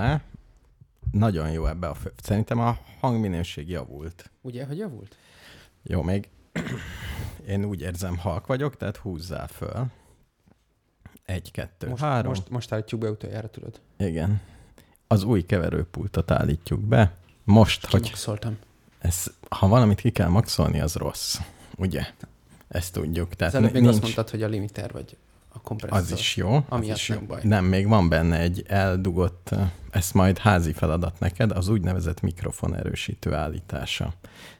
le. Nagyon jó ebbe a fő. Szerintem a hangminőség javult. Ugye, hogy javult? Jó, még én úgy érzem, halk vagyok, tehát húzzál föl. Egy, kettő, Most, három. most, most állítjuk be utoljára, tudod. Igen. Az új keverőpultot állítjuk be. Most, hogy Kimaxoltam. ez, ha valamit ki kell maxolni, az rossz. Ugye? Ezt tudjuk. Tehát Az előbb még nincs, azt mondtad, hogy a limiter vagy a kompresszor. az is jó. Az Amiatt is nem baj. Nem, még van benne egy eldugott, ez majd házi feladat neked, az úgynevezett mikrofon erősítő állítása.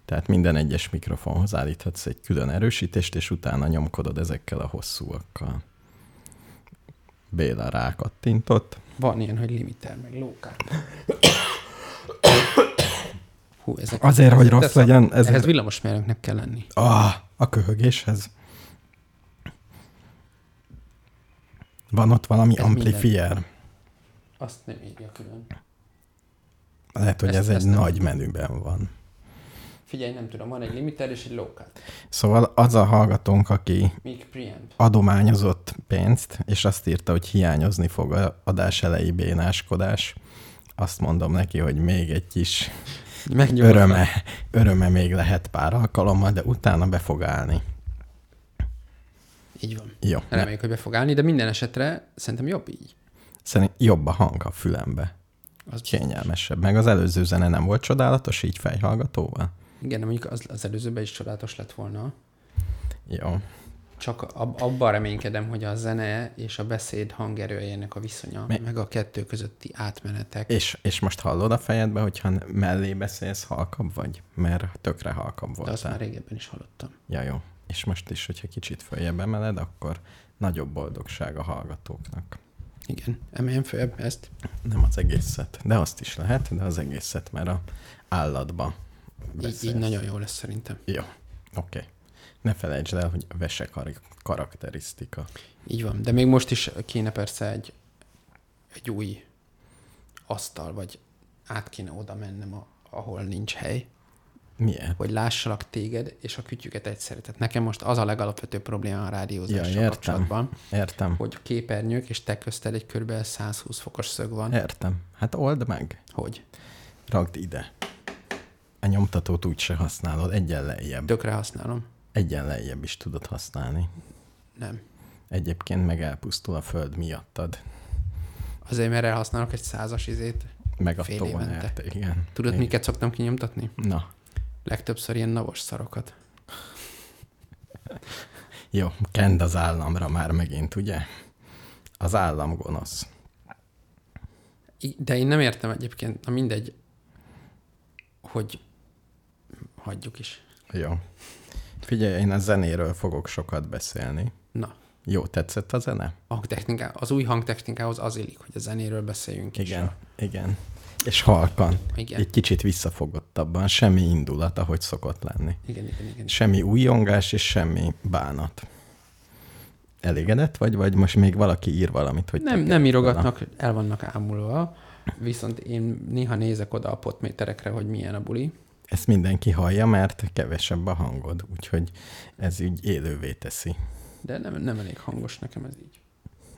Tehát minden egyes mikrofonhoz állíthatsz egy külön erősítést, és utána nyomkodod ezekkel a hosszúakkal. Béla rákattintott. Van ilyen, hogy limiter, meg lókát. Hú, ezek, Azért, hogy rossz legyen, A, ez- ehhez villamosmérnöknek kell lenni. Ah, a köhögéshez. Van ott valami Ez amplifier. Azt nem írja külön. Lehet, hogy Ezt- ez egy ezt nem nagy tudom. menüben van. Figyelj, nem tudom, van egy limiter és egy lókát. Szóval az a hallgatónk, aki adományozott pénzt, és azt írta, hogy hiányozni fog a adás elejé bénáskodás, azt mondom neki, hogy még egy kis öröme, öröme még lehet pár alkalommal, de utána be fog állni. Így van. Jó. Ne, Reméljük, hogy be fog állni, de minden esetre szerintem jobb így. szerint jobb a hang a fülembe. Az Kényelmesebb. Meg az előző zene nem volt csodálatos így fejhallgatóval? Igen, de mondjuk az, az előzőben is csodálatos lett volna. Jó. Csak ab, abban reménykedem, hogy a zene és a beszéd hangerőjének a viszonya, Mi- meg a kettő közötti átmenetek. És, és most hallod a fejedbe, hogyha mellé beszélsz, halkabb vagy? Mert tökre halkabb De azt voltál. már régebben is hallottam. Ja, jó. És most is, hogyha kicsit följebb emeled, akkor nagyobb boldogság a hallgatóknak. Igen, emeljem följebb ezt. Nem az egészet, de azt is lehet, de az egészet, mert a állatba Így, beszélsz. így nagyon jó lesz szerintem. Jó, oké. Okay. Ne felejtsd el, hogy vese kar- karakterisztika. Így van, de még most is kéne persze egy, egy új asztal, vagy át kéne oda mennem, a, ahol nincs hely, Miért? hogy lássalak téged és a kütyüket egyszerre. Tehát nekem most az a legalapvetőbb probléma a rádiózással Ja, értem. kapcsolatban, Értem. hogy képernyők és te közted egy kb. 120 fokos szög van. Értem. Hát old meg. Hogy? Ragd ide. A nyomtatót úgyse használod, egyen lejjebb. Tökre használom. Egyen lejjebb is tudod használni. Nem. Egyébként meg elpusztul a föld miattad. Azért, mert elhasználok egy százas izét. Meg a Fél évente. tónert, igen. Tudod, igen. miket szoktam kinyomtatni? Na, Legtöbbször ilyen navos szarokat. jó, kend az államra már megint, ugye? Az állam gonosz. De én nem értem egyébként, na mindegy, hogy hagyjuk is. Jó. Figyelj, én a zenéről fogok sokat beszélni. Na, Jó, tetszett a zene? hangtechniká, az új hangtechnikához az illik, hogy a zenéről beszéljünk is. Igen, igen. És halkan. Igen. Egy kicsit visszafogottabban, semmi indulat, ahogy szokott lenni. Igen, igen, igen. Semmi újongás és semmi bánat. Elégedett vagy, vagy most még valaki ír valamit, hogy Nem, nem volna? írogatnak, el vannak ámulva, viszont én néha nézek oda a potméterekre, hogy milyen a buli. Ezt mindenki hallja, mert kevesebb a hangod, úgyhogy ez így élővé teszi. De nem, nem elég hangos nekem ez így.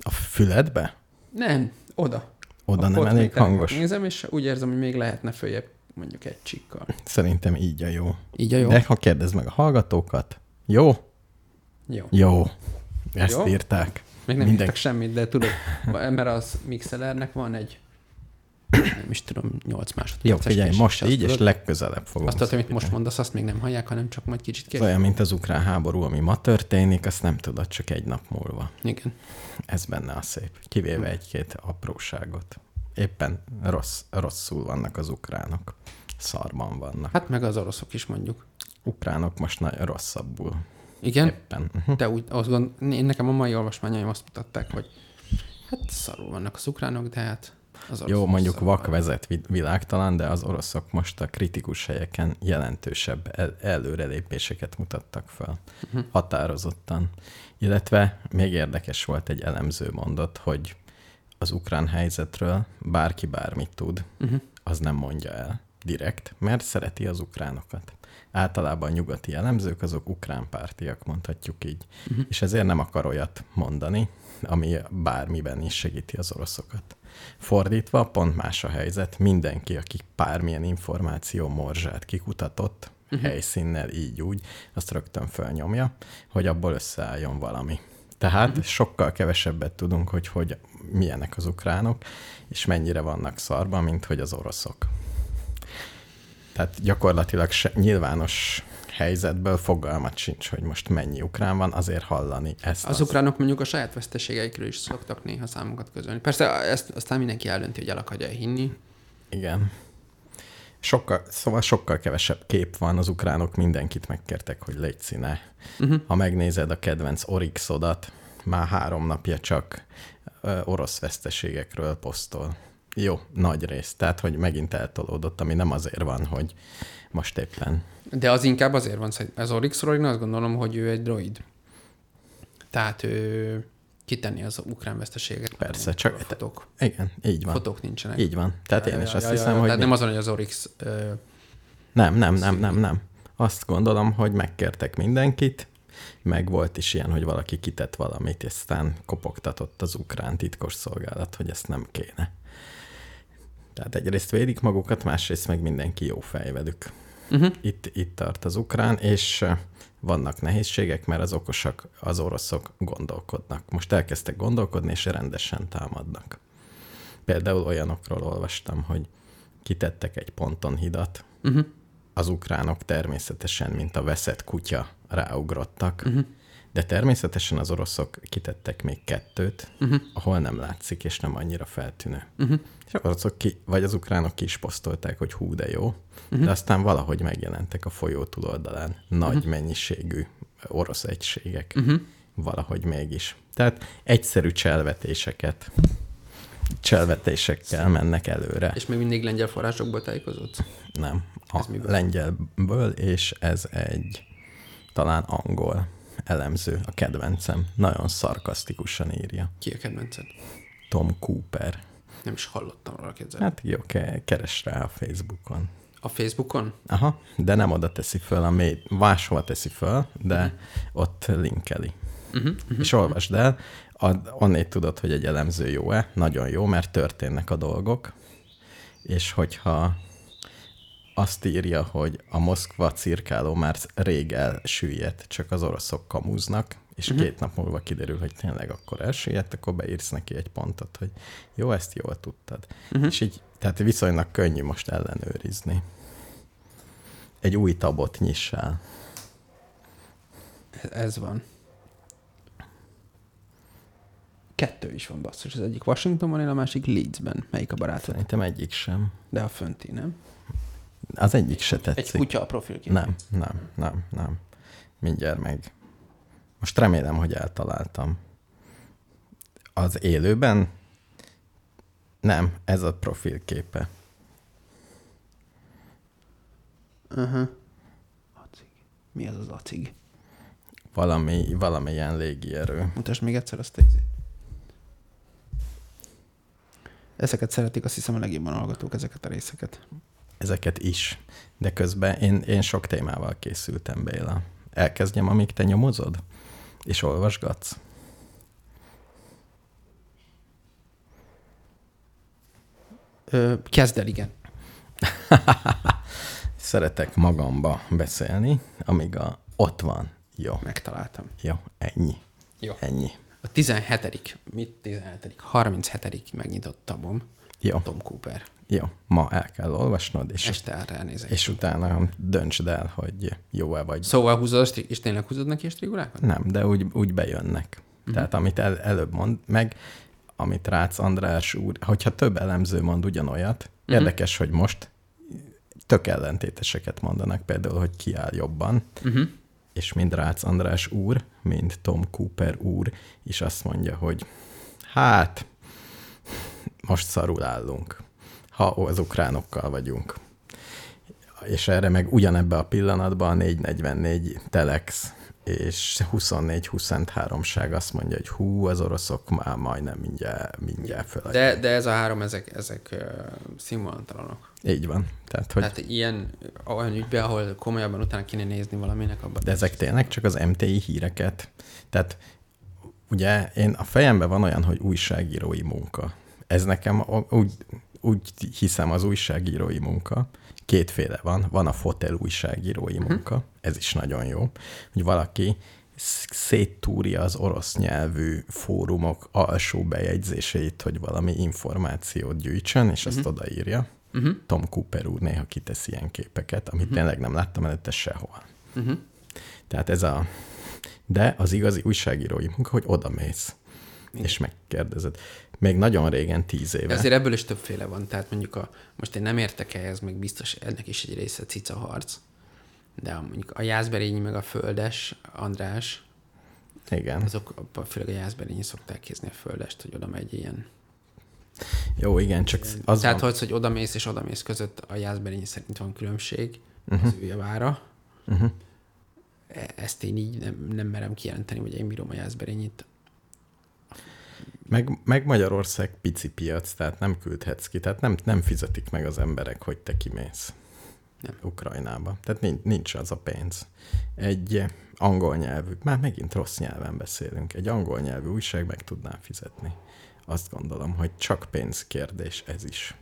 A füledbe? Nem, oda. Oda A nem elég hangos? Nézem, és úgy érzem, hogy még lehetne följebb mondjuk egy csikkal. Szerintem így a jó. Így a jó? De ha kérdezd meg a hallgatókat, jó? Jó. Jó. Ezt Jó? írták. Még nem Minden- írtak semmit, de tudod, mert az mixelernek van egy, nem is tudom, 8 másodperces. Jó, figyelj, most így, és legközelebb fogom Azt tudod, amit most mondasz, azt még nem hallják, hanem csak majd kicsit később. olyan, mint az ukrán háború, ami ma történik, azt nem tudod csak egy nap múlva. Igen. Ez benne a szép. Kivéve egy-két apróságot. Éppen rossz, rosszul vannak az ukránok. Szarban vannak. Hát meg az oroszok is mondjuk. Ukránok most nagyon rosszabbul. Igen? Éppen. Uh-huh. De úgy, azt gond, én nekem a mai olvasmányaim azt mutatták, hogy hát szarul vannak az ukránok, de hát az Jó, mondjuk vak vezet vi- világtalan, de az oroszok most a kritikus helyeken jelentősebb el- előrelépéseket mutattak fel. Uh-huh. Határozottan. Illetve még érdekes volt egy elemző mondott, hogy az ukrán helyzetről bárki bármit tud, Uh-huh. az nem mondja el. direkt, mert szereti az ukránokat. Általában a nyugati elemzők azok ukrán pártiak, mondhatjuk így. Uh-huh. És ezért nem akar olyat mondani, ami bármiben is segíti az oroszokat. Fordítva, pont más a helyzet. Mindenki, aki bármilyen információ morzsát kikutatott, uh-huh. helyszínnel így úgy, azt rögtön felnyomja, hogy abból összeálljon valami. Tehát uh-huh. sokkal kevesebbet tudunk, hogy, hogy milyenek az ukránok, és mennyire vannak szarba, mint hogy az oroszok. Tehát gyakorlatilag se, nyilvános helyzetből fogalmat sincs, hogy most mennyi ukrán van, azért hallani ezt. Az, az. ukránok mondjuk a saját veszteségeikről is szoktak néha számokat közölni. Persze ezt aztán mindenki eldönti, hogy el akarja hinni. Igen. Sokkal, szóval sokkal kevesebb kép van, az ukránok mindenkit megkértek, hogy légy színe. Uh-huh. Ha megnézed a kedvenc Orixodat, már három napja csak orosz veszteségekről posztol. Jó, nagy rész. Tehát, hogy megint eltolódott, ami nem azért van, hogy most éppen. De az inkább azért van, hogy ez Orixról, én azt gondolom, hogy ő egy droid. Tehát ő kitenni az ukrán veszteséget. Persze, csak fotók. Igen, így van. Fotók nincsenek. Így van. Tehát én is azt hiszem, hogy... Tehát nem azon, hogy az Orix... Ö... Nem, nem, nem, nem, nem. Azt gondolom, hogy megkértek mindenkit, meg volt is ilyen, hogy valaki kitett valamit, és aztán kopogtatott az ukrán titkos szolgálat, hogy ezt nem kéne. Tehát egyrészt védik magukat, másrészt meg mindenki jó fej velük. Uh-huh. Itt, itt tart az ukrán, és vannak nehézségek, mert az okosak, az oroszok gondolkodnak. Most elkezdtek gondolkodni, és rendesen támadnak. Például olyanokról olvastam, hogy kitettek egy ponton hidat, uh-huh. az ukránok természetesen, mint a veszett kutya, ráugrottak, uh-huh. De természetesen az oroszok kitettek még kettőt, uh-huh. ahol nem látszik, és nem annyira feltűnő. Uh-huh. És az oroszok ki, vagy az ukránok ki is posztolták, hogy hú, de jó, uh-huh. de aztán valahogy megjelentek a folyó túloldalán nagy uh-huh. mennyiségű orosz egységek. Uh-huh. Valahogy mégis. Tehát egyszerű cselvetéseket cselvetésekkel mennek előre. És még mindig lengyel forrásokból tájékozódsz? Nem. A lengyelből, és ez egy talán angol elemző, a kedvencem. Nagyon szarkasztikusan írja. Ki a kedvenced? Tom Cooper. Nem is hallottam róla, képzelni. Hát jó, keres rá a Facebookon. A Facebookon? Aha, de nem oda teszi föl, a mély, máshova teszi föl, de uh-huh. ott linkeli. Uh-huh, uh-huh, és olvasd el, onnét tudod, hogy egy elemző jó-e, nagyon jó, mert történnek a dolgok, és hogyha azt írja, hogy a Moszkva cirkáló már rég elsüllyedt, csak az oroszok kamúznak, és uh-huh. két nap múlva kiderül, hogy tényleg akkor elsüllyedt, akkor beírsz neki egy pontot, hogy jó, ezt jól tudtad. Uh-huh. És így, tehát viszonylag könnyű most ellenőrizni. Egy új tabot nyissál. Ez van. Kettő is van basszus. Az egyik Washingtonban él, a másik Leedsben. Melyik a barátod? Szerintem egyik sem. De a fönti, nem? Az egyik se tetszik. Egy kutya a profilkép. Nem, nem, nem, nem. Mindjárt meg. Most remélem, hogy eltaláltam. Az élőben? Nem, ez a profilképe. Uh-huh. Acig. Mi az az acig? Valami, valamilyen légierő. Mutasd még egyszer azt a. Ezeket szeretik, azt hiszem a legjobban hallgatók, ezeket a részeket. Ezeket is. De közben én, én sok témával készültem, Béla. Elkezdjem, amíg te nyomozod? És olvasgatsz? Ö, kezd el, igen. Szeretek magamba beszélni, amíg a, ott van. Jó. Megtaláltam. Jó, ennyi. Jó. Ennyi. A 17 mit 17 37 megnyitott tabom. Jó. Tom Cooper. Jó, ma el kell olvasnod, és, Este elnézek. és utána döntsd el, hogy jó-e vagy. Szóval húzod, és tényleg húzod neki a strigulákat? Nem, de úgy, úgy bejönnek. Uh-huh. Tehát amit el, előbb mond, meg amit Rácz András úr, hogyha több elemző mond ugyanolyat, uh-huh. érdekes, hogy most tök ellentéteseket mondanak, például, hogy ki áll jobban, uh-huh. és mind Rácz András úr, mind Tom Cooper úr is azt mondja, hogy hát, most szarul állunk ha az ukránokkal vagyunk. És erre meg ugyanebben a pillanatban a 444 Telex és 24-23 azt mondja, hogy hú, az oroszok már majdnem mindjárt, mindjárt föl. De, de ez a három, ezek, ezek uh, színvonalanok. Így van. Tehát, hogy... Tehát ilyen olyan ügyben, ahol komolyabban utána kéne nézni valaminek abban. De ezek tényleg csak az MTI híreket. Tehát ugye én a fejemben van olyan, hogy újságírói munka. Ez nekem úgy, úgy hiszem az újságírói munka, kétféle van. Van a fotel újságírói uh-huh. munka, ez is nagyon jó, hogy valaki széttúrja az orosz nyelvű fórumok alsó bejegyzéseit, hogy valami információt gyűjtsön, és uh-huh. azt mhm. odaírja. Uh-huh. Tom Cooper úr néha kitesz ilyen képeket, amit uh-huh. tényleg nem láttam előtte sehol. Uh-huh. Tehát ez a... De az igazi újságírói munka, hogy odamész, Igen. és megkérdezed még nagyon régen, tíz éve. Azért ebből is többféle van, tehát mondjuk a, most én nem értek ehhez, meg biztos ennek is egy része cica harc, de a, mondjuk a Jászberényi meg a Földes András, igen. Azok, főleg a Jászberényi szokták kézni a földest, hogy oda megy ilyen. Jó, igen, csak az Tehát, van... hogy, hogy oda mész és oda mész között a Jászberényi szerint van különbség uh-huh. az ő javára. Uh-huh. Ezt én így nem, nem merem kijelenteni, hogy én bírom a Jászberényit meg, meg Magyarország pici piac, tehát nem küldhetsz ki, tehát nem, nem fizetik meg az emberek, hogy te kimész nem. Ukrajnába. Tehát nincs, nincs az a pénz. Egy angol nyelvű, már megint rossz nyelven beszélünk, egy angol nyelvű újság meg tudná fizetni. Azt gondolom, hogy csak pénzkérdés ez is.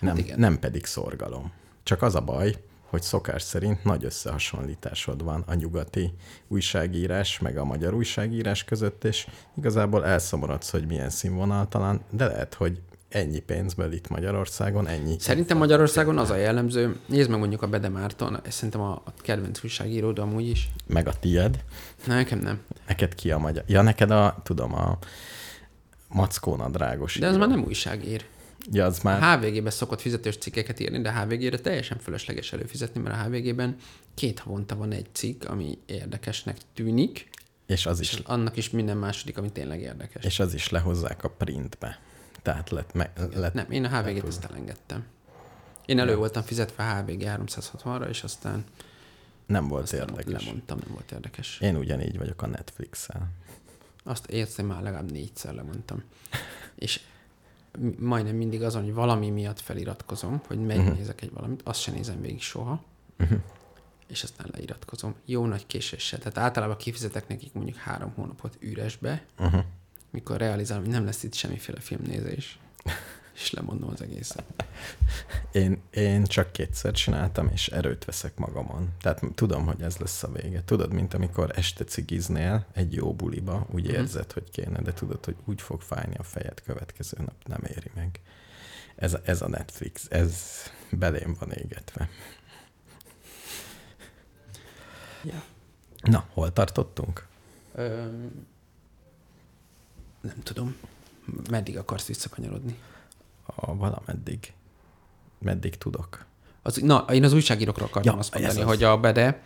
Nem, hát nem pedig szorgalom. Csak az a baj, hogy szokás szerint nagy összehasonlításod van a nyugati újságírás meg a magyar újságírás között, és igazából elszomorodsz, hogy milyen színvonaltalan, de lehet, hogy ennyi pénzből itt Magyarországon, ennyi. Szerintem Magyarországon az a jellemző, nézd meg mondjuk a Bede Márton, szerintem a, a kedvenc újságíród amúgy is. Meg a tied. Na, nekem nem. Neked ki a magyar? Ja, neked a, tudom, a Mackóna drágos. De ez már nem újságír. Ja, az már... A HVG-ben szokott fizetős cikkeket írni, de a HVG-re teljesen fölösleges előfizetni, mert a HVG-ben két havonta van egy cikk, ami érdekesnek tűnik, és az is. És annak is minden második, ami tényleg érdekes. És az is lehozzák a printbe. Tehát lett, me, lett Nem, én a HVG-t ezt elengedtem. Én elő voltam fizetve HVG 360-ra, és aztán nem volt aztán érdekes. Lemondtam, nem volt érdekes. Én ugyanígy vagyok a Netflix-el. Azt értem már legalább négyszer lemondtam. és majdnem mindig azon, hogy valami miatt feliratkozom, hogy megnézek uh-huh. egy valamit, azt sem nézem végig soha, uh-huh. és aztán leiratkozom. Jó nagy késéssel. Tehát általában kifizetek nekik mondjuk három hónapot üresbe, uh-huh. mikor realizálom, hogy nem lesz itt semmiféle filmnézés és lemondom az egészet. Én, én csak kétszer csináltam, és erőt veszek magamon. Tehát tudom, hogy ez lesz a vége. Tudod, mint amikor este cigiznél egy jó buliba, úgy mm. érzed, hogy kéne, de tudod, hogy úgy fog fájni a fejed következő nap, nem éri meg. Ez, ez a Netflix, ez belém van égetve. Ja. Na, hol tartottunk? Öm, nem tudom. Meddig akarsz visszakanyarodni? A valameddig. Meddig tudok. Az, na, én az újságírókról akartam ja, azt mondani, az. hogy a Bede,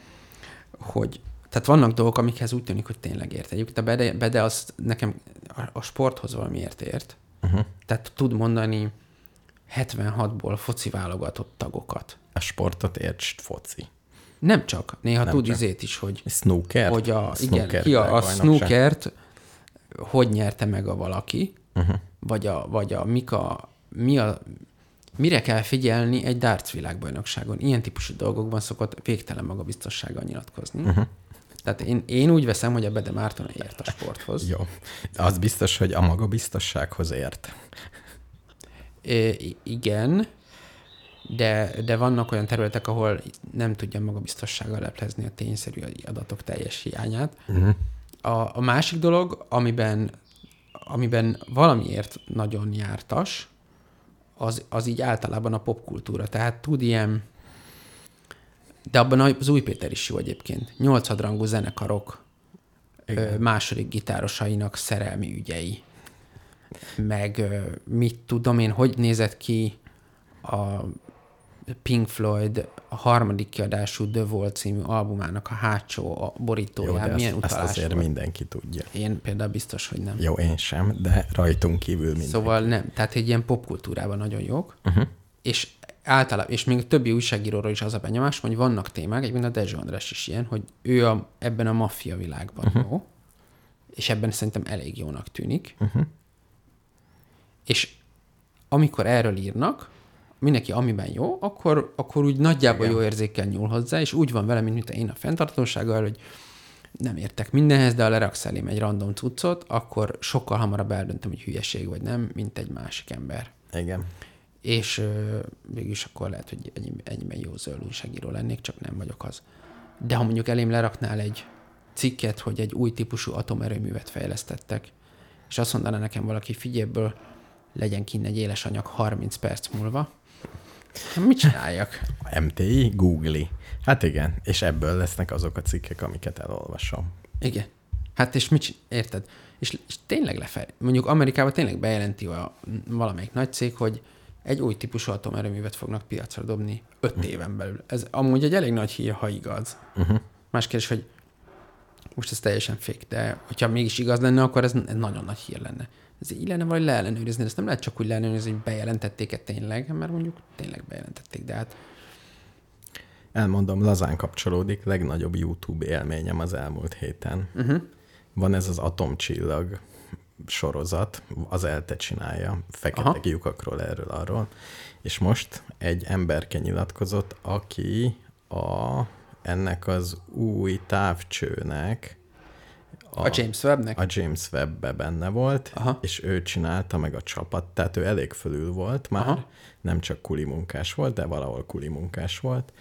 hogy tehát vannak dolgok, amikhez úgy tűnik, hogy tényleg ért. Egyébként a Bede, Bede az nekem a, a sporthoz valamiért ért. Uh-huh. Tehát tud mondani 76-ból foci válogatott tagokat. A sportot érts foci. Nem csak, néha Nem tud csak. izét is, hogy... Snooker? Hogy a, a igen, ki a, a snookert hogy nyerte meg a valaki, uh-huh. vagy, a, vagy a, mik a mi a, mire kell figyelni egy darts világbajnokságon. Ilyen típusú dolgokban szokott végtelen magabiztossággal nyilatkozni. Uh-huh. Tehát én, én úgy veszem, hogy a Bede Márton ért a sporthoz. Jó. Az biztos, hogy a magabiztossághoz ért. É, igen, de, de vannak olyan területek, ahol nem tudja magabiztossággal leplezni a tényszerű adatok teljes hiányát. Uh-huh. A, a másik dolog, amiben, amiben valamiért nagyon jártas, az, az így általában a popkultúra. Tehát tud ilyen, de abban az új Péter is jó egyébként. Nyolcadrangú zenekarok Igen. második gitárosainak szerelmi ügyei. Meg mit tudom én, hogy nézett ki a Pink Floyd a harmadik kiadású The Wall című albumának a hátsó a borítóján. Jó, Milyen ezt, ezt azért volt? mindenki tudja. Én például biztos, hogy nem. Jó, én sem, de rajtunk kívül mindenki. Szóval nem. Tehát egy ilyen popkultúrában nagyon jók. Uh-huh. És általában, és még a többi újságíróról is az a benyomás, hogy vannak témák, egyébként a Dezső András is ilyen, hogy ő a, ebben a maffia világban uh-huh. jó, és ebben szerintem elég jónak tűnik. Uh-huh. És amikor erről írnak, mindenki amiben jó, akkor, akkor úgy nagyjából Igen. jó érzékkel nyúl hozzá, és úgy van vele, mint én a fenntartósággal, hogy nem értek mindenhez, de ha leraksz elém egy random cuccot, akkor sokkal hamarabb eldöntöm, hogy hülyeség vagy nem, mint egy másik ember. Igen. És euh, mégis akkor lehet, hogy ennyi, ennyiben jó zöld újságíró lennék, csak nem vagyok az. De ha mondjuk elém leraknál egy cikket, hogy egy új típusú atomerőművet fejlesztettek, és azt mondaná nekem valaki, figyelből legyen kinn egy éles anyag 30 perc múlva, mit csináljak? MTI, Google. Hát igen, és ebből lesznek azok a cikkek, amiket elolvasom. Igen. Hát és mit érted? És, és tényleg lefelé. Mondjuk Amerikában tényleg bejelenti a valamelyik nagy cég, hogy egy új típusú atomerőművet fognak piacra dobni öt uh-huh. éven belül. Ez amúgy egy elég nagy hír, ha igaz. Uh-huh. Más kérdés, hogy most ez teljesen fék, de hogyha mégis igaz lenne, akkor ez nagyon nagy hír lenne ez így lenne vagy leellenőrizni, ezt nem lehet csak úgy leellenőrizni, hogy bejelentették-e tényleg, mert mondjuk tényleg bejelentették, de hát elmondom, lazán kapcsolódik, legnagyobb YouTube élményem az elmúlt héten. Uh-huh. Van ez az atomcsillag sorozat, az ELTE csinálja, fekete Aha. lyukakról, erről, arról, és most egy emberke nyilatkozott, aki a, ennek az új távcsőnek a, a James Webbnek? A James Webbe benne volt, Aha. és ő csinálta meg a csapat, tehát ő elég fölül volt már, Aha. nem csak kuli munkás volt, de valahol kuli munkás volt,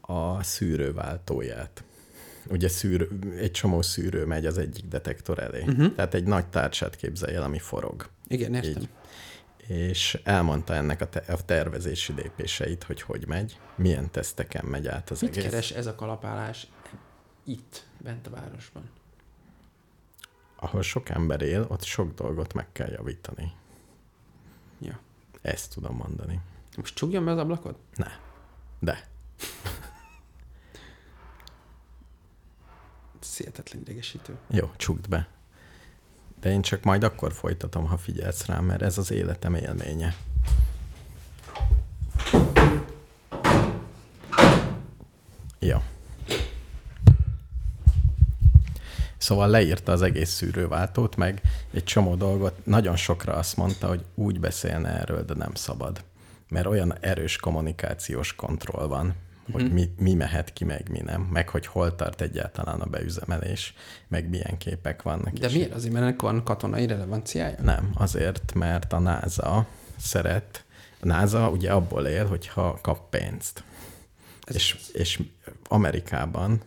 a szűrőváltóját. Ugye szűrő, egy csomó szűrő megy az egyik detektor elé. Uh-huh. Tehát egy nagy tárcsát képzelj el, ami forog. Igen, értem. Így. És elmondta ennek a, te- a tervezési lépéseit, hogy hogy megy, milyen teszteken megy át az Mit egész. keres ez a kalapálás itt, bent a városban? Ahol sok ember él, ott sok dolgot meg kell javítani. Ja. Ezt tudom mondani. Most csukjam be az ablakot? Ne. De. Széltetlen idegesítő. Jó, csukd be. De én csak majd akkor folytatom, ha figyelsz rám, mert ez az életem élménye. Jó. Szóval leírta az egész szűrőváltót, meg egy csomó dolgot. Nagyon sokra azt mondta, hogy úgy beszélne erről, de nem szabad. Mert olyan erős kommunikációs kontroll van, hogy mhm. mi, mi mehet ki, meg mi nem, meg hogy hol tart egyáltalán a beüzemelés, meg milyen képek vannak. De miért? Azért, mert ennek van katonai relevanciája? Nem, azért, mert a NASA szeret, a NASA ugye abból él, hogyha kap pénzt. és, és Amerikában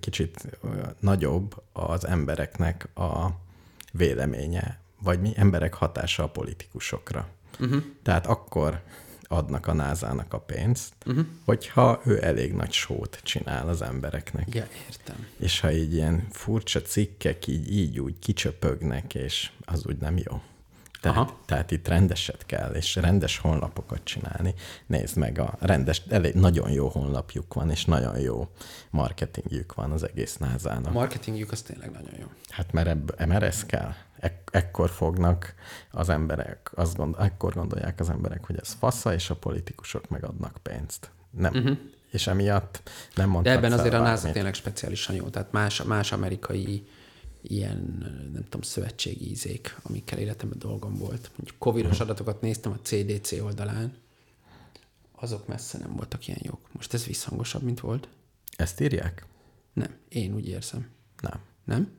kicsit nagyobb az embereknek a véleménye, vagy mi emberek hatása a politikusokra. Uh-huh. Tehát akkor adnak a názának a pénzt, uh-huh. hogyha ő elég nagy sót csinál az embereknek. Ja, értem. És ha így ilyen furcsa cikkek így, így úgy kicsöpögnek, és az úgy nem jó. Tehát, tehát itt rendeset kell, és rendes honlapokat csinálni. Nézd meg, a rendes, elég nagyon jó honlapjuk van, és nagyon jó marketingjük van az egész názának. A marketingjük az tényleg nagyon jó. Hát mert, ebb, mert ez kell. Ek, ekkor fognak az emberek, azt gondol, ekkor gondolják az emberek, hogy ez fasza, és a politikusok megadnak pénzt. Nem. Uh-huh. És emiatt nem mondtak De ebben azért a NASA tényleg speciálisan jó. Tehát más, más amerikai ilyen, nem tudom, szövetségi ízék, amikkel életemben dolgom volt. Mondjuk covidos adatokat néztem a CDC oldalán, azok messze nem voltak ilyen jók. Most ez visszhangosabb, mint volt. Ezt írják? Nem, én úgy érzem. Nem. Nem?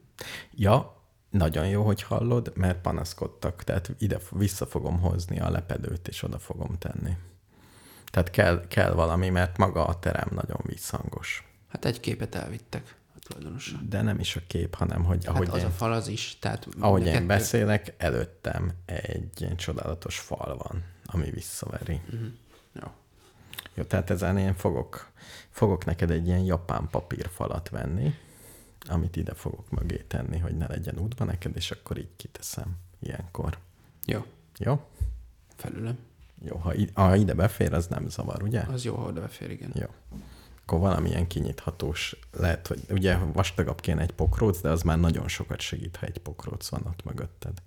Ja, nagyon jó, hogy hallod, mert panaszkodtak, tehát ide vissza fogom hozni a lepedőt, és oda fogom tenni. Tehát kell, kell valami, mert maga a terem nagyon visszhangos. Hát egy képet elvittek tulajdonosa. De nem is a kép, hanem hogy hát ahogy az én, a fal az is. Tehát ahogy én kettő... beszélek, előttem egy csodálatos fal van, ami visszaveri. Uh-huh. Jó. Jó, tehát ezen én fogok, fogok neked egy ilyen japán papírfalat venni, amit ide fogok mögé tenni, hogy ne legyen útba neked, és akkor így kiteszem ilyenkor. Jó. Jó? Felülem. Jó, ha, ha ide befér, az nem zavar, ugye? Az jó, ha ide befér, igen. Jó akkor valamilyen kinyithatós lehet, hogy ugye vastagabb kéne egy pokróc, de az már nagyon sokat segít, ha egy pokróc van ott mögötted.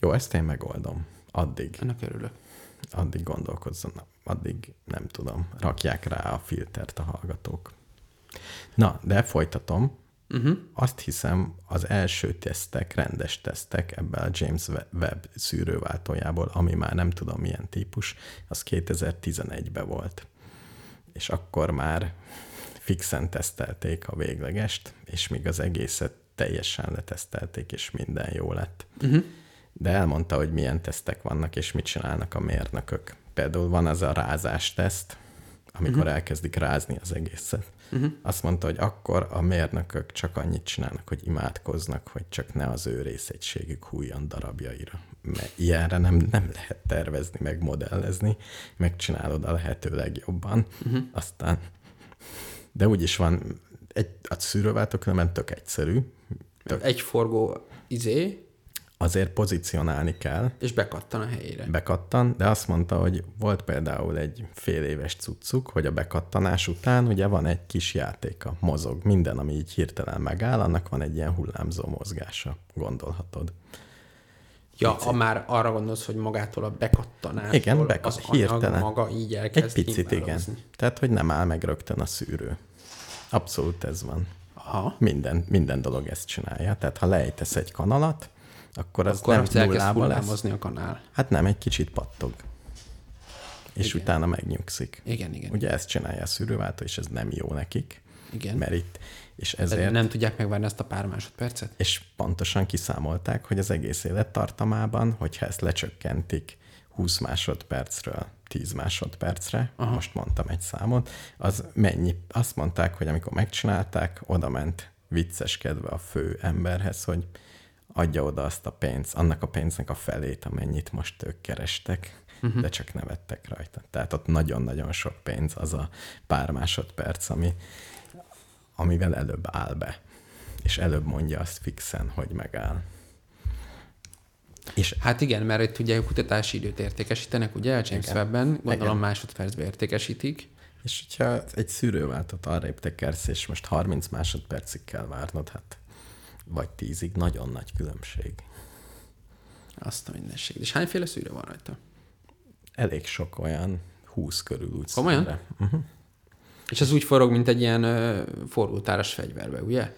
Jó, ezt én megoldom. Addig. Ennek örülök. addig gondolkozzanak, addig nem tudom, rakják rá a filtert a hallgatók. Na, de folytatom. Uh-huh. Azt hiszem, az első tesztek, rendes tesztek ebben a James Webb szűrőváltójából, ami már nem tudom milyen típus, az 2011-ben volt. És akkor már fixen tesztelték a véglegest, és még az egészet teljesen letesztelték, és minden jó lett. Uh-huh. De elmondta, hogy milyen tesztek vannak, és mit csinálnak a mérnökök. Például van az a rázás teszt, amikor uh-huh. elkezdik rázni az egészet. Uh-huh. Azt mondta, hogy akkor a mérnökök csak annyit csinálnak, hogy imádkoznak, hogy csak ne az ő részegységük hújjon darabjaira. Mert ilyenre nem, nem lehet tervezni, meg modellezni, megcsinálod a lehető legjobban. Uh-huh. Aztán, de úgyis van, egy, a szűrőváltó különben tök egyszerű. Tök, egy forgó izé, azért pozícionálni kell. És bekattan a helyére. Bekattan, de azt mondta, hogy volt például egy fél éves cuccuk, hogy a bekattanás után ugye van egy kis játéka, mozog. Minden, ami így hirtelen megáll, annak van egy ilyen hullámzó mozgása, gondolhatod. Ja, ha már arra gondolsz, hogy magától a bekattanás, igen, bekat, az hirtelen. maga így elkezd Egy picit, igen. Tehát, hogy nem áll meg rögtön a szűrő. Abszolút ez van. Aha. Minden, minden dolog ezt csinálja. Tehát, ha lejtesz egy kanalat, akkor az akkor nem nullába lesz. a kanál. Hát nem, egy kicsit pattog. És igen. utána megnyugszik. Igen, igen. Ugye ezt csinálja a szűrőváltó, és ez nem jó nekik. Igen. Mert itt, és ezért... Nem tudják megvárni ezt a pár másodpercet? És pontosan kiszámolták, hogy az egész élettartamában, hogyha ezt lecsökkentik 20 másodpercről 10 másodpercre, Aha. most mondtam egy számot, az mennyi? Azt mondták, hogy amikor megcsinálták, oda ment vicceskedve a fő emberhez, hogy adja oda azt a pénzt, annak a pénznek a felét, amennyit most ők kerestek, uh-huh. de csak nevettek rajta. Tehát ott nagyon-nagyon sok pénz az a pár másodperc, ami, amivel előbb áll be. És előbb mondja azt fixen, hogy megáll. És hát igen, mert itt ugye a kutatási időt értékesítenek, ugye a James Webb-ben, gondolom igen. másodpercbe értékesítik. És hogyha egy szűrőváltat arra tekersz, és most 30 másodpercig kell várnod, hát vagy tízig, nagyon nagy különbség. Azt a mindenség. És hányféle szűrő van rajta? Elég sok olyan, húsz körül úgy Komolyan? Uh-huh. És az úgy forog, mint egy ilyen forgótáras fegyverbe, ugye?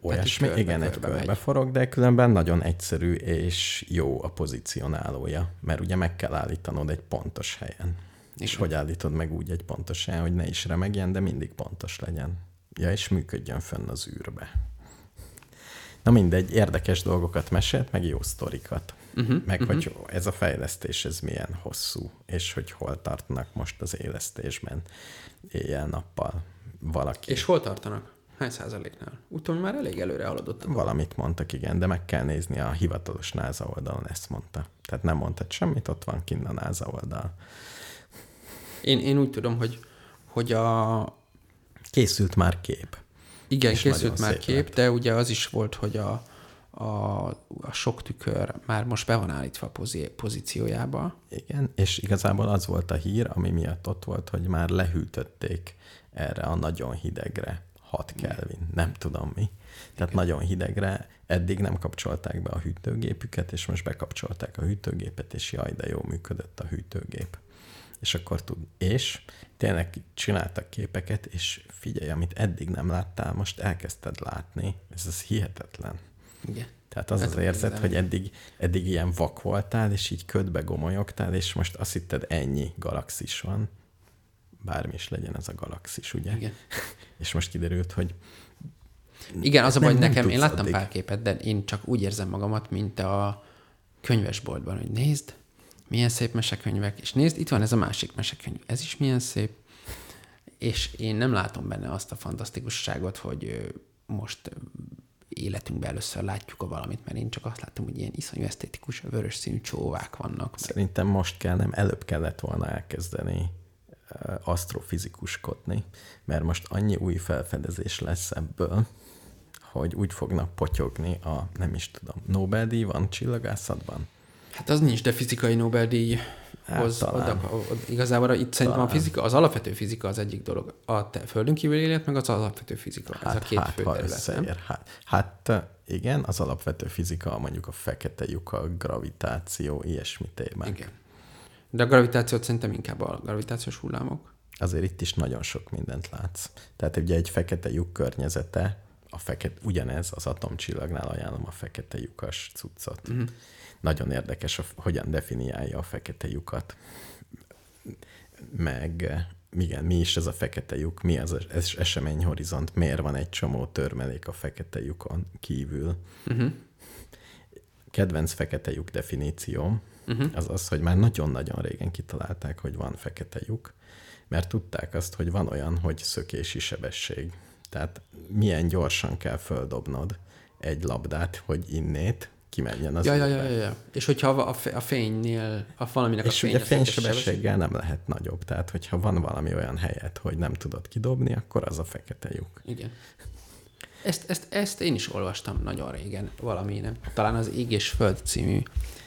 Olyasmi, körbe, igen, körbe egy körbe megy. forog, de különben nagyon egyszerű és jó a pozícionálója, mert ugye meg kell állítanod egy pontos helyen. Igen. És hogy állítod meg úgy egy pontos helyen, hogy ne is remegjen, de mindig pontos legyen. Ja, és működjön fönn az űrbe. Na mindegy, érdekes dolgokat mesélt, meg jó sztorikat. Uh-huh, meg uh-huh. hogy ez a fejlesztés, ez milyen hosszú, és hogy hol tartnak most az élesztésben éjjel-nappal valaki. És hol tartanak? Hány százaléknál? Úton már elég előre haladott. Valamit mondtak, igen, de meg kell nézni a hivatalos NASA oldalon, ezt mondta. Tehát nem mondtad semmit, ott van kinn a NASA oldal. Én, én úgy tudom, hogy, hogy a... Készült már kép. Igen, és készült már kép, lett. de ugye az is volt, hogy a, a, a sok tükör már most be van állítva a pozí- pozíciójába. Igen, és igazából az volt a hír, ami miatt ott volt, hogy már lehűtötték erre a nagyon hidegre 6 Kelvin, nem tudom mi. Tehát Igen. nagyon hidegre, eddig nem kapcsolták be a hűtőgépüket, és most bekapcsolták a hűtőgépet, és jaj, de jó működött a hűtőgép és akkor tud. És tényleg csináltak képeket, és figyelj, amit eddig nem láttál, most elkezdted látni. Ez az hihetetlen. Igen. Tehát az Ez az érzet, hogy eddig, eddig ilyen vak voltál, és így ködbe gomolyogtál, és most azt hitted ennyi galaxis van. Bármi is legyen ez a galaxis, ugye? Igen. és most kiderült, hogy igen, az a baj, nekem, én láttam addig. pár képet, de én csak úgy érzem magamat, mint a könyvesboltban, hogy nézd, milyen szép mesekönyvek, és nézd, itt van ez a másik mesekönyv, ez is milyen szép, és én nem látom benne azt a fantasztikusságot, hogy most életünkben először látjuk a valamit, mert én csak azt látom, hogy ilyen iszonyú esztétikus, vörös színű csóvák vannak. Szerintem most kell, nem előbb kellett volna elkezdeni asztrofizikuskodni, mert most annyi új felfedezés lesz ebből, hogy úgy fognak potyogni a, nem is tudom, Nobel-díj van csillagászatban? Hát az nincs, de fizikai Nobel-díj hoz hát, oda, igazából itt szerintem a fizika, az alapvető fizika az egyik dolog. A te földön kívül élet, meg az alapvető fizika. Hát, Ez a két hát, fő terület, Hát, hát igen, az alapvető fizika, mondjuk a fekete lyuk, a gravitáció, ilyesmi témák. Igen. De a gravitációt szerintem inkább a gravitációs hullámok. Azért itt is nagyon sok mindent látsz. Tehát ugye egy fekete lyuk környezete, a fekete, ugyanez az atomcsillagnál ajánlom a fekete lyukas cuccot. Uh-huh. Nagyon érdekes, hogyan definiálja a fekete lyukat. Meg igen, mi is ez a fekete lyuk, mi az eseményhorizont, miért van egy csomó törmelék a fekete lyukon kívül. Uh-huh. Kedvenc fekete lyuk definíció uh-huh. az az, hogy már nagyon-nagyon régen kitalálták, hogy van fekete lyuk, mert tudták azt, hogy van olyan, hogy szökési sebesség. Tehát milyen gyorsan kell földobnod egy labdát, hogy innét, kimenjen az ja, ja, ja, ja, És hogyha a, a fénynél, a valaminek és a fény, ugye fénysebességgel nem lehet nagyobb. Tehát, hogyha van valami olyan helyet, hogy nem tudod kidobni, akkor az a fekete lyuk. Igen. Ezt, ezt, ezt én is olvastam nagyon régen, valami, nem? Talán az Ég és Föld című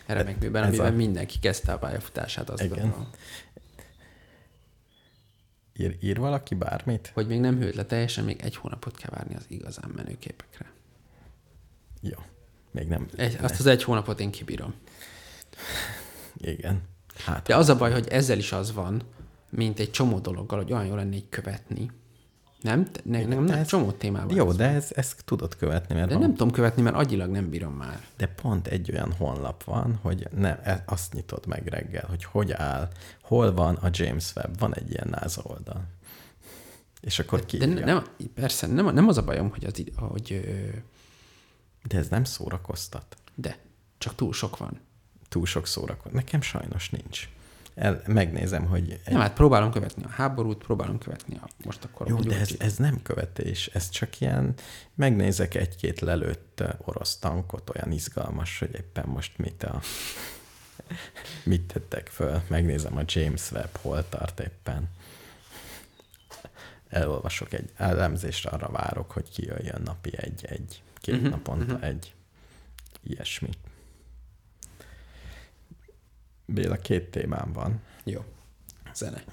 remekműben, amiben a... mindenki kezdte a pályafutását. Az Igen. Ír, ír valaki bármit? Hogy még nem hőtt le teljesen, még egy hónapot kell várni az igazán menő képekre. Jó. Még nem. Egy, azt az egy hónapot én kibírom. Igen. Hát, De az a baj, hogy ezzel is az van, mint egy csomó dologgal, hogy olyan jó lenne így követni. Nem? Ne, nem, nem, nem csomó témában. Jó, de ez, ezt tudod követni, mert De van... nem tudom követni, mert agyilag nem bírom már. De pont egy olyan honlap van, hogy ne, e, azt nyitod meg reggel, hogy hogy áll, hol van a James Webb, van egy ilyen NASA oldal. És akkor ki. De nem, persze, nem, nem az a bajom, hogy, az, hogy de ez nem szórakoztat. De, csak túl sok van. Túl sok szórakoztat. Nekem sajnos nincs. El, megnézem, hogy... Egy... Nem, hát próbálom követni a háborút, próbálom követni a most akkor... Jó, de ez, ez nem követés, ez csak ilyen, megnézek egy-két lelőtt orosz tankot, olyan izgalmas, hogy éppen most mit a... mit tettek föl, megnézem a James Webb, hol tart éppen. Elolvasok egy elemzést, arra várok, hogy kijöjjön napi egy-egy két uh-huh, naponta uh-huh. egy ilyesmi. Béla, két témám van. Jó. Zene.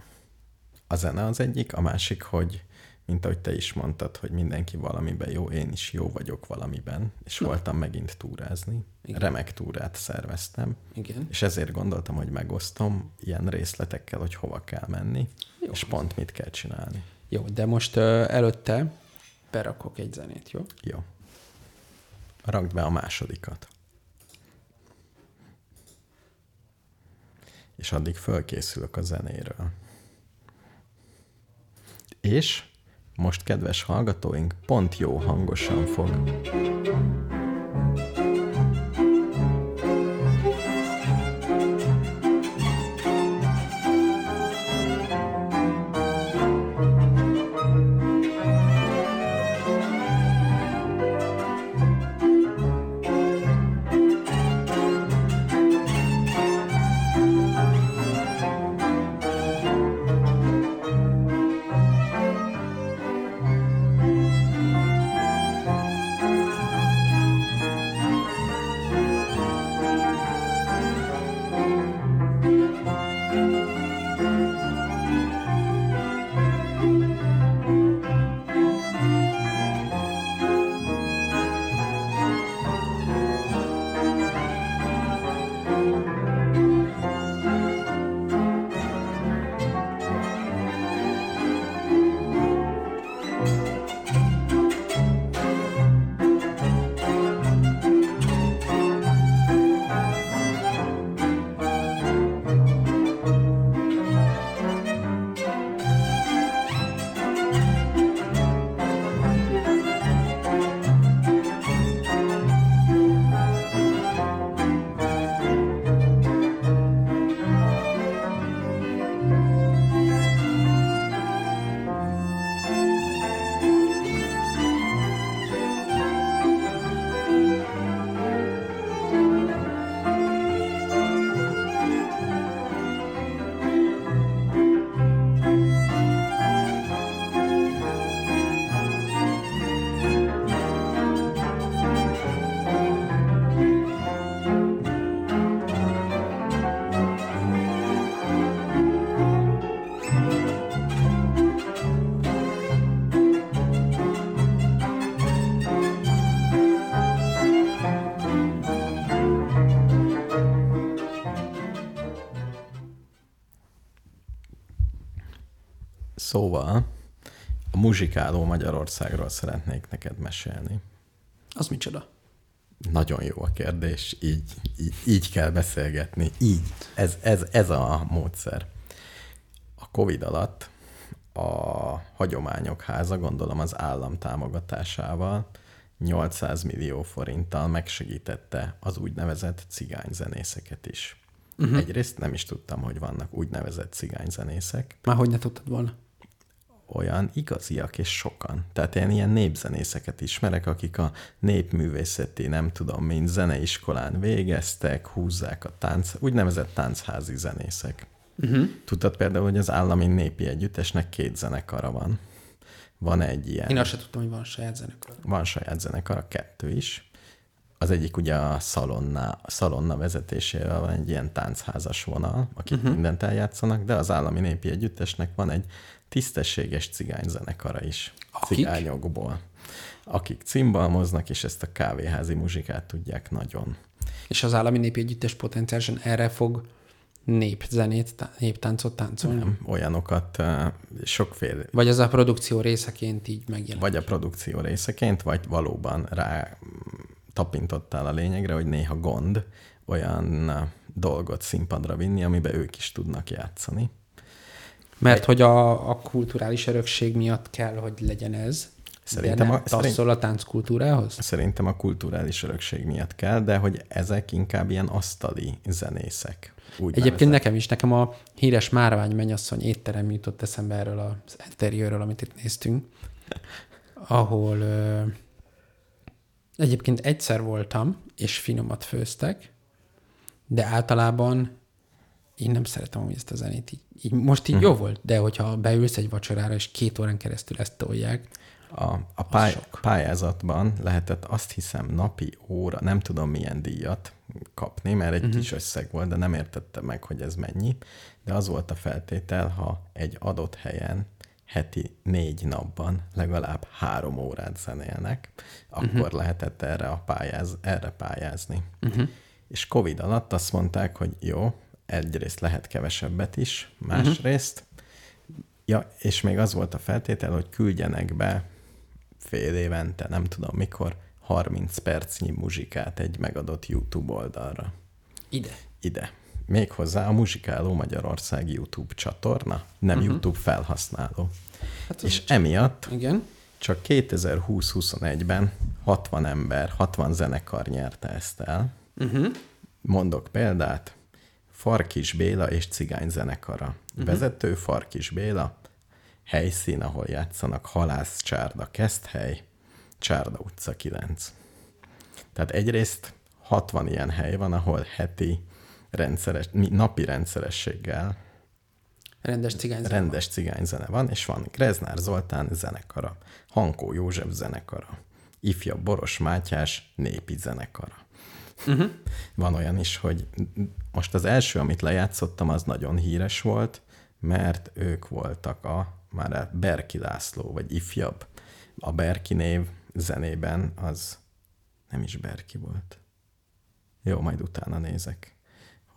A zene az egyik, a másik, hogy mint ahogy te is mondtad, hogy mindenki valamiben jó, én is jó vagyok valamiben, és Na. voltam megint túrázni. Igen. Remek túrát szerveztem. Igen. És ezért gondoltam, hogy megosztom ilyen részletekkel, hogy hova kell menni, jó. és pont mit kell csinálni. Jó, de most uh, előtte berakok egy zenét, jó? Jó rakd be a másodikat. És addig fölkészülök a zenéről. És most, kedves hallgatóink, pont jó hangosan fog muzsikáló Magyarországról szeretnék neked mesélni. Az micsoda? Nagyon jó a kérdés, így, így, így kell beszélgetni, így, ez, ez, ez a módszer. A Covid alatt a Hagyományok Háza, gondolom az állam támogatásával, 800 millió forinttal megsegítette az úgynevezett cigányzenészeket is. Uh-huh. Egyrészt nem is tudtam, hogy vannak úgynevezett cigányzenészek. Már hogy ne tudtad volna? Olyan igaziak és sokan. Tehát én ilyen népzenészeket ismerek, akik a népművészeti, nem tudom, mint zeneiskolán végeztek, húzzák a tánc, úgynevezett táncházi zenészek. Uh-huh. Tudtad például, hogy az állami népi együttesnek két zenekara van. Van egy ilyen... Én azt sem tudtam, hogy van saját zenekar. Van saját zenekara, kettő is. Az egyik ugye a szalonna, szalonna vezetésével van egy ilyen táncházas vonal, akik uh-huh. mindent eljátszanak, de az állami népi együttesnek van egy tisztességes cigányzenekara is. Akik? Cigányokból. Akik cimbalmoznak, és ezt a kávéházi muzsikát tudják nagyon. És az állami népi együttes potenciálisan erre fog népzenét, néptáncot táncolni? Nem, olyanokat sokféle. Vagy az a produkció részeként így megjelenik? Vagy a produkció részeként, vagy valóban rá tapintottál a lényegre, hogy néha gond olyan dolgot színpadra vinni, amiben ők is tudnak játszani. Mert hogy a, a kulturális örökség miatt kell, hogy legyen ez. Szerintem a, szerint, a tánckultúrához? Szerintem a kulturális örökség miatt kell, de hogy ezek inkább ilyen asztali zenészek. Úgy Egyébként nevezek. nekem is, nekem a híres Márvány mennyasszony étterem jutott eszembe erről az interiőről, amit itt néztünk, ahol egyébként egyszer voltam, és finomat főztek, de általában én nem szeretem amúgy ezt a zenét. Így, így most így uh-huh. jó volt, de hogyha beülsz egy vacsorára, és két órán keresztül ezt tolják, a, a pály, pályázatban lehetett azt hiszem napi óra, nem tudom milyen díjat kapni, mert egy uh-huh. kis összeg volt, de nem értettem meg, hogy ez mennyi. De az volt a feltétel, ha egy adott helyen heti négy napban legalább három órát zenélnek, akkor uh-huh. lehetett erre, a pályáz, erre pályázni. Uh-huh. És Covid alatt azt mondták, hogy jó, egyrészt lehet kevesebbet is, másrészt, uh-huh. ja, és még az volt a feltétel, hogy küldjenek be fél évente, nem tudom mikor, 30 percnyi muzsikát egy megadott YouTube oldalra. Ide? Ide. Méghozzá a Muzsikáló Magyarország YouTube csatorna, nem uh-huh. YouTube felhasználó. Hát és emiatt igen. csak 2020-21-ben 60 ember, 60 zenekar nyerte ezt el. Uh-huh. Mondok példát, Farkis Béla és Cigány zenekara. Uh-huh. Vezető Farkis Béla, helyszín, ahol játszanak Halász Csárda Keszthely, Csárda utca 9. Tehát egyrészt 60 ilyen hely van, ahol heti rendszeres, napi rendszerességgel rendes cigányzene, rendes cigányzene van, és van Greznár Zoltán zenekara, Hankó József zenekara, Ifja Boros Mátyás népi zenekara. Uh-huh. Van olyan is, hogy most az első, amit lejátszottam, az nagyon híres volt, mert ők voltak a már a Berki László, vagy ifjabb. A Berki név zenében az nem is Berki volt. Jó, majd utána nézek,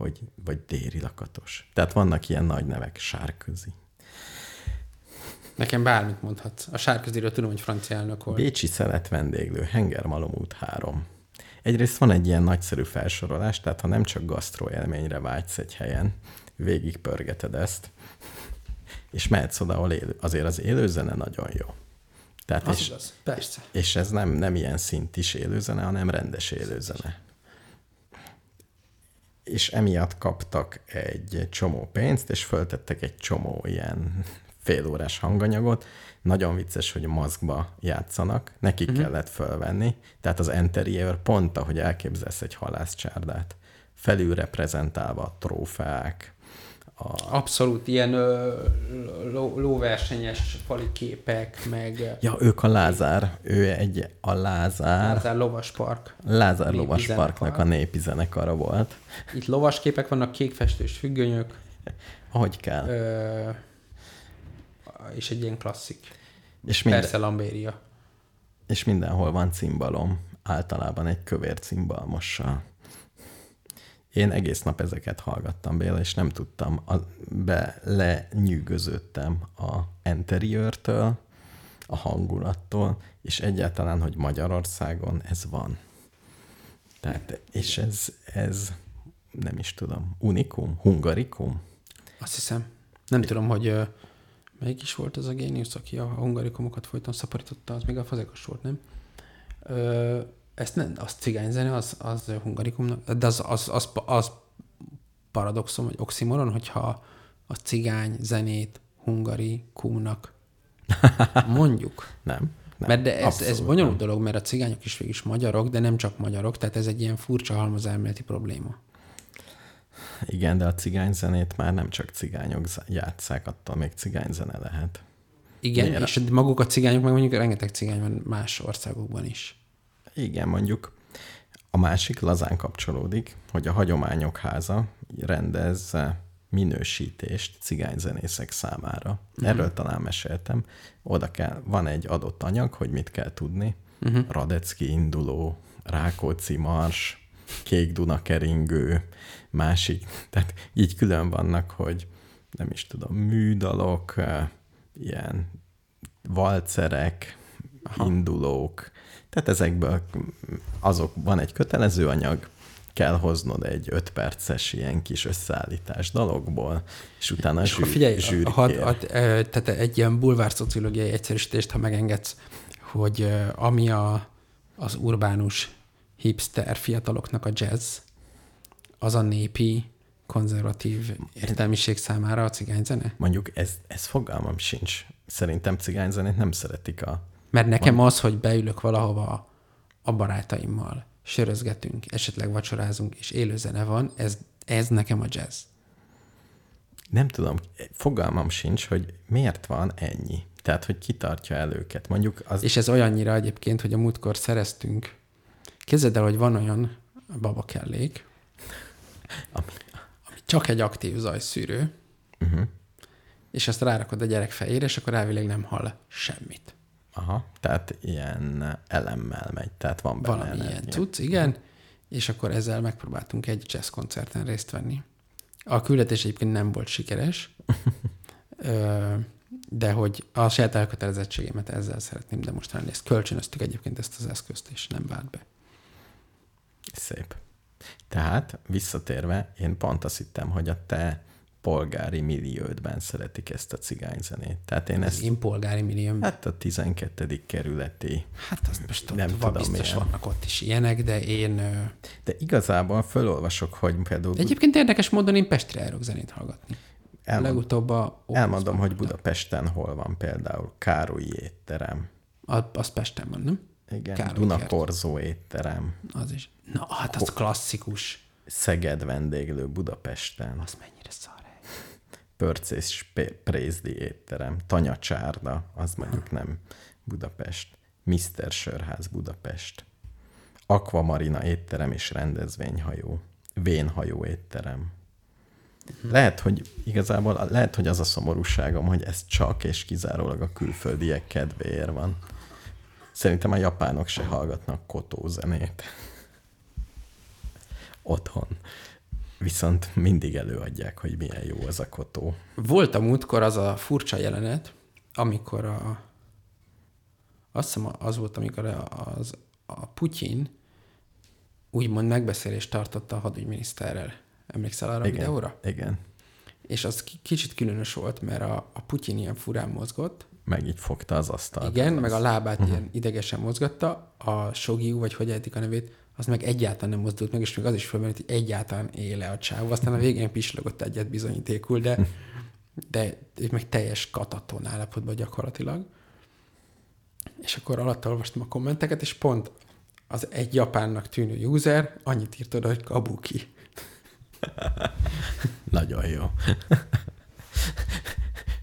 hogy, vagy Déri Lakatos. Tehát vannak ilyen nagy nevek, Sárközi. Nekem bármit mondhatsz. A Sárköziről tudom, hogy francia elnök volt. Bécsi szelet vendéglő, Henger Malom út 3. Egyrészt van egy ilyen nagyszerű felsorolás, tehát ha nem csak gasztró élményre vágysz egy helyen, végig pörgeted ezt, és mehetsz oda, ahol élő. Azért az élőzene nagyon jó. Tehát az és, igaz, persze. És ez nem, nem ilyen szintis élőzene, hanem rendes élőzene. És emiatt kaptak egy csomó pénzt, és föltettek egy csomó ilyen félórás hanganyagot. Nagyon vicces, hogy maszkba játszanak, nekik uh-huh. kellett fölvenni. Tehát az interior pont, ahogy elképzelsz egy halászcsárdát, felül reprezentálva a trófeák, a... Abszolút ilyen ö, ló, lóversenyes fali képek, meg... Ja, ők a Lázár. Ő egy a Lázár... Lázár Lovaspark. Lázár Lovasparknak a népi zenekara volt. Itt lovas képek vannak, kékfestős függönyök. Ahogy kell. Ö, és egy ilyen klasszik. És minden... Persze Lambéria. És mindenhol van cimbalom. Általában egy kövér cimbalmossal. Én egész nap ezeket hallgattam Béla, és nem tudtam, a, be lenyűgöződtem a interiőrtől, a hangulattól, és egyáltalán, hogy Magyarországon ez van. Tehát, és ez, ez nem is tudom, unikum, hungarikum? Azt hiszem. Nem tudom, hogy uh, melyik is volt az a géniusz, aki a hungarikumokat folyton szaporította, az még a fazekas volt, nem? Uh, ezt nem, az cigányzene, az, az hungarikumnak, de az, az, az, az paradoxon, vagy oximoron, hogyha a cigány zenét hungarikumnak mondjuk. nem. Nem, mert de ez, ez bonyolult nem. dolog, mert a cigányok is végig is magyarok, de nem csak magyarok, tehát ez egy ilyen furcsa halmazelméleti probléma. Igen, de a cigányzenét már nem csak cigányok játszák, attól még cigányzene lehet. Igen, Miért? és maguk a cigányok, meg mondjuk rengeteg cigány van más országokban is. Igen, mondjuk a másik lazán kapcsolódik, hogy a Hagyományok Háza rendez minősítést cigányzenészek számára. Uh-huh. Erről talán meséltem. Oda kell, van egy adott anyag, hogy mit kell tudni. Uh-huh. Radecki induló, Rákóczi mars, Kék Duna keringő, másik. Tehát így külön vannak, hogy nem is tudom, műdalok, ilyen valcerek, Aha. indulók. Tehát ezekből azok van egy kötelező anyag, kell hoznod egy öt perces ilyen kis összeállítás dologból, és utána és zsűri, figyelj, zsűri had, had, tehát egy ilyen bulvár szociológiai egyszerűsítést, ha megengedsz, hogy ami a, az urbánus hipster fiataloknak a jazz, az a népi, konzervatív értelmiség számára a cigányzene? Mondjuk ez, ez fogalmam sincs. Szerintem cigányzenét nem szeretik a... Mert nekem van. az, hogy beülök valahova a barátaimmal, sörözgetünk, esetleg vacsorázunk, és élő zene van, ez, ez nekem a jazz. Nem tudom, fogalmam sincs, hogy miért van ennyi. Tehát, hogy kitartja el őket. Mondjuk az... És ez olyannyira egyébként, hogy a múltkor szereztünk. Képzeld el, hogy van olyan babakellék, ami, ami csak egy aktív zajszűrő, uh-huh. és azt rárakod a gyerek fejére, és akkor elvileg nem hall semmit. Aha, tehát ilyen elemmel megy, tehát van benne Valami ilyen cucc, igen, és akkor ezzel megpróbáltunk egy jazz koncerten részt venni. A küldetés egyébként nem volt sikeres, de hogy a saját elkötelezettségemet ezzel szeretném demonstrálni. Ezt kölcsönöztük egyébként ezt az eszközt, és nem vált be. Szép. Tehát visszatérve, én pont azt hittem, hogy a te polgári milliódban szeretik ezt a cigányzenét. Tehát én ezt... Én polgári milliómban? Hát a 12. kerületi. Hát azt most nem ott tudom, biztos milyen. vannak ott is ilyenek, de én... De igazából felolvasok, hogy például... De egyébként érdekes módon én Pestre járok zenét hallgatni. Elmond, Legutóbb a... Elmondom, hogy Budapesten hol van például Károlyi étterem. A, az Pesten van, nem? Igen, Károly Dunakorzó étterem. Az is. Na, hát az klasszikus. Szeged vendéglő Budapesten. Az mennyire szar Pörcés Prézdi étterem, Tanyacsárda, az mondjuk nem Budapest, Mr. Sörház Budapest, Aquamarina étterem és rendezvényhajó, Vénhajó étterem. Lehet, hogy igazából lehet, hogy az a szomorúságom, hogy ez csak és kizárólag a külföldiek kedvéért van. Szerintem a japánok se hallgatnak kotózenét. Otthon viszont mindig előadják, hogy milyen jó az a kotó. Volt a múltkor az a furcsa jelenet, amikor a azt hiszem az volt, amikor az, a Putyin úgymond megbeszélést tartotta a hadügyminiszterrel. Emlékszel arra igen, a videóra? Igen. És az kicsit különös volt, mert a, a Putyin ilyen furán mozgott. Meg így fogta az asztalt. Igen, az meg a lábát uh-huh. ilyen idegesen mozgatta. A Sogiu, vagy hogy ejtik a nevét, az meg egyáltalán nem mozdult meg, és még az is fölmerült, hogy egyáltalán éle a csáv. Aztán a végén pislogott egyet bizonyítékul, de, de meg teljes kataton állapotban gyakorlatilag. És akkor alatt olvastam a kommenteket, és pont az egy japánnak tűnő user annyit írt oda, hogy kabuki. Nagyon jó.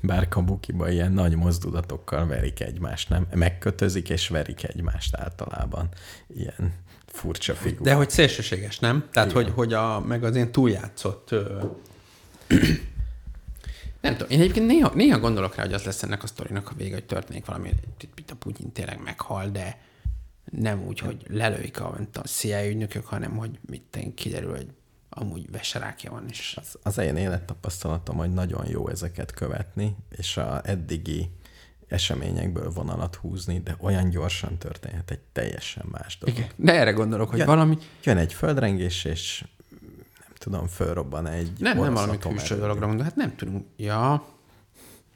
Bár kabukiba ilyen nagy mozdulatokkal verik egymást, nem? Megkötözik és verik egymást általában. Ilyen furcsa figura. De hogy szélsőséges, nem? Tehát, hogy, hogy a, meg az ilyen túljátszott... Ö... nem tudom, én egyébként néha, néha gondolok rá, hogy az lesz ennek a sztorinak a vége, hogy történik valami, itt a Putyin tényleg meghal, de nem úgy, hogy lelőik a, a CIA ügynökök, hanem hogy mit kiderül, hogy amúgy veserákja van is. Az, az én élettapasztalatom, hogy nagyon jó ezeket követni, és a eddigi eseményekből vonalat húzni, de olyan gyorsan történhet egy teljesen más dolog. Igen. De erre gondolok, hogy jön, valami... Jön egy földrengés, és nem tudom, fölrobban egy Nem, nem valami külső dologra mondom, hát nem tudunk. Ja.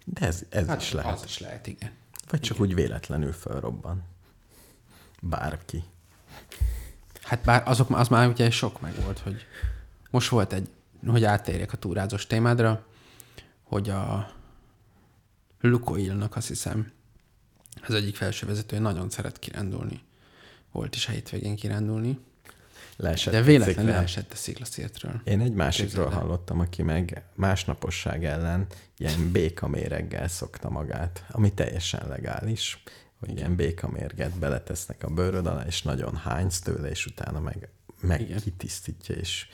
De ez, ez hát is lehet. Az is lehet, igen. Vagy csak igen. úgy véletlenül fölrobban. Bárki. Hát bár azok, az már ugye sok meg volt, hogy most volt egy, hogy áttérjek a túrázós témádra, hogy a Lukoilnak azt hiszem, az egyik felső vezető nagyon szeret kirándulni. Volt is a hétvégén kirándulni. Leesett De véletlenül leesett a sziklaszértről. Én egy másikról Képzeld hallottam, aki meg másnaposság ellen ilyen békaméreggel szokta magát, ami teljesen legális, hogy ilyen békamérget beletesznek a bőröd alá, és nagyon hánysz tőle, és utána meg, meg Igen. kitisztítja, és,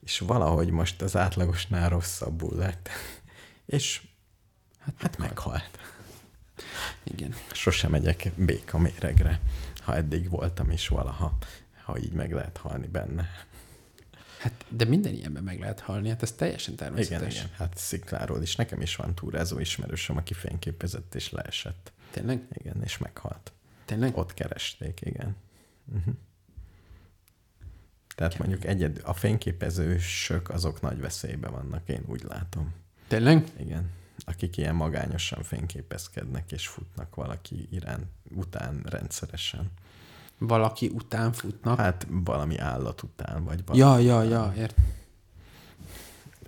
és valahogy most az átlagosnál rosszabbul lett. és hát, hát meghalt. Igen. Sosem megyek békaméregre, ha eddig voltam is valaha, ha így meg lehet halni benne. Hát, de minden ilyenben meg lehet halni, hát ez teljesen természetes. Igen, igen. hát szikláról is. Nekem is van túrázó ismerősöm, aki fényképezett és leesett. Tényleg? Igen, és meghalt. Tényleg? Ott keresték, igen. Uh-huh. Tehát Kemény. mondjuk egyed, a fényképezősök azok nagy veszélyben vannak, én úgy látom. Tényleg? Igen. Akik ilyen magányosan fényképezkednek és futnak valaki irán után rendszeresen. Valaki után futnak? Hát valami állat után, vagy valami. Ja, ja, ja, ért.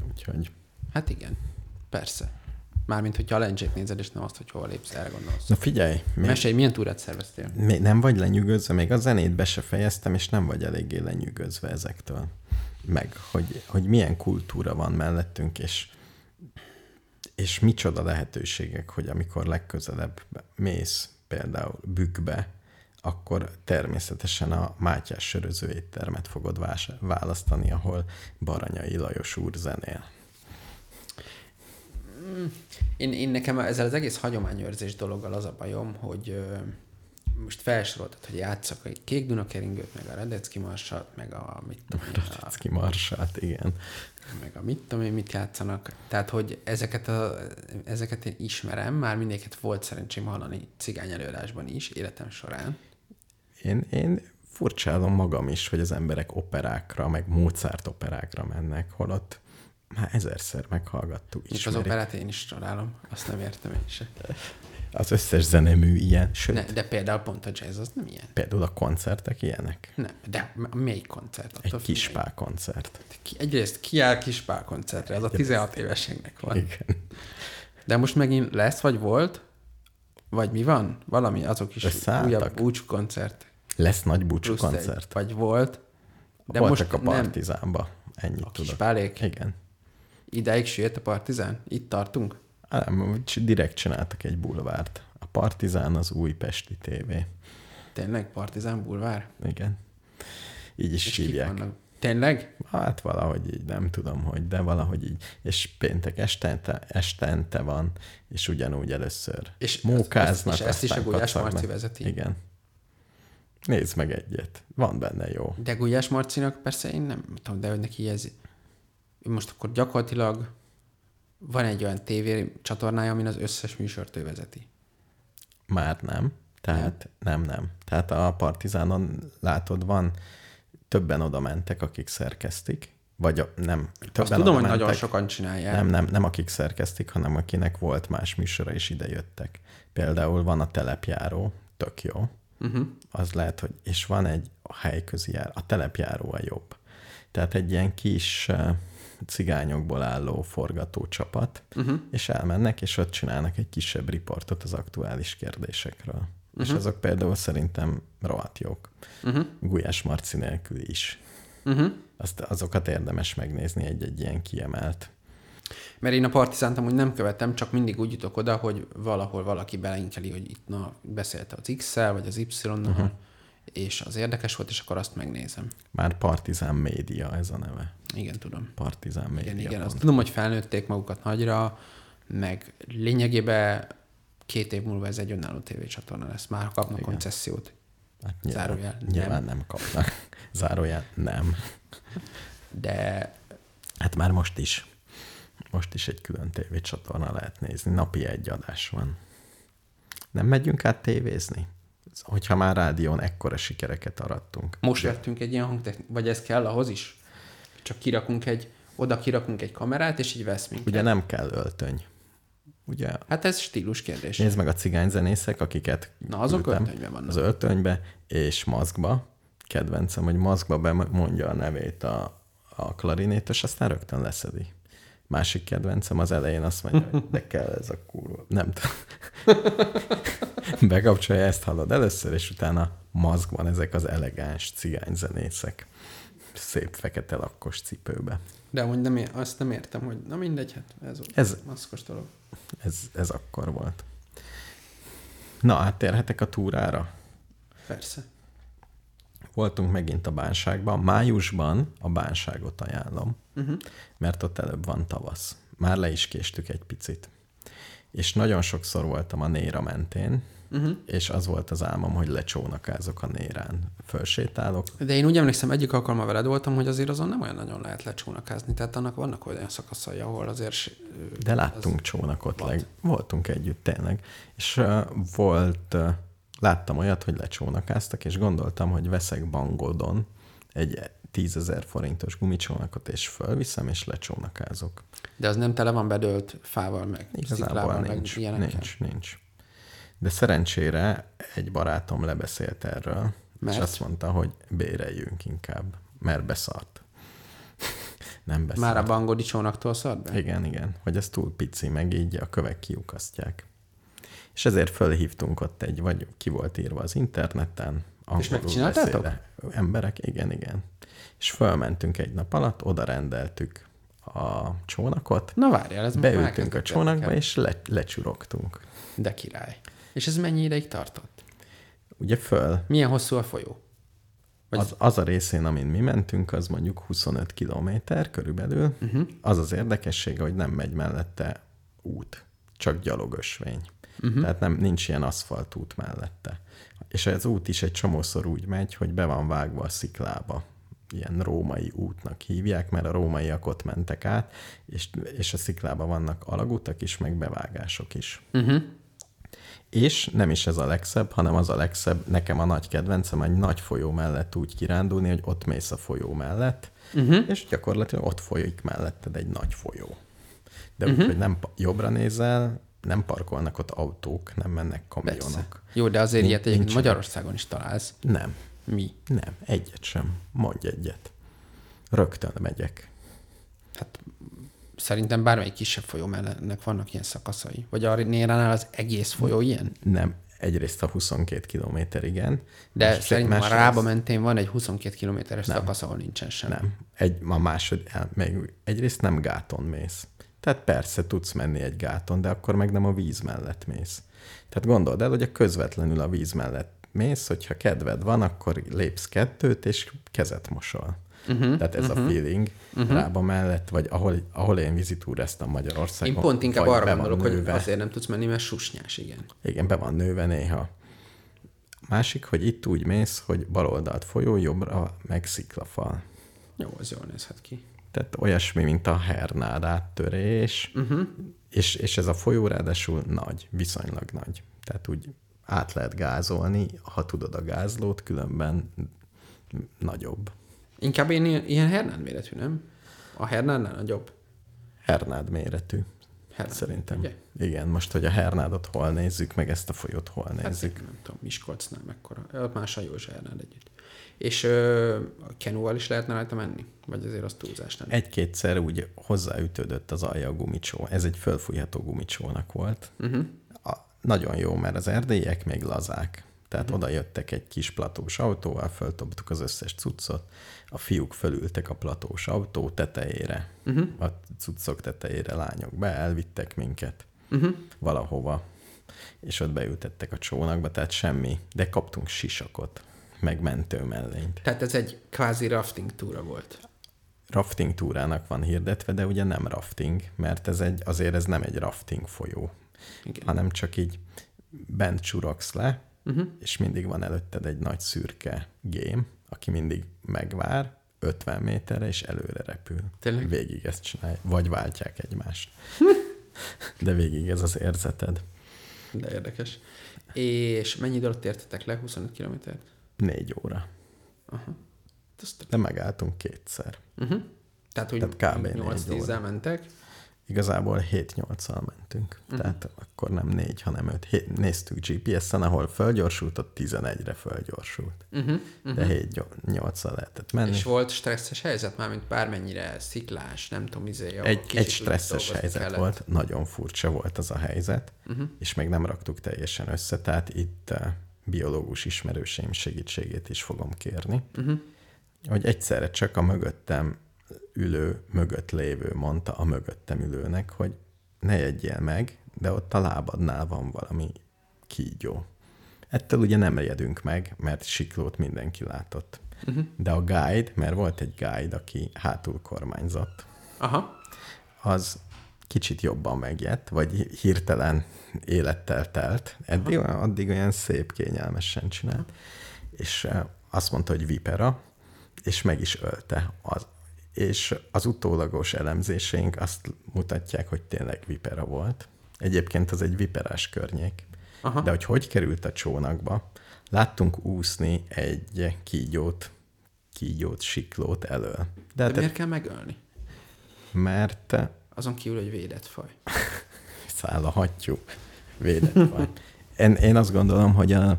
Úgyhogy. Hát igen, persze. Mármint, hogyha a lencsét nézed, és nem azt, hogy hol lépsz, erre gondolsz. Na figyelj. Még... Mesélj, milyen túrát szerveztél? Még nem vagy lenyűgözve, még a zenét be se fejeztem, és nem vagy eléggé lenyűgözve ezektől. Meg, hogy, hogy milyen kultúra van mellettünk, és, és micsoda lehetőségek, hogy amikor legközelebb mész például bükkbe, akkor természetesen a Mátyás söröző éttermet fogod választani, ahol Baranyai Lajos úr zenél. Én, én nekem ezzel az egész hagyományőrzés dologgal az a bajom, hogy ö, most felsoroltad, hogy játszak egy kék Dunakeringőt, meg a Radecki Marsat, meg a mit tudom én. Radecki Marsat, igen. Meg a mit tudom én, mit játszanak. Tehát, hogy ezeket, a, ezeket én ismerem, már mindéket volt szerencsém hallani cigány előadásban is, életem során. Én, én furcsálom magam is, hogy az emberek operákra, meg Mozart operákra mennek, holott már ezerszer meghallgattuk. És az operát én is csodálom, azt nem értem én se. Az összes zenemű ilyen, sőt. Ne, de például pont a jazz az nem ilyen. Például a koncertek ilyenek? Nem, de melyik koncert? Egy kispál koncert. Ki, egyrészt ki áll kispál koncertre, ez a 16 éveseknek van. Igen. De most megint lesz, vagy volt? Vagy mi van? Valami, azok is újabb búcsú koncert. Lesz nagy búcsú koncert. Egy, vagy volt. De Voltak most a partizánba. Ennyit a tudok. Kispálék? Igen. Ideig sült a Partizán? Itt tartunk? Nem, direkt csináltak egy bulvárt. A Partizán az új Pesti TV. Tényleg? Partizán bulvár? Igen. Így is És hívják. Tényleg? Hát valahogy így, nem tudom, hogy, de valahogy így. És péntek estente, estente van, és ugyanúgy először és mókáznak. És ezt is a Gulyás Marci vezeti? Igen. Nézd meg egyet. Van benne jó. De Gulyás Marcinak persze én nem tudom, de hogy neki ez most akkor gyakorlatilag van egy olyan tévé csatornája, amin az összes műsort ő vezeti. Már nem. Tehát nem, nem. nem. Tehát a Partizánon látod, van többen oda mentek, akik szerkesztik, vagy a, nem. Többen Azt tudom, hogy nagyon sokan csinálják. Nem, nem, nem akik szerkesztik, hanem akinek volt más műsora, is ide jöttek. Például van a telepjáró, tök jó. Uh-huh. Az lehet, hogy, és van egy a helyközi jár, a telepjáró a jobb. Tehát egy ilyen kis cigányokból álló forgatócsapat, uh-huh. és elmennek, és ott csinálnak egy kisebb riportot az aktuális kérdésekről. Uh-huh. És mhm. azok például szerintem rohadt jók. Uh-huh. Gulyás Marci nélkül is. Uh-huh. Azt, azokat érdemes megnézni egy-egy ilyen kiemelt. Mert én a partizánt amúgy nem követem, csak mindig úgy jutok oda, hogy valahol valaki beleinkeli, hogy itt na, beszélte az X-szel, vagy az Y-nal, uh-huh és az érdekes volt, és akkor azt megnézem. Már Partizán Média ez a neve. Igen, tudom. Partizán Média. Igen, igen. Azt tudom, hogy felnőtték magukat nagyra, meg lényegében két év múlva ez egy önálló tévécsatorna lesz. Már kapnak igen. koncesziót. Hát nyilván, Zárójel. Nyilván nem. nem kapnak. Zárójel nem. De Hát már most is. Most is egy külön tévécsatorna lehet nézni. Napi egy adás van. Nem megyünk át tévézni? Hogyha már rádión ekkora sikereket arattunk. Most vettünk egy ilyen hangtechnik, vagy ez kell ahhoz is? Csak kirakunk egy, oda kirakunk egy kamerát, és így vesz minket. Ugye nem kell öltöny. Ugye Hát ez stílus kérdés. Nézd meg a cigányzenészek, akiket Na, azok küldtem öltönyben vannak. Az öltönybe és maszkba. Kedvencem, hogy maszkba bemondja a nevét a, a klarinétos, aztán rögtön leszedi. Másik kedvencem az elején azt mondja, hogy de kell ez a kurva. Nem tudom. Bekapcsolja, ezt hallod először, és utána maszkban ezek az elegáns cigányzenészek. Szép fekete lakkos cipőbe. De amúgy nem, azt nem értem, hogy na mindegy, hát ez, Ez- ez maszkos dolog. Ez, ez akkor volt. Na, áttérhetek a túrára. Persze. Voltunk megint a bánságban. Májusban a bánságot ajánlom, Uh-huh. mert ott előbb van tavasz. Már le is késtük egy picit. És nagyon sokszor voltam a Néra mentén, Uh-huh. és az volt az álmom, hogy lecsónakázok a Nérán. Fölsétálok. De én úgy emlékszem, egyik alkalommal veled voltam, hogy azért azon nem olyan nagyon lehet lecsónakázni. Tehát annak vannak olyan szakaszai, ahol azért... De láttunk az- csónakot, leg, voltunk együtt tényleg. És uh, volt, uh, láttam olyat, hogy lecsónakáztak, és gondoltam, hogy veszek Bangodon egy 10 ezer forintos gumicsónakot, és fölviszem, és lecsónakázok. De az nem tele van bedölt fával, meg Igazából sziklával, meg nincs, ilyenekkel. nincs, nincs. De szerencsére egy barátom lebeszélt erről, Mert? És azt mondta, hogy béreljünk inkább, mert beszart. Nem beszart. Már a bangodi csónaktól szart be? Igen, igen, hogy ez túl pici, meg így a kövek kiukasztják. És ezért fölhívtunk ott egy, vagy ki volt írva az interneten, angolul megcsináltátok? beszélő Emberek, igen, igen. És fölmentünk egy nap alatt, oda rendeltük a csónakot, Na várjál, ez beültünk a csónakba, és le, lecsurogtunk. De király. És ez mennyi ideig tartott? Ugye föl, Milyen hosszú a folyó? Vagy- az, az a részén, amin mi mentünk, az mondjuk 25 kilométer körülbelül. Uh-huh. Az az érdekessége, hogy nem megy mellette út, csak gyalogösvény. Uh-huh. Tehát nem, nincs ilyen aszfaltút mellette. És az út is egy csomószor úgy megy, hogy be van vágva a sziklába. Ilyen római útnak hívják, mert a rómaiak ott mentek át, és, és a sziklában vannak alagutak is, meg bevágások is. Uh-huh. És nem is ez a legszebb, hanem az a legszebb, nekem a nagy kedvencem, egy nagy folyó mellett úgy kirándulni, hogy ott mész a folyó mellett, uh-huh. és gyakorlatilag ott folyik melletted egy nagy folyó. De uh-huh. úgy, hogy nem jobbra nézel, nem parkolnak ott autók, nem mennek Persze. kamionok. Jó, de azért Nin- ilyet egyébként. Magyarországon is találsz. Nem, Mi? nem, egyet sem. Mondj egyet. Rögtön megyek. Hát szerintem bármelyik kisebb folyó mellettnek vannak ilyen szakaszai. Vagy a Néránál az egész folyó ilyen? Nem, egyrészt a 22 kilométer, igen. De Másrészt- szerintem a Rába mentén van egy 22 kilométeres szakasz, ahol nincsen sem. Nem. Egy, a másod, még egyrészt nem gáton mész. Tehát persze tudsz menni egy gáton, de akkor meg nem a víz mellett mész. Tehát gondold el, hogy a közvetlenül a víz mellett mész, hogyha kedved van, akkor lépsz kettőt, és kezet mosol. Uh-huh, Tehát ez uh-huh, a feeling uh-huh. rába mellett, vagy ahol, ahol én vizitúreztem Magyarországon. Én pont inkább arra gondolok, hogy azért nem tudsz menni, mert susnyás, igen. Igen, be van nőve néha. Másik, hogy itt úgy mész, hogy bal oldalt folyó, jobbra meg sziklafal. Jó, az jól nézhet ki. Tehát olyasmi, mint a hernád áttörés, uh-huh. és, és ez a folyó ráadásul nagy, viszonylag nagy. Tehát úgy át lehet gázolni, ha tudod a gázlót, különben nagyobb. Inkább én ilyen, ilyen Hernád méretű, nem? A Hernádnál nagyobb. Hernád méretű. Hernád, Szerintem. ugye? Igen, most, hogy a Hernádot hol nézzük, meg ezt a folyót hol Hát nézzük. nem tudom, Miskolcnál mekkora. Más a Józsa Hernád együtt. És ö, a kenúval is lehetne rajta menni? Vagy azért az túlzás nem? Egy-kétszer úgy hozzáütődött az alja a gumicsó. Ez egy fölfújható gumicsónak volt. Uh-huh. Nagyon jó, mert az erdélyiek még lazák. Tehát uh-huh. oda jöttek egy kis platós autóval, föltobtuk az összes cuccot, a fiúk fölültek a platós autó tetejére, uh-huh. a cuccok tetejére lányok be, elvittek minket uh-huh. valahova, és ott beültettek a csónakba, tehát semmi, de kaptunk sisakot, meg mentőmellényt. Tehát ez egy kvázi rafting túra volt. rafting túrának van hirdetve, de ugye nem rafting, mert ez egy, azért ez nem egy rafting folyó, Igen. hanem csak így bent csurogsz le, uh-huh. és mindig van előtted egy nagy szürke gém, aki mindig megvár, 50 méterre, és előre repül. Tényleg? Végig ezt csinálja. Vagy váltják egymást. De végig ez az érzeted. De érdekes. És mennyi idő alatt értetek le? 25 kilométert? Négy óra. Aha. De megálltunk kétszer. uh-huh. Tehát, hogy Tehát kb. négy 8-10-zel óra. mentek. Igazából 7-8-al mentünk. Uh-huh. Tehát akkor nem 4, hanem 5. Hét, néztük GPS-en, ahol fölgyorsult, ott 11-re fölgyorsult. Uh-huh. Uh-huh. De 7-8-al lehetett menni. És volt stresszes helyzet már, mint bármennyire sziklás, nem tudom, izé, egy, egy stresszes helyzet kellett. volt, nagyon furcsa volt az a helyzet, uh-huh. és még nem raktuk teljesen össze, tehát itt uh, biológus ismerőseim segítségét is fogom kérni, uh-huh. hogy egyszerre csak a mögöttem ülő, mögött lévő mondta a mögöttem ülőnek, hogy ne jegyél meg, de ott a lábadnál van valami kígyó. Ettől ugye nem jedünk meg, mert siklót mindenki látott. Uh-huh. De a guide, mert volt egy guide, aki hátul kormányzott, Aha. az kicsit jobban megjött, vagy hirtelen élettel telt. Eddig, addig olyan szép, kényelmesen csinált. És eh, azt mondta, hogy vipera, és meg is ölte. Az, és az utólagos elemzéseink azt mutatják, hogy tényleg vipera volt. Egyébként az egy viperás környék. Aha. De hogy hogy került a csónakba, láttunk úszni egy kígyót, kígyót, siklót elől. De, De hát miért kell megölni? mert Azon kívül, hogy védett faj. száll a hattyú, védett faj. Én, én azt gondolom, hogy a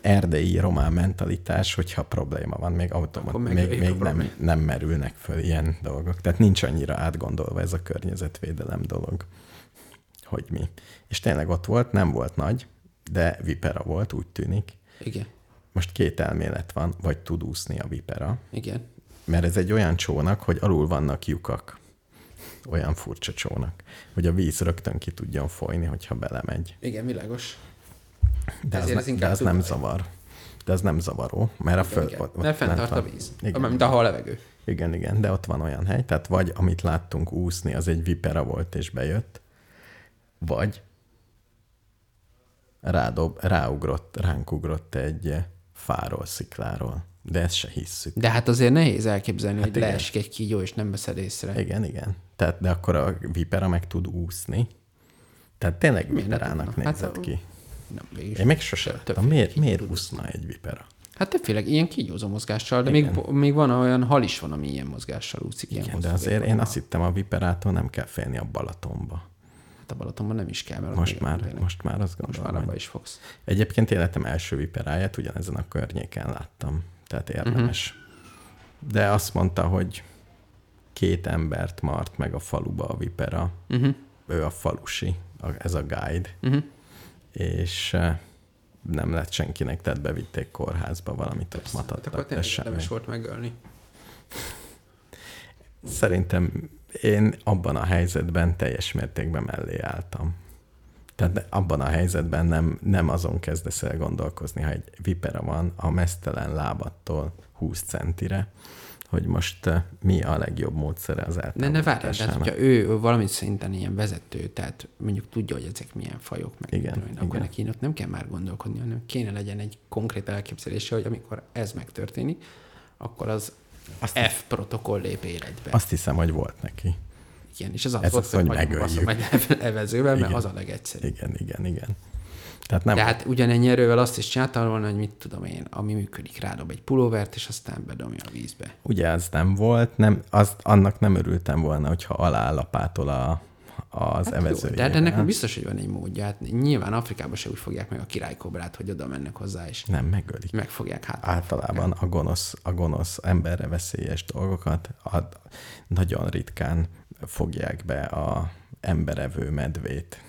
erdélyi román mentalitás, hogyha probléma van, még automat, még, a még nem, nem merülnek föl ilyen dolgok. Tehát nincs annyira átgondolva ez a környezetvédelem dolog, hogy mi. És tényleg ott volt, nem volt nagy, de vipera volt, úgy tűnik. Igen. Most két elmélet van, vagy tud úszni a vipera, Igen. mert ez egy olyan csónak, hogy alul vannak lyukak. Olyan furcsa csónak, hogy a víz rögtön ki tudjon folyni, hogyha belemegy. Igen, világos. De Ezért ne, ez de az nem zavar. De az nem zavaró, mert a föld... Igen. ott- Mert fent lent tart a víz. Igen. Mint ahol a levegő. Igen, igen, de ott van olyan hely, tehát vagy amit láttunk úszni, az egy vipera volt és bejött, vagy rádob, ráugrott, ránk ugrott egy fáról, szikláról. De ezt se hisszük. De hát azért nehéz elképzelni, hát hogy igen. leesik egy kígyó, és nem veszed észre. Igen, igen. Tehát, de akkor a vipera meg tud úszni. Tehát tényleg viperának? Hát nézett a- ki. Nem, végig Én még sose láttam. Miért, miért úszna egy vipera? Hát többféle ilyen kígyózó mozgással, de még, még van olyan hal is van, ami ilyen mozgással úszik. Ilyen Igen, de azért én azt hittem a viperától nem kell félni a Balatonba. Hát a Balatonban nem is kell, mert Most már, tényleg- most már azt most gondolom, már abba is fogsz. Egyébként életem első viperáját ugyanezen a környéken láttam. Tehát érdemes. Uh-huh. De azt mondta, hogy két embert mart meg a faluba a vipera. Uh-huh. Ő a falusi, a, ez a guide. Uh-huh. És eh, nem lett senkinek, tehát bevitték kórházba valamit, ott Hát akkor tényleg érdemes volt megölni. Szerintem én abban a helyzetben teljes mértékben mellé álltam. Tehát abban a helyzetben nem, nem azon kezdesz el gondolkozni, ha egy vipera van a mesztelen lábattól 20 centire, hogy most eh, mi a legjobb módszere az Ne, ne várjál, tehát hogyha ő, ő valamit szinten ilyen vezető, tehát mondjuk tudja, hogy ezek milyen fajok, meg Igen, tudom akkor igen. neki ott nem kell már gondolkodni, hanem kéne legyen egy konkrét elképzelése, hogy amikor ez megtörténik, akkor az Azt- F protokoll lép életbe. Azt hiszem, hogy volt neki. Igen, és az az Ez volt, az, hogy nagyon megöljük. meg evezővel, mert Igen. az a legegyszerűbb. Igen, igen, igen. Tehát nem, De hát ugyanennyi erővel azt is csináltam volna, hogy mit tudom én, ami működik, rádob egy pulóvert, és aztán bedobja a vízbe. ugye az nem volt, nem, az, annak nem örültem volna, hogyha alállapátol a, az hát Jó, evezőjével. de, de nekünk biztos, hogy van egy módja. Hát nyilván Afrikában se úgy fogják meg a királykobrát, hogy oda mennek hozzá, és Nem, megölik. megfogják hát. Általában a gonosz, a gonosz emberre veszélyes dolgokat a, nagyon ritkán fogják be a emberevő medvét,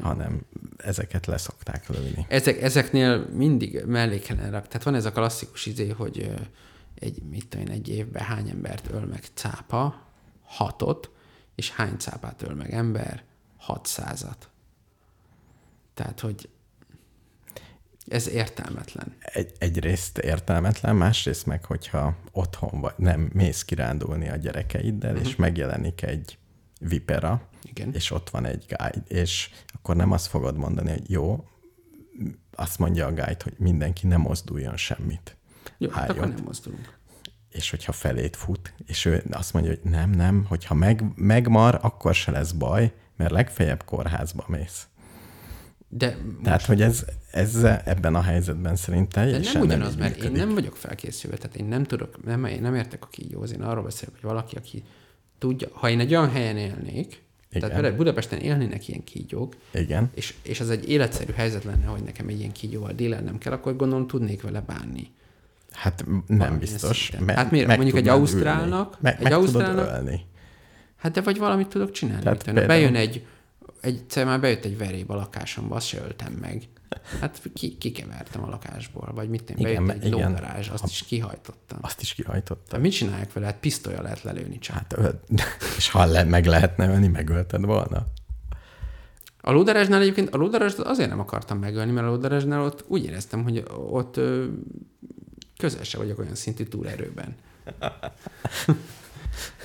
hanem ezeket leszokták lőni. Ezek, ezeknél mindig mellé kellene rak. Tehát van ez a klasszikus izé, hogy egy, mit tudom én, egy évben hány embert öl meg cápa, hatot, és hány cápát öl meg ember, hatszázat. Tehát, hogy ez értelmetlen. Egy, egyrészt értelmetlen, másrészt meg, hogyha otthon vagy, nem mész kirándulni a gyerekeiddel, uh-huh. és megjelenik egy vipera, Igen. és ott van egy guide, és akkor nem azt fogod mondani, hogy jó, azt mondja a guide, hogy mindenki ne mozduljon semmit. Jó, hát akkor nem mozdulunk. és hogyha felét fut, és ő azt mondja, hogy nem, nem, hogyha meg, megmar, akkor se lesz baj, mert legfeljebb kórházba mész. De Tehát, most, hogy ez, ez ebben a helyzetben szerint de teljesen nem ugyanaz, így mert én nem vagyok felkészülve, tehát én nem tudok, nem, én nem értek a kígyóhoz, én arról beszélek, hogy valaki, aki tudja, ha én egy olyan helyen élnék, Igen. tehát Budapesten élnének ilyen kígyók, Igen. és, és az egy életszerű helyzet lenne, hogy nekem egy ilyen kígyóval dílelnem kell, akkor gondolom tudnék vele bánni. Hát nem biztos. szinten. Hát miért? Mondjuk egy ausztrálnak- ülni. Meg, egy meg ausztrálnak- tudod ölni. Hát de vagy valamit tudok csinálni. Tehát például- Bejön egy, egyszer már bejött egy veréb a lakásomba, azt se öltem meg. Hát ki, kikevertem a lakásból, vagy mit Igen, bejött egy igen. lódarázs, azt is kihajtottam. Azt is kihajtotta. Tehát mit csinálják vele? Hát pisztolya lehet lelőni csak. Hát. És ha le, meg lehetne ölni, megölted volna. A lódarázsnál egyébként, a lódarázst azért nem akartam megölni, mert a lódarázsnál ott úgy éreztem, hogy ott ö, közel se vagyok olyan szintű túlerőben.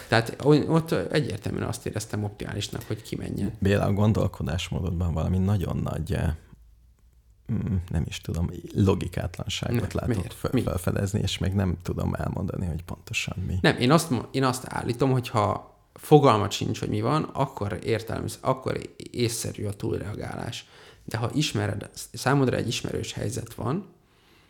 Tehát ott egyértelműen azt éreztem optimálisnak, hogy kimenjen. Béla, a gondolkodásmódodban valami nagyon nagy, eh, nem is tudom, logikátlanságot Ne, látok föl, Mi? felfedezni, és meg nem tudom elmondani, hogy pontosan mi. Nem, én azt, én azt állítom, hogy ha fogalmat sincs, hogy mi van, akkor értelmez, akkor észszerű a túlreagálás. De ha ismered, számodra egy ismerős helyzet van,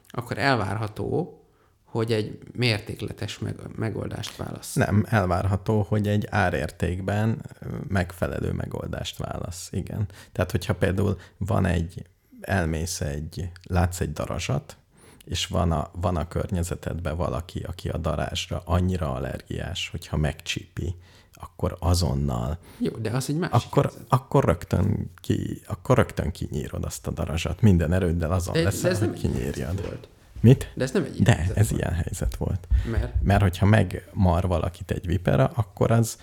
akkor elvárható, hogy egy mértékletes meg, megoldást válasz. Nem, elvárható, hogy egy árértékben megfelelő megoldást válasz. Igen. Tehát, hogyha például van egy, elmész egy, látsz egy darazsat, és van a, van a környezetedben valaki, aki a darázsra annyira allergiás, hogyha megcsípi, akkor azonnal, Jó, de az egy másik akkor, helyzet. akkor, rögtön ki, akkor rögtön kinyírod azt a darazsat. Minden erőddel azon De, lesz, de ez nem hogy ilyen kinyírjad. volt. Mit? De ez nem egy ilyen De, helyzet ez volt. ilyen helyzet volt. Mert Mert hogyha megmar valakit egy vipera, akkor az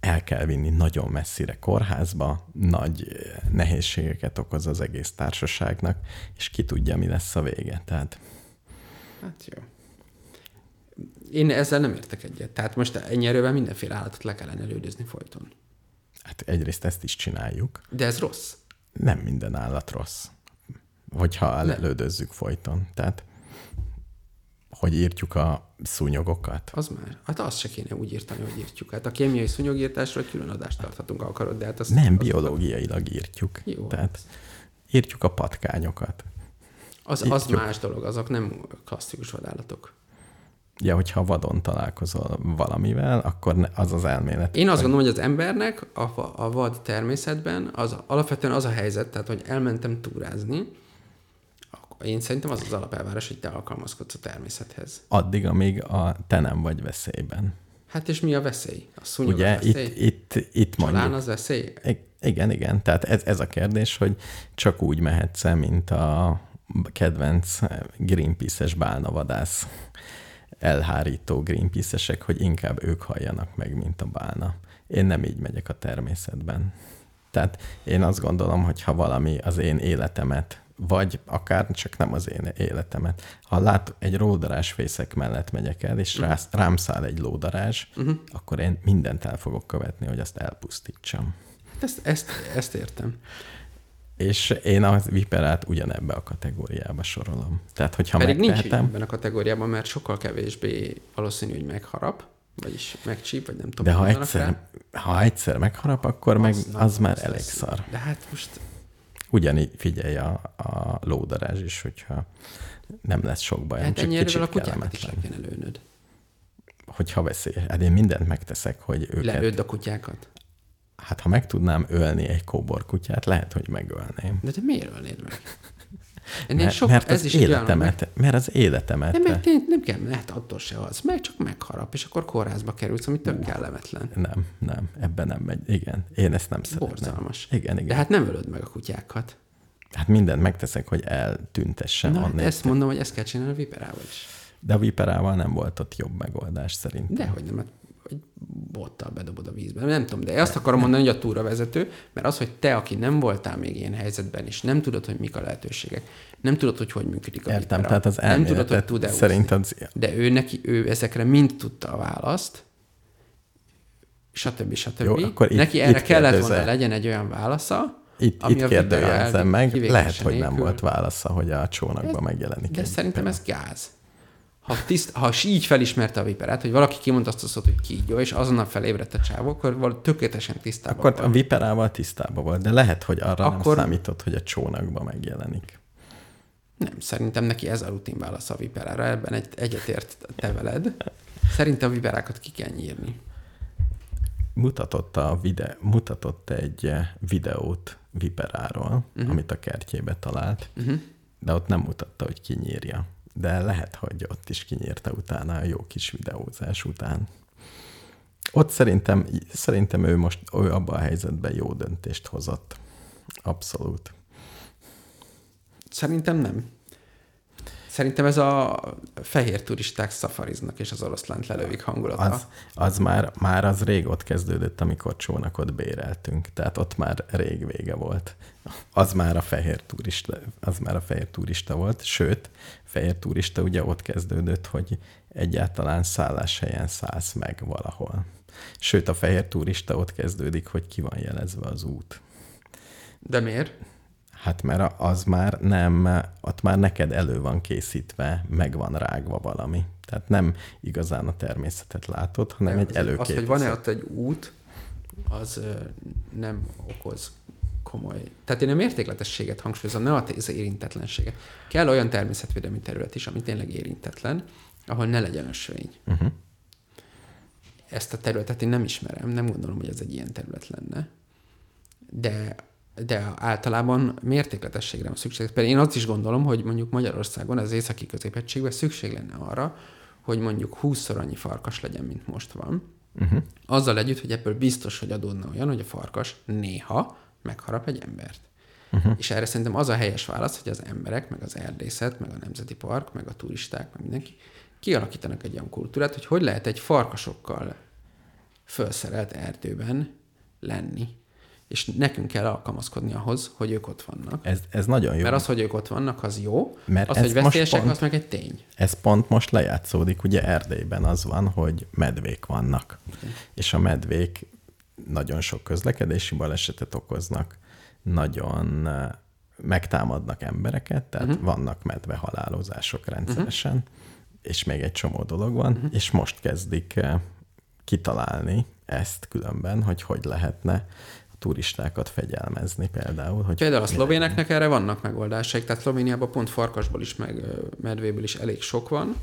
el kell vinni nagyon messzire kórházba, nagy eh, nehézségeket okoz az egész társaságnak, és ki tudja, mi lesz a vége. Tehát Hát jó. Én ezzel nem értek egyet. Tehát most ennyi erővel mindenféle állatot le kellene elődözni folyton. hát egyrészt ezt is csináljuk. De ez rossz. Nem minden állat rossz, hogyha elelődözzük folyton. Tehát hogy írtjuk a szúnyogokat. Az már. Hát azt se kéne úgy írtani, hogy írtjuk. Hát a kémiai szúnyogírtásról külön adást tarthatunk, ha akarod, de hát az... Nem az, biológiailag írtjuk. Jó. Tehát írtjuk a patkányokat. Az, az más dolog, azok nem klasszikus vadállatok. Ja, hogyha vadon találkozol valamivel, akkor az az elmélet. Én azt gondolom, hogy az embernek a, a vad természetben az alapvetően az a helyzet, tehát hogy elmentem túrázni, én szerintem az az alapelvárás, hogy te alkalmazkodsz a természethez. Addig, amíg a te nem vagy veszélyben. Hát és mi a veszély? A szúnyog Ugye a itt, veszély? itt, itt Talán mondjuk... az veszély? Igen, igen. Tehát ez, ez a kérdés, hogy csak úgy mehetsz -e, mint a kedvenc Greenpeace-es bálnavadász elhárító Greenpeace-esek, hogy inkább ők halljanak meg, mint a bálna. Én nem így megyek a természetben. Tehát én azt gondolom, hogy ha valami az én életemet, vagy akár csak nem az én életemet, ha lát egy lódarás fészek mellett megyek el, és rá, rám száll egy lódarázs, uh-huh. akkor én mindent el fogok követni, hogy azt elpusztítsam. Hát Ezt, ezt, ezt értem. És én a viperát ugyanebbe a kategóriába sorolom. Tehát, hogyha Pedig nincs megtehetem, ebben a kategóriában, mert sokkal kevésbé valószínű, hogy megharap, vagyis megcsíp, vagy nem tudom. de ha egyszer, ha egyszer megharap, akkor rá. meg na, az már az elég lesz. szar. De hát most Ugyanígy figyelj a, a lódarázs is, hogyha nem lesz sok bajom, hát csak kicsit a kutyákat is le kéne lőnöd. Hogyha veszély. Hát én mindent megteszek, hogy őket... Lelőd a kutyákat. Hát ha meg tudnám ölni egy kóbor kutyát, lehet, hogy megölném. De te miért ölnéd meg? Ennél Mert, sok, mert ez az is egy olyan, életemet, mert az életemet. Nem, mert nem, nem kell, lehet attól se az. Meg csak megharap, és akkor kórházba kerülsz, ami tök kellemetlen. Nem, nem, ebben nem megy. Igen, én ezt nem szeretem. Borzalmas. Igen, igen. De hát nem ölöd meg a kutyákat. Hát mindent megteszek, hogy eltüntessem Na, hát ezt mondom, hogy ezt kell csinálni a viperával is. De a viperával nem volt ott jobb megoldás szerintem. Dehogy nem, hát egy bottal bedobod a vízbe. Nem tudom, de azt akarom mondani, hogy a túravezető, mert az, hogy te, aki nem voltál még ilyen helyzetben, és nem tudod, hogy mik a lehetőségek, nem tudod, hogy hogy működik a Értem, tehát az nem tudod, hogy tud-e szerint úszni. az... De ő neki, ő ezekre mind tudta a választ, stb. stb. Jó, akkor itt- neki erre itt kellett kérdezel. volna legyen egy olyan válasza, Itt, ami itt elvi- meg, lehet, hogy nem nélkül. volt válasza, hogy a csónakba megjelenik de egy szerintem vipera. ez gáz. Ha, tiszt, ha így felismerte a viperát, hogy valaki kimondta azt a szót, hogy kígyó, és azonnal felébredt a csávó, akkor tökéletesen tisztában Akkor van. a viperával tisztában volt, de lehet, hogy arra Akkor- nem számított, hogy a csónakba megjelenik. Nem, szerintem neki ez a rutin válasz a viperára, ebben egy, egyetért te veled. Szerintem a viperákat ki kell nyírni. Mutatott, a vide, mutatott egy eh, videót viperáról, uh-huh. amit a kertjébe talált, Uh-huh. de ott nem mutatta, hogy kinyírja. De lehet, hogy ott is kinyírta utána a jó kis videózás után. Ott szerintem, szerintem ő most ő abban a helyzetben jó döntést hozott. Abszolút. Szerintem nem. Szerintem ez a fehér turisták szafariznak, és az oroszlánt lelövik hangulata. Az, az már, már az rég ott kezdődött, amikor csónakot béreltünk. Tehát ott már rég vége volt. Az már a fehér turista, az már a fehér turista volt. Sőt, fehér turista ugye ott kezdődött, hogy egyáltalán szálláshelyen szállsz meg valahol. Sőt, a fehér turista ott kezdődik, hogy ki van jelezve az út. De miért? Hát mert az már nem, ott már neked elő van készítve, meg van rágva valami. Tehát nem igazán a természetet látod, hanem egy Az, előkészített. hogy van-e ott egy út, az nem okoz komoly... Tehát én a mértékletességet hangsúlyozom, nem az érintetlenséget. Kell olyan természetvédelmi terület is, ami tényleg érintetlen, ahol ne legyen ösvény. Uh-huh. Ezt a területet én nem ismerem, nem gondolom, hogy ez egy ilyen terület lenne. De, de általában mértékletességre van szükség. Például én azt is gondolom, hogy mondjuk Magyarországon az északi középegységben szükség lenne arra, hogy mondjuk 20-szor annyi farkas legyen, mint most van. Uh-huh. Azzal együtt, hogy ebből biztos, hogy adódna olyan, hogy a farkas néha megharap egy embert. Uh-huh. És erre szerintem az a helyes válasz, hogy az emberek, meg az erdészet, meg a nemzeti park, meg a turisták, meg mindenki kialakítanak egy olyan kultúrát, hogy hogy lehet egy farkasokkal felszerelt erdőben lenni. És nekünk kell alkalmazkodni ahhoz, hogy ők ott vannak. Ez, ez nagyon jó. Mert az, hogy ők ott vannak, az jó. Mert az, ez hogy veszélyesek, pont- az meg egy tény. Ez pont most lejátszódik, ugye Erdélyben az van, hogy medvék vannak. És a medvék nagyon sok közlekedési balesetet okoznak, nagyon megtámadnak embereket, tehát uh-huh. vannak medve halálozások rendszeresen, uh-huh. és még egy csomó dolog van, uh-huh. és most kezdik kitalálni ezt különben, hogy hogy lehetne turistákat fegyelmezni például. Hogy Például a szlovéneknek erre vannak megoldásaik, tehát Szlovéniában pont farkasból is, meg medvéből is elég sok van,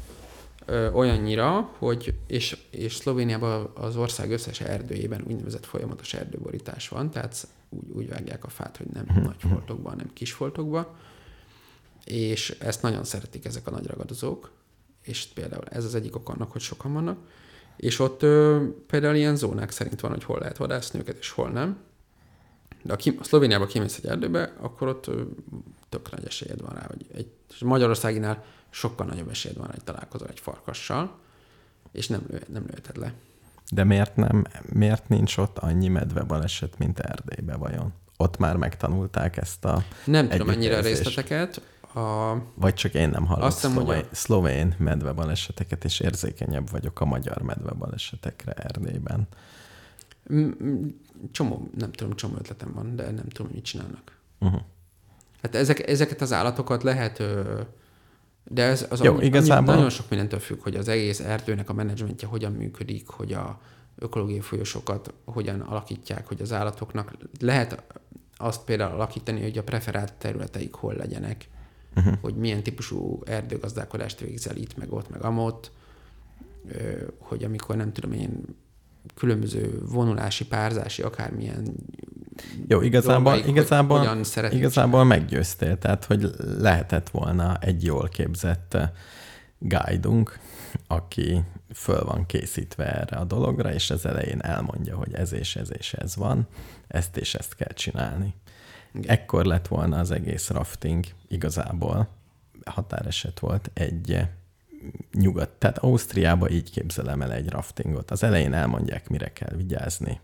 ö, olyannyira, hogy, és, és Szlovéniában az ország összes erdőjében úgynevezett folyamatos erdőborítás van, tehát úgy, úgy vágják a fát, hogy nem nagy foltokban, hanem kis foltokban, és ezt nagyon szeretik ezek a nagy ragadozók, és például ez az egyik ok annak, hogy sokan vannak, és ott ö, például ilyen zónák szerint van, hogy hol lehet vadászni őket, és hol nem. De ha ki, a Szlovéniába kimész egy erdőbe, akkor ott tök nagy esélyed van rá, hogy egy és Magyarországinál sokkal nagyobb esélyed van hogy találkozol egy farkassal, és nem, lő, nem lőheted le. De miért, nem, miért nincs ott annyi medve baleset, mint Erdélybe vajon? Ott már megtanulták ezt a... Nem tudom ennyire részleteket. A, Vagy csak én nem hallok Azt szlovén, a- szlovén medve baleseteket, és érzékenyebb vagyok a magyar medve balesetekre Erdélyben. Csomó, nem tudom, csomó ötletem van, de nem tudom, hogy mit csinálnak. Uh-huh. Hát ezek, ezeket az állatokat lehet, de ez az Jó, annyi, igazából- nagyon sok mindentől függ, hogy az egész erdőnek a menedzsmentje hogyan működik, hogy a ökológiai folyosókat hogyan alakítják, hogy az állatoknak lehet azt például alakítani, hogy a preferált területeik hol legyenek, uh-huh. hogy milyen típusú erdőgazdálkodást végzel itt, meg ott, meg amott, hogy amikor nem tudom én különböző vonulási, párzási, akármilyen Jó, igazából, dolgaik, hogy igazából, szeretik igazából meggyőztél, tehát hogy lehetett volna egy jól képzett eh, guide-unk, aki föl van készítve erre a dologra, és az elején elmondja, hogy ez és ez és ez van, ezt és ezt kell csinálni. Igen. Ekkor lett volna az egész rafting igazából határeset volt egy eh, nyugat, tehát Ausztriába így képzelem el egy raftingot. Az elején elmondják, mire kell vigyázni,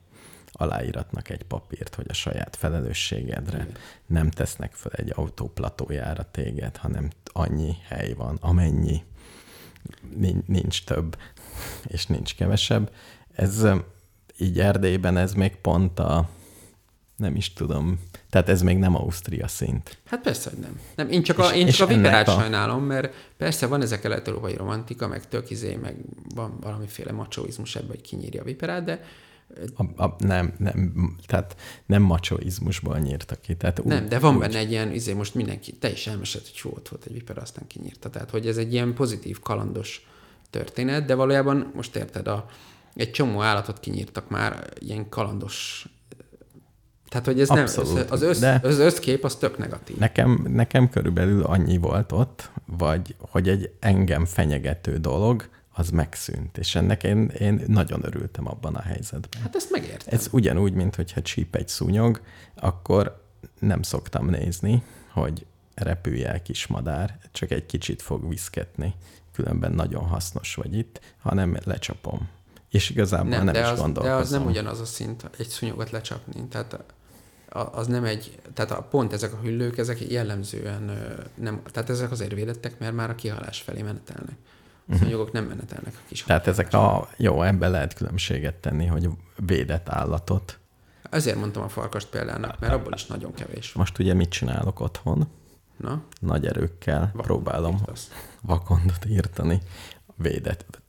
aláíratnak egy papírt, hogy a saját felelősségedre Igen. nem tesznek fel egy autó platójára téged, hanem annyi hely van, amennyi, Nin- nincs több, és nincs kevesebb. Ez így Erdélyben ez még pont a nem is tudom. Tehát ez még nem Ausztria szint. Hát persze, hogy nem. nem én csak a, én csak a viperát a... sajnálom, mert persze van ezek kelet-európai romantika, meg tök izé, meg van valamiféle machoizmus ebben, hogy kinyírja a viperát, de A, a, nem, nem, tehát nem machoizmusból nyírtak ki. Tehát nem, de van benne egy ilyen, izé, most mindenki, te is elmesélt, hogy jó ott volt egy viper, aztán kinyírta. Tehát, hogy ez egy ilyen pozitív, kalandos történet, de valójában most érted, a, egy csomó állatot kinyírtak már ilyen kalandos tehát, hogy ez Abszolút, nem, az, össz, de- az összkép az tök negatív. Nekem, nekem körülbelül annyi volt ott, vagy hogy egy engem fenyegető dolog, az megszűnt. És ennek én, én nagyon örültem abban a helyzetben. Hát ezt megértem. Ez ugyanúgy, mint hogyha csíp egy szúnyog, akkor nem szoktam nézni, hogy repülj el kis madár, csak egy kicsit fog viszketni, különben nagyon hasznos vagy itt, hanem lecsapom. És igazából nem, nem de, is az, de gondolkozom. az nem ugyanaz a szint, egy szúnyogot lecsapni. Tehát az nem egy, tehát a, pont ezek a hüllők, ezek jellemzően nem, tehát ezek azért védettek, mert már a kihalás felé menetelnek. A szúnyogok nem menetelnek a kis. Tehát ezek a, jó, ebben lehet különbséget tenni, hogy védett állatot. Ezért mondtam a farkast példának, mert abból is nagyon kevés. Most ugye mit csinálok otthon? Na, Nagy erőkkel Vakondot próbálom írtasz. vakondot írtani. Védett,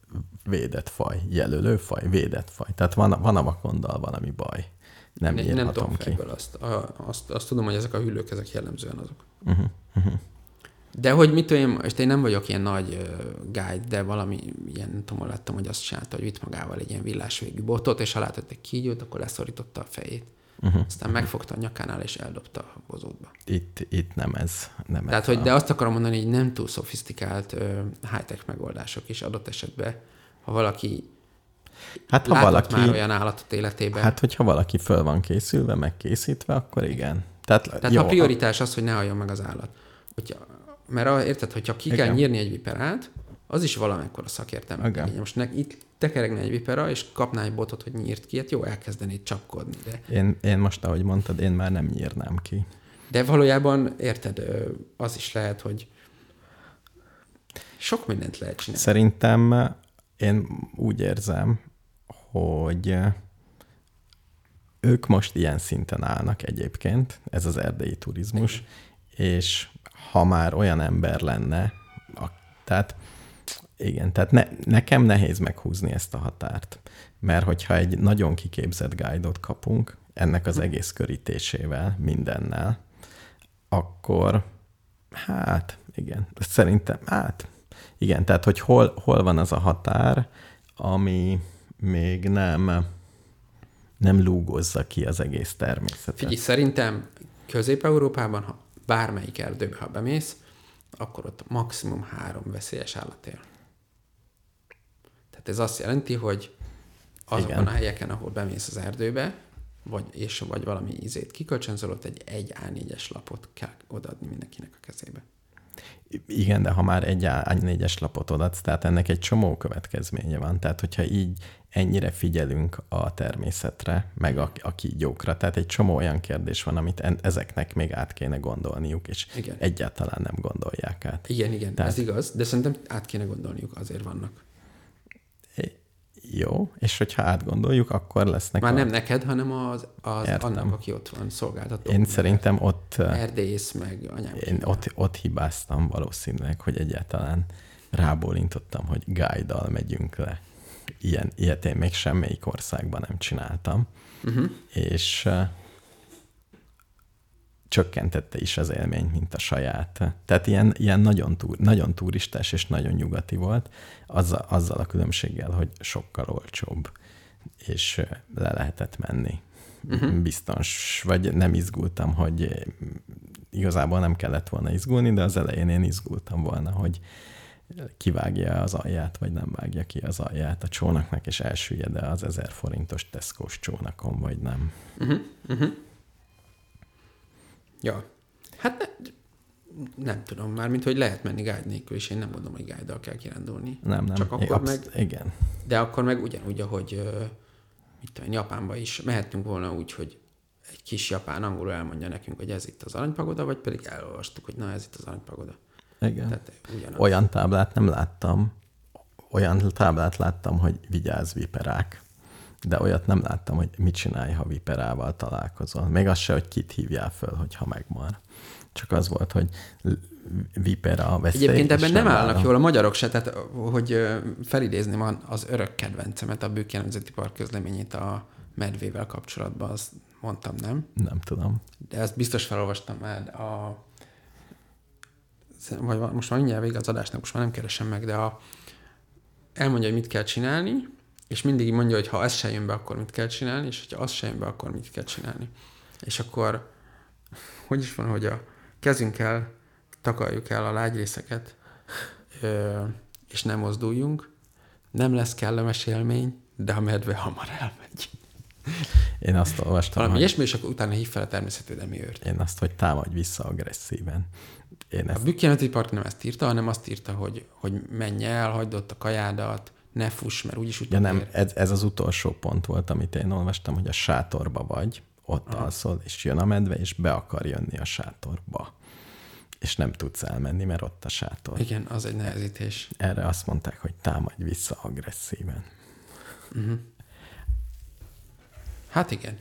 védett faj, jelölő faj, védett faj. Tehát van, van a vakonddal valami baj. Nem Én nem tudom ki. fejből azt, a, azt, azt tudom, hogy ezek a hüllők, ezek jellemzően azok. Uh-huh, uh-huh. De hogy mit tudom én, most én nem vagyok ilyen nagy uh, guide, de valami ilyen, nem tudom, láttam, hogy azt csinálta, hogy vitt magával egy ilyen villásvégű botot, és ha látott egy kígyót, akkor leszorította a fejét. Uh-huh. Aztán megfogta a nyakánál, és eldobta a bozótba. Itt, itt nem ez. Nem Tehát, ez hogy a... de azt akarom mondani, hogy nem túl szofisztikált uh, high-tech megoldások is adott esetben, ha valaki Hát ha látott valaki, már olyan állatot életében. hát hogyha valaki föl van készülve, megkészítve, akkor igen. Tehát, Tehát jó, a prioritás az, hogy ne halljon meg az állat. Hogyha, mert a, érted, hogyha ki kell Igen. nyírni egy viperát, az is valamekkora szakértelme. Igen. Most ne, itt tekeregne egy vipera, és kapná egy botot, hogy nyírt ki, hát jó, elkezdenéd csapkodni. De, Én, én most, ahogy mondtad, én már nem nyírnám ki. de valójában, érted, az is lehet, hogy sok mindent lehet csinálni. Szerintem én úgy érzem, hogy ők most ilyen szinten állnak egyébként, ez az erdélyi turizmus, és ha már olyan ember lenne, a, tehát igen, tehát ne, nekem nehéz meghúzni ezt a határt, mert hogyha egy nagyon kiképzett guide-ot kapunk, ennek az egész körítésével, mindennel, akkor hát igen, szerintem, hát igen, tehát hogy hol, hol van az a határ, ami még nem, nem lúgozza ki az egész természetet. Figyelj, szerintem Közép-Európában, ha bármelyik erdőbe, ha bemész, akkor ott maximum három veszélyes állat él. Tehát ez azt jelenti, hogy azokon Igen. a helyeken, ahol bemész az erdőbe, vagy, és vagy valami izét kikölcsönzöl, ott egy egy A4-es lapot kell odaadni mindenkinek a kezébe. Igen, de ha már egy A4-es lapot odaadsz, tehát ennek egy csomó következménye van. Tehát, hogyha így ennyire figyelünk a természetre, meg a, a kígyókra, tehát egy csomó olyan kérdés van, amit en, ezeknek még át kéne gondolniuk, és Igen. egyáltalán nem gondolják át. Igen, igen, Tehát- ez igaz, de szerintem át kéne gondolniuk, azért vannak. Jó, és hogyha átgondoljuk, akkor lesznek Már a... nem neked, hanem az, az Értem. annak, aki ott van, szolgáltató. Én szerintem ott... Erdész, meg anyám. Én ott, ott hibáztam valószínűleg, hogy egyáltalán rábólintottam, hogy guide megyünk le. Ilyen, ilyet én még semmelyik országban nem csináltam. Uh-huh. És csökkentette is az élményt, mint a saját. Tehát ilyen, ilyen nagyon, túr, nagyon turistás és nagyon nyugati volt, azzal, azzal a különbséggel, hogy sokkal olcsóbb, és le lehetett menni. Uh-huh. Biztons, vagy nem izgultam, hogy igazából nem kellett volna izgulni, de az elején én izgultam volna, hogy kivágja az alját, vagy nem vágja ki az alját a csónaknak, és elsüllyed az ezer forintos teszkós csónakon, vagy nem. Uh-huh. Uh-huh. Ja. Hát ne, nem tudom már, mint hogy lehet menni guide nélkül, és én nem mondom, hogy guide kell kirándulni. Nem, nem. Csak akkor absz- meg, Igen. de akkor meg ugyanúgy, ahogy mit tudom, Japánba is mehettünk volna úgy, hogy egy kis japán angolul elmondja nekünk, hogy ez itt az aranypagoda, vagy pedig elolvastuk, hogy na ez itt az aranypagoda. Igen. Tehát ugyanaz. Olyan táblát nem láttam, olyan táblát láttam, hogy vigyázz viperák. De olyat nem láttam, hogy mit csinálj, ha viperával találkozol. Még az se, hogy kit hívjál föl, hogyha megmar. Csak az volt, hogy vipera veszély. Egyébként ebben nem, állnak várom. jól a magyarok se, tehát hogy felidézném az örök kedvencemet, a Bükki Nemzeti Park közleményét a medvével kapcsolatban, azt mondtam, nem? Nem tudom. De ezt biztos felolvastam már a vagy most már mindjárt vége az adásnak, most már nem keresem meg, de a, elmondja, hogy mit kell csinálni, és mindig mondja, hogy ha ez se jön be, akkor mit kell csinálni, és hogyha az se jön be, akkor mit kell csinálni. És akkor, hogy is van, hogy a kezünkkel takarjuk el a lágyrészeket, és nem mozduljunk, nem lesz kellemes élmény, de a medve hamar elmegy. Én azt olvastam, Valami hogy... ilyesmi, és akkor utána hív fel a természetvédelmi őrt. Én azt, hogy támadj vissza agresszíven. Én ezt... A Bükkeneti Park nem ezt írta, hanem azt írta, hogy, hogy menj el, hagyd ott a kajádat, ne fuss, mert úgyis utána. Ja nem, ez, ez, az utolsó pont volt, amit én olvastam, hogy a sátorba vagy, ott Aha. alszol, és jön a medve, és be akar jönni a sátorba. És nem tudsz elmenni, mert ott a sátor. Igen, az egy nehezítés. Erre azt mondták, hogy támadj vissza agresszíven. Uh-huh. Hát igen.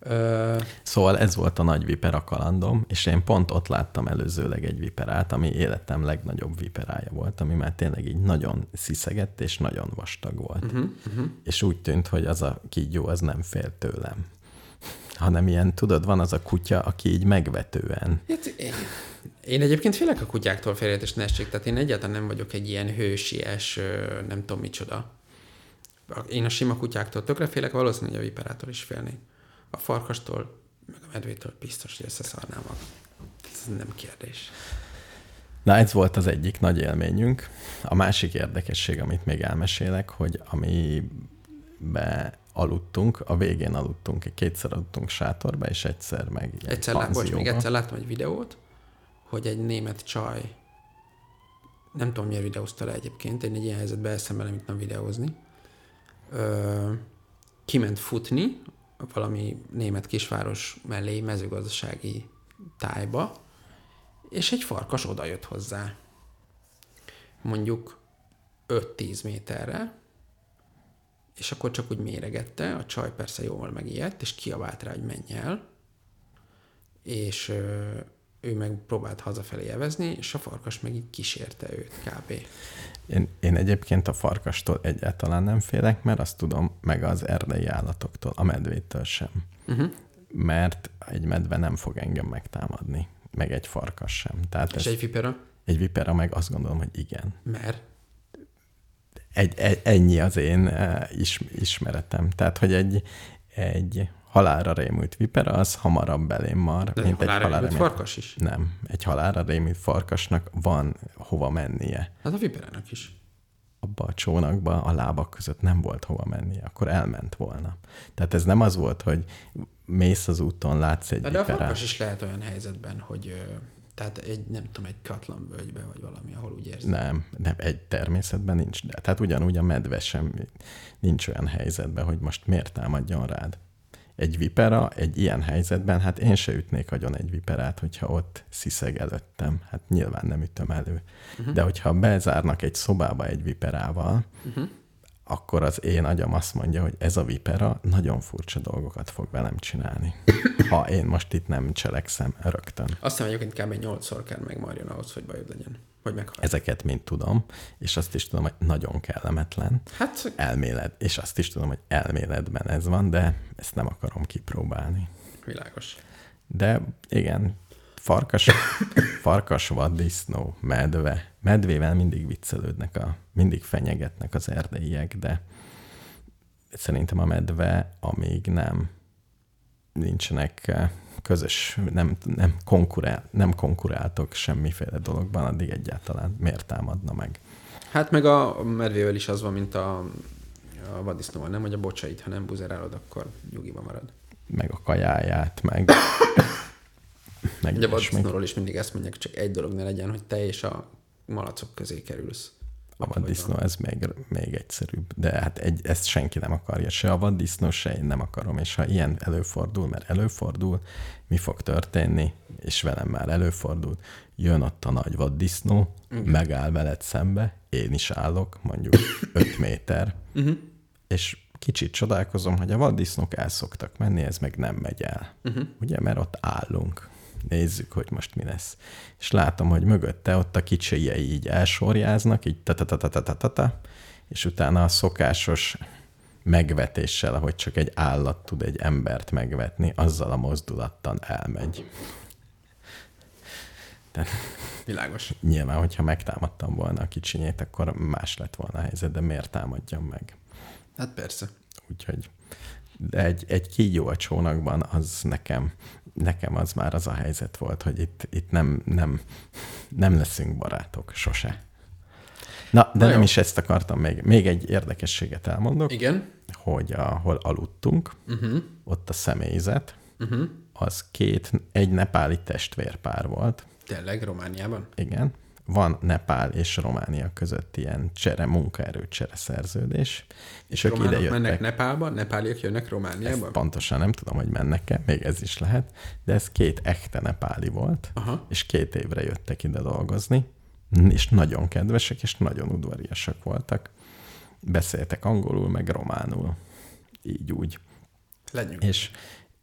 Ö... Szóval ez volt a nagy vipera kalandom, és én pont ott láttam előzőleg egy viperát, ami életem legnagyobb viperája volt, ami már tényleg így nagyon sziszegett és nagyon vastag volt. Uh-huh, uh-huh. És úgy tűnt, hogy az a kígyó az nem fél tőlem. Hanem ilyen, tudod, van az a kutya, aki így megvetően. Hát én, én egyébként félek a kutyáktól félreértés ne essék, tehát én egyáltalán nem vagyok egy ilyen hősies, nem tudom micsoda. Én a sima kutyáktól tökre félek, valószínűleg a viperától is félnék a farkastól, meg a medvétől biztos, hogy összeszarnám magam. Ez nem kérdés. Na, ez volt az egyik nagy élményünk. A másik érdekesség, amit még elmesélek, hogy amibe aludtunk, a végén aludtunk, kétszer aludtunk sátorba, és egyszer meg egyszer, lá- bocs, még egyszer láttam egy videót, hogy egy német csaj, nem tudom, miért videózta le egyébként, én egy ilyen helyzetben eszembe nem videózni, ö, kiment futni valami német kisváros mellé mezőgazdasági tájba, és egy farkas odajött hozzá. Mondjuk 5-10 méterre, és akkor csak úgy méregette, a csaj persze jól megijedt, és kiabált rá, hogy menj el, és ő meg próbált hazafelé evezni, és a farkas meg így kísérte őt kb. Én, én egyébként a farkastól egyáltalán nem félek, mert azt tudom, meg az erdei állatoktól, a medvétől sem. Uh-huh. Mert egy medve nem fog engem megtámadni, meg egy farkas sem. Tehát és ez, egy vipera? Egy vipera meg azt gondolom, hogy igen. Mert? Egy, egy, ennyi az én uh, is, ismeretem. Tehát, hogy egy, egy halálra rémült vipera, az hamarabb belém mar, De mint egy halálra rémült farkas is? Nem. Egy halálra rémült farkasnak van hova mennie. Hát a viperának is. Abba a csónakba a lábak között nem volt hova mennie, akkor elment volna. Tehát ez nem az volt, hogy mész az úton, látsz egy De viperát. a farkas is lehet olyan helyzetben, hogy tehát egy, nem tudom, egy katlanvölgybe, vagy valami, ahol úgy érzi. Nem, nem, egy természetben nincs. De, tehát ugyanúgy a medve sem nincs olyan helyzetben, hogy most miért támadjon rád egy vipera egy ilyen helyzetben, hát én se ütnék agyon egy viperát, hogyha ott sziszeg előttem. Hát nyilván nem ütöm elő. Uh-huh. De hogyha bezárnak egy szobába egy viperával, uh-huh. akkor az én agyam azt mondja, hogy ez a vipera nagyon furcsa dolgokat fog velem csinálni. Ha én most itt nem cselekszem rögtön. Azt hiszem, hogy kb. 8-szor kell megmarjon ahhoz, hogy bajod legyen hogy meghal. Ezeket mind tudom, és azt is tudom, hogy nagyon kellemetlen. Hát... Elmélet, és azt is tudom, hogy elméletben ez van, de ezt nem akarom kipróbálni. Világos. De igen, farkas, farkas, vaddisznó, medve. Medvével mindig viccelődnek, a, mindig fenyegetnek az erdélyiek, de szerintem a medve, amíg nem nincsenek közös, nem, nem, konkurál, nem konkuráltok semmiféle dologban, addig egyáltalán miért támadna meg? Hát meg a medvével is az van, mint a, a vadisznóval, nem, hogy a bocsait, ha nem buzerálod, akkor nyugiba marad. Meg a kajáját, meg... meg a vadisznóról is mindig ezt mondják, csak egy dolog ne legyen, hogy te és a malacok közé kerülsz. A vaddisznó ez még, még egyszerűbb, de hát egy, ezt senki nem akarja, se a vaddisznó, se én nem akarom, és ha ilyen előfordul, mert előfordul, mi fog történni, és velem már előfordult, jön ott a nagy vaddisznó, uh-huh. megáll veled szembe, én is állok, mondjuk 5 méter, uh-huh. és kicsit csodálkozom, hogy a vaddisznók el szoktak menni, ez meg nem megy el. Uh-huh. Ugye, mert ott állunk. Nézzük, hogy most mi lesz. És látom, hogy mögötte ott a kicsijei így elsorjáznak, így ta ta ta ta ta ta ta és utána a szokásos megvetéssel, ahogy csak egy állat tud egy embert megvetni, azzal a mozdulattal elmegy. De Világos. Nyilván, hogyha megtámadtam volna a kicsinyét, akkor más lett volna a helyzet, de miért támadjam meg? Hát persze. Úgyhogy de egy, egy kígyó a csónakban, az nekem, nekem az már az a helyzet volt, hogy itt, itt nem, nem, nem leszünk barátok, sose. Na, de Na nem jó. is ezt akartam még. Még egy érdekességet elmondok. Igen. Hogy ahol aludtunk, uh-huh. ott a személyzet, uh-huh. az két, egy nepáli testvérpár volt. Tényleg, Romániában? Igen. Van Nepál és Románia között ilyen csere, munkaerő csere szerződés. És ők ide jöttek. mennek Nepálba, nepáliak jönnek Romániába? Ezt pontosan nem tudom, hogy mennek-e, még ez is lehet, de ez két echte nepáli volt, Aha. és két évre jöttek ide dolgozni és nagyon kedvesek, és nagyon udvariasak voltak. Beszéltek angolul, meg románul. Így úgy. Legyünk. És,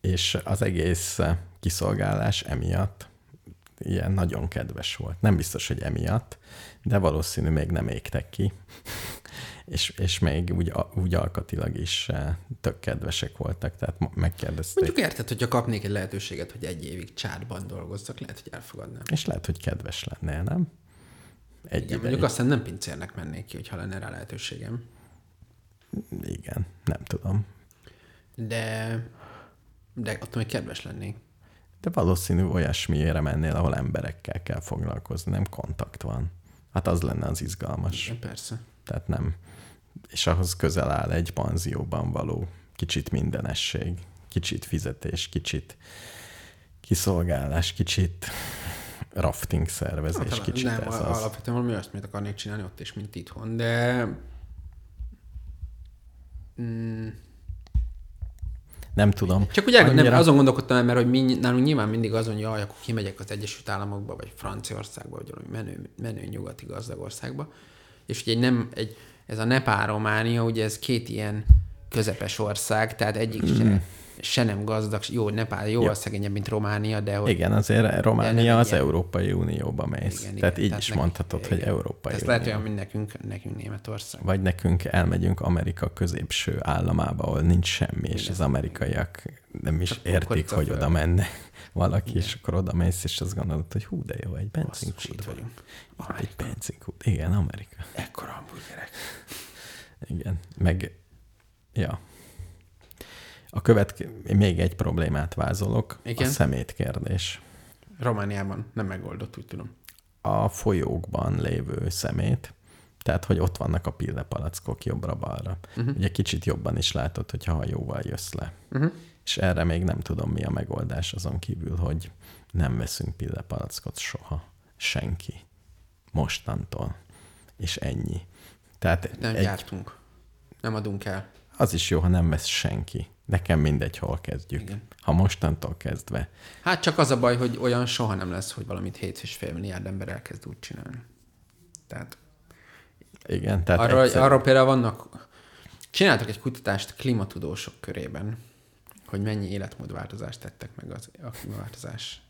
és az egész kiszolgálás emiatt ilyen nagyon kedves volt. Nem biztos, hogy emiatt, de valószínű még nem égtek ki. és, és még úgy, úgy alkatilag is eh, tök kedvesek voltak, tehát megkérdezték. Mondjuk érted, hogyha kapnék egy lehetőséget, hogy egy évig csárban dolgozzak, lehet, hogy elfogadnám. És lehet, hogy kedves lennél, nem? Egy Igen, mondjuk aztán nem pincérnek mennék ki, hogyha lenne rá lehetőségem. Igen, nem tudom. De, de attól még kedves lennék. De valószínű olyasmiére mennél, ahol emberekkel kell foglalkozni, nem kontakt van. Hát az lenne az izgalmas. Igen, persze. Tehát nem. És ahhoz közel áll egy panzióban való kicsit mindenesség, kicsit fizetés, kicsit kiszolgálás, kicsit rafting szervezés hát, kicsit nem, ez az. alapvetően valami olyasmit akarnék csinálni ott is, mint itthon, de mm, nem tudom. Csak ugye Annyira... nem, azon gondolkodtam, mert hogy mi, nálunk nyilván mindig azon, hogy akkor kimegyek az Egyesült Államokba, vagy Franciaországba, vagy valami menő, menő nyugati gazdag országba, és ugye nem egy, ez a Nepál Románia, ugye ez két ilyen közepes ország, tehát egyik mm. se se nem gazdag, jó, Nepál jóval ja. szegényebb, mint Románia, de hogy... Igen, azért Románia az ilyen... Európai Unióba mész. Igen, tehát igen, így tehát is mondhatod, igen. hogy Európai Ez lehet olyan, mint nekünk, nekünk Németország. Vagy nekünk elmegyünk Amerika középső államába, ahol nincs semmi, igen. és az amerikaiak nem is Csak értik, hogy oda menne valaki, igen. és akkor oda mész, és azt gondolod, hogy hú, de jó, egy benzinkút vagyunk. Egy benzinkút. Igen, Amerika. Ekkora hamburgerek. Igen, meg ja, a következő, még egy problémát vázolok, Igen? a szemét kérdés. Romániában nem megoldott, úgy tudom. A folyókban lévő szemét, tehát, hogy ott vannak a pillepalackok jobbra-balra. Uh-huh. Ugye kicsit jobban is látod, hogyha hajóval jössz le. Uh-huh. És erre még nem tudom, mi a megoldás azon kívül, hogy nem veszünk pillepalackot soha. Senki. Mostantól. És ennyi. Tehát nem egy... gyártunk. Nem adunk el. Az is jó, ha nem vesz senki. Nekem mindegy, hol kezdjük. Igen. Ha mostantól kezdve. Hát csak az a baj, hogy olyan soha nem lesz, hogy valamit 7,5 milliárd ember elkezd úgy csinálni. Tehát... Igen, tehát arról, egyszer... arról például vannak... Csináltak egy kutatást klimatudósok körében, hogy mennyi életmódváltozást tettek meg az, a klímaváltozás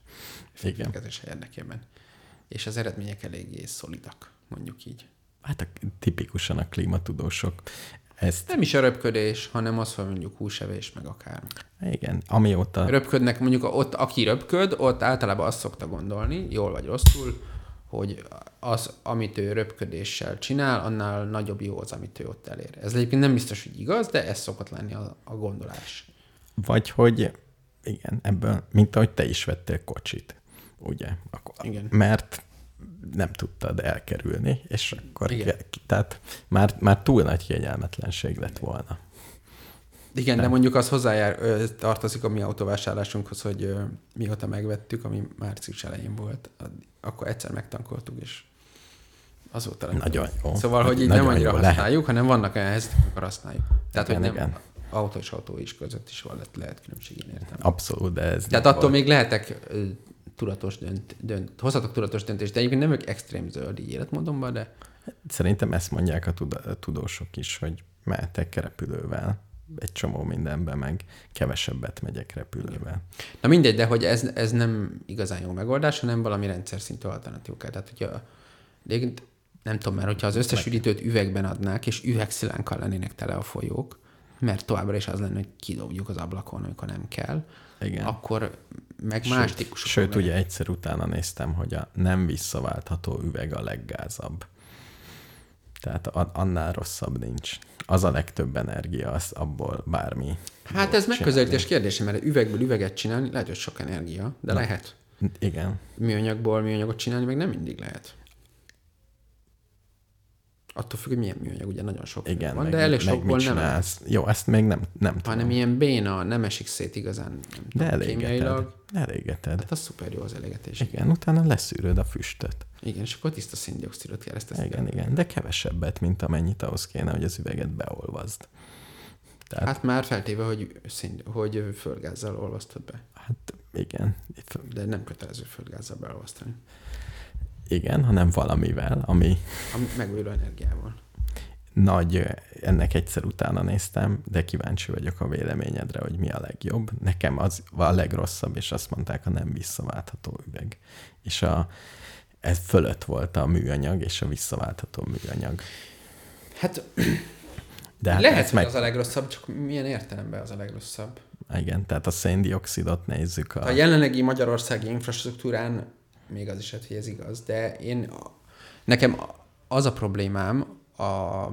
fékezése érdekében. És az eredmények eléggé szolidak, mondjuk így. Hát a, tipikusan a klímatudósok ezt... Nem is a röpködés, hanem az, hogy mondjuk húsevés, meg akár. Igen, amióta... Röpködnek, mondjuk ott, aki röpköd, ott általában azt szokta gondolni, jól vagy rosszul, hogy az, amit ő röpködéssel csinál, annál nagyobb jó az, amit ő ott elér. Ez egyébként nem biztos, hogy igaz, de ez szokott lenni a, a gondolás. Vagy hogy igen, ebből, mint ahogy te is vettél kocsit, ugye? Akkor, igen. Mert nem tudtad elkerülni, és akkor Igen. tehát már, már túl nagy kényelmetlenség lett volna. Igen, nem. de mondjuk az hozzájár, tartozik a mi autóvásárlásunkhoz, hogy mióta megvettük, ami március elején volt, akkor egyszer megtankoltuk, és azóta nem Nagyon jó. Szóval, hogy így nem annyira használjuk, lehet. hanem vannak olyan helyzetek, amikor használjuk. Tehát, igen, hogy nem igen. autó és autó is között is van, lehet, lehet különbség, én értem. Abszolút, de ez Tehát attól volt. még lehetek tudatos dönt, dönt, hozhatok tudatos döntést, de egyébként nem ők extrém zöldi életmódomban, de... Szerintem ezt mondják a tudósok is, hogy mehetek repülővel, egy csomó mindenben meg kevesebbet megyek repülővel. Na mindegy, de hogy ez, ez nem igazán jó megoldás, hanem valami rendszer szintű alternatív kell. Tehát, hogyha, én nem tudom, mert hogyha az összes üdítőt üvegben adnák, és üvegszilánkkal lennének tele a folyók, mert továbbra is az lenne, hogy kidobjuk az ablakon, amikor nem kell, Igen. akkor meg sőt, más típusú. Sőt, ugye egyszer utána néztem, hogy a nem visszaváltható üveg a leggázabb. Tehát annál rosszabb nincs. Az a legtöbb energia, az abból bármi. Hát ez megközelítés kérdése, mert üvegből üveget csinálni lehet, hogy sok energia, de Na, lehet. Igen. Műanyagból műanyagot csinálni meg nem mindig lehet. Attól függ, hogy milyen műanyag, ugye nagyon sok Igen, van, meg, de elég sokból nem. Csinálsz? Jó, ezt még nem, nem tudom. Hanem ilyen béna, nem esik szét igazán. Nem de tudom, elégeted. Elégeted. Hát az szuper jó az elégetés. Igen, utána leszűröd a füstöt. Igen, és akkor tiszta széndiokszidot ezt Igen, igen, de kevesebbet, mint amennyit ahhoz kéne, hogy az üveget beolvazd. Tehát... Hát már feltéve, hogy, szín, hogy földgázzal olvasztod be. Hát igen. De nem kötelező földgázzal beolvasztani. Igen, hanem valamivel, ami... Ami megújuló energiával. Nagy, ennek egyszer utána néztem, de kíváncsi vagyok a véleményedre, hogy mi a legjobb. Nekem az a legrosszabb, és azt mondták, a nem visszaváltható üveg. És a, ez fölött volt a műanyag és a visszaváltható műanyag. Hát, de hát lehet, meg... az a legrosszabb, csak milyen értelemben az a legrosszabb? Igen, tehát a széndiokszidot nézzük. A, a jelenlegi magyarországi infrastruktúrán még az is hogy ez igaz, de én, nekem az a problémám a,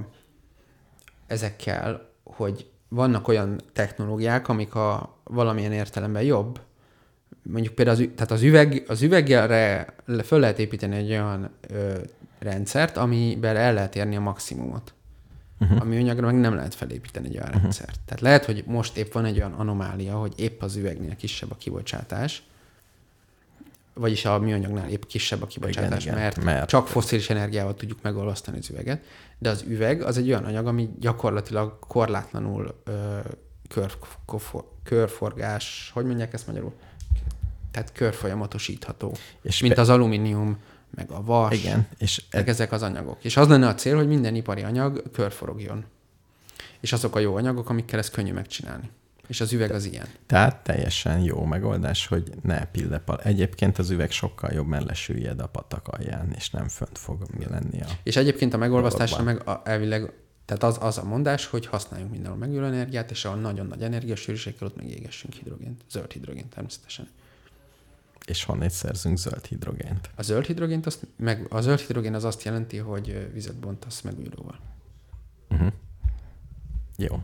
ezekkel, hogy vannak olyan technológiák, amik a valamilyen értelemben jobb, mondjuk például az, tehát az, üveg, az üvegre föl lehet építeni egy olyan ö, rendszert, amiben el lehet érni a maximumot. Uh-huh. Ami anyagra meg nem lehet felépíteni egy olyan uh-huh. rendszert. Tehát lehet, hogy most épp van egy olyan anomália, hogy épp az üvegnél kisebb a kibocsátás, vagyis a műanyagnál épp kisebb a kibocsátás, igen, mert, igen, mert csak foszilis energiával tudjuk megolvasztani az üveget, de az üveg az egy olyan anyag, ami gyakorlatilag korlátlanul ö, kör, körforgás, hogy mondják ezt magyarul? Tehát körfolyamatosítható. És mint az alumínium, meg a vas, igen, és meg e... ezek az anyagok. És az lenne a cél, hogy minden ipari anyag körforogjon. És azok a jó anyagok, amikkel ezt könnyű megcsinálni. És az üveg az ilyen. Tehát teljesen jó megoldás, hogy ne pillepal. Egyébként az üveg sokkal jobb, mert lesüljed a patak alján, és nem fönt fog lenni a... És egyébként a megolvasztásra meg a, elvileg, tehát az, az a mondás, hogy használjunk mindenhol megülő energiát, és a nagyon nagy energiasűrűségkel ott megégessünk hidrogént, zöld hidrogént természetesen. És honnét szerzünk zöld hidrogént? A zöld hidrogént, azt meg, a zöld hidrogén az azt jelenti, hogy vizet bontasz megújulóval. Uh-huh. Jó.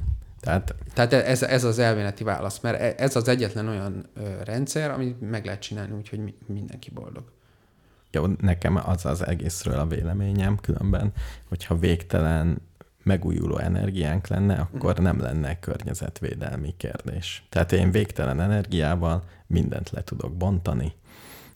Tehát, Tehát ez, ez az elméleti válasz, mert e, ez az egyetlen olyan rendszer, amit meg lehet csinálni úgy, hogy mindenki boldog. Jó, nekem az az egészről a véleményem különben, hogyha végtelen megújuló energiánk lenne, akkor mm. nem lenne környezetvédelmi kérdés. Tehát én végtelen energiával mindent le tudok bontani.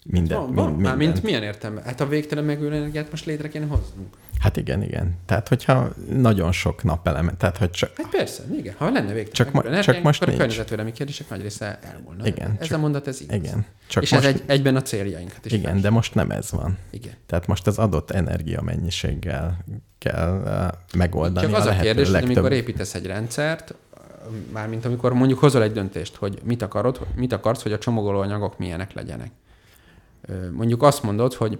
Minden, van, van. Mind, mint milyen értelme? Hát a végtelen megújuló energiát most létre kéne hoznunk. Hát igen, igen. Tehát, hogyha nagyon sok napeleme, tehát, hogy csak... Hát persze, igen. Ha lenne végtelen csak, ma, csak most akkor nincs. a környezetvédelmi kérdések nagy része elmúlna. Igen. Ez csak, a mondat, ez igaz. Igen. Csak És most, ez egy, egyben a céljainkat is. Igen, de most nem ez van. Igen. Tehát most az adott energia mennyiséggel kell uh, megoldani Csak az a, a kérdés, legtöbb... hogy amikor építesz egy rendszert, mármint amikor mondjuk hozol egy döntést, hogy mit akarod, mit akarsz, hogy a csomagolóanyagok milyenek legyenek. Mondjuk azt mondod, hogy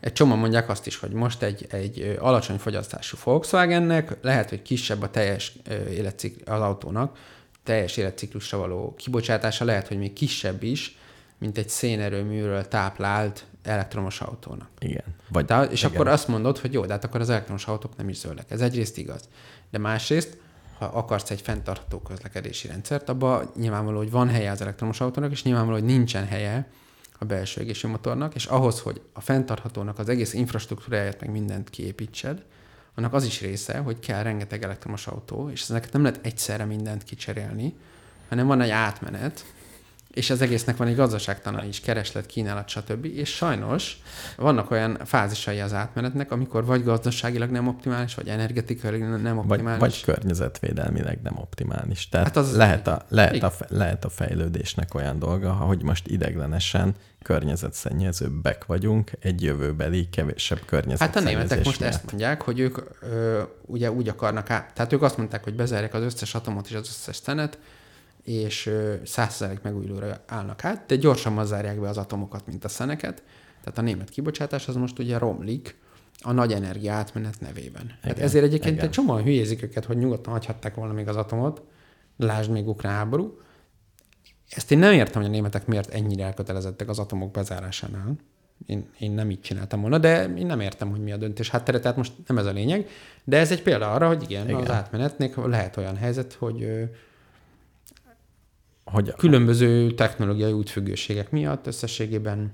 egy csomó mondják azt is, hogy most egy, egy alacsony fogyasztású Volkswagennek lehet, hogy kisebb a teljes életcikl, az autónak, teljes életciklusra való kibocsátása lehet, hogy még kisebb is, mint egy szénerőműről táplált elektromos autónak. Igen. Vagy, de, és igen. akkor azt mondod, hogy jó, de hát akkor az elektromos autók nem is zöldek. Ez egyrészt igaz. De másrészt, ha akarsz egy fenntartható közlekedési rendszert, abban nyilvánvaló, hogy van helye az elektromos autónak, és nyilvánvaló, hogy nincsen helye a belső égési motornak, és ahhoz, hogy a fenntarthatónak az egész infrastruktúráját meg mindent kiépítsed, annak az is része, hogy kell rengeteg elektromos autó, és ezeket nem lehet egyszerre mindent kicserélni, hanem van egy átmenet, és az egésznek van egy gazdaságtana is, kereslet, kínálat, stb. És sajnos vannak olyan fázisai az átmenetnek, amikor vagy gazdaságilag nem optimális, vagy energetikailag nem optimális. Vagy, vagy környezetvédelmileg nem optimális. Tehát hát az lehet, a, lehet, a, lehet a fejlődésnek olyan dolga, hogy most ideglenesen környezetszennyezőbbek vagyunk, egy jövőbeli kevésebb környezetszennyezés Hát a németek most miatt. ezt mondják, hogy ők ö, ugye úgy akarnak át, tehát ők azt mondták, hogy bezárják az összes atomot és az összes szenet, és százszerzelék megújulóra állnak át, de gyorsabban zárják be az atomokat, mint a szeneket. Tehát a német kibocsátás az most ugye romlik a nagy energia átmenet nevében. Igen, hát ezért egyébként igen. egy csomóan hülyézik őket, hogy nyugodtan hagyhatták volna még az atomot, lásd még ukrán háború. Ezt én nem értem, hogy a németek miért ennyire elkötelezettek az atomok bezárásánál. Én, én nem így csináltam volna, de én nem értem, hogy mi a döntés háttere, tehát most nem ez a lényeg. De ez egy példa arra, hogy igen, igen. az átmenetnek lehet olyan helyzet, hogy hogy különböző technológiai útfüggőségek miatt összességében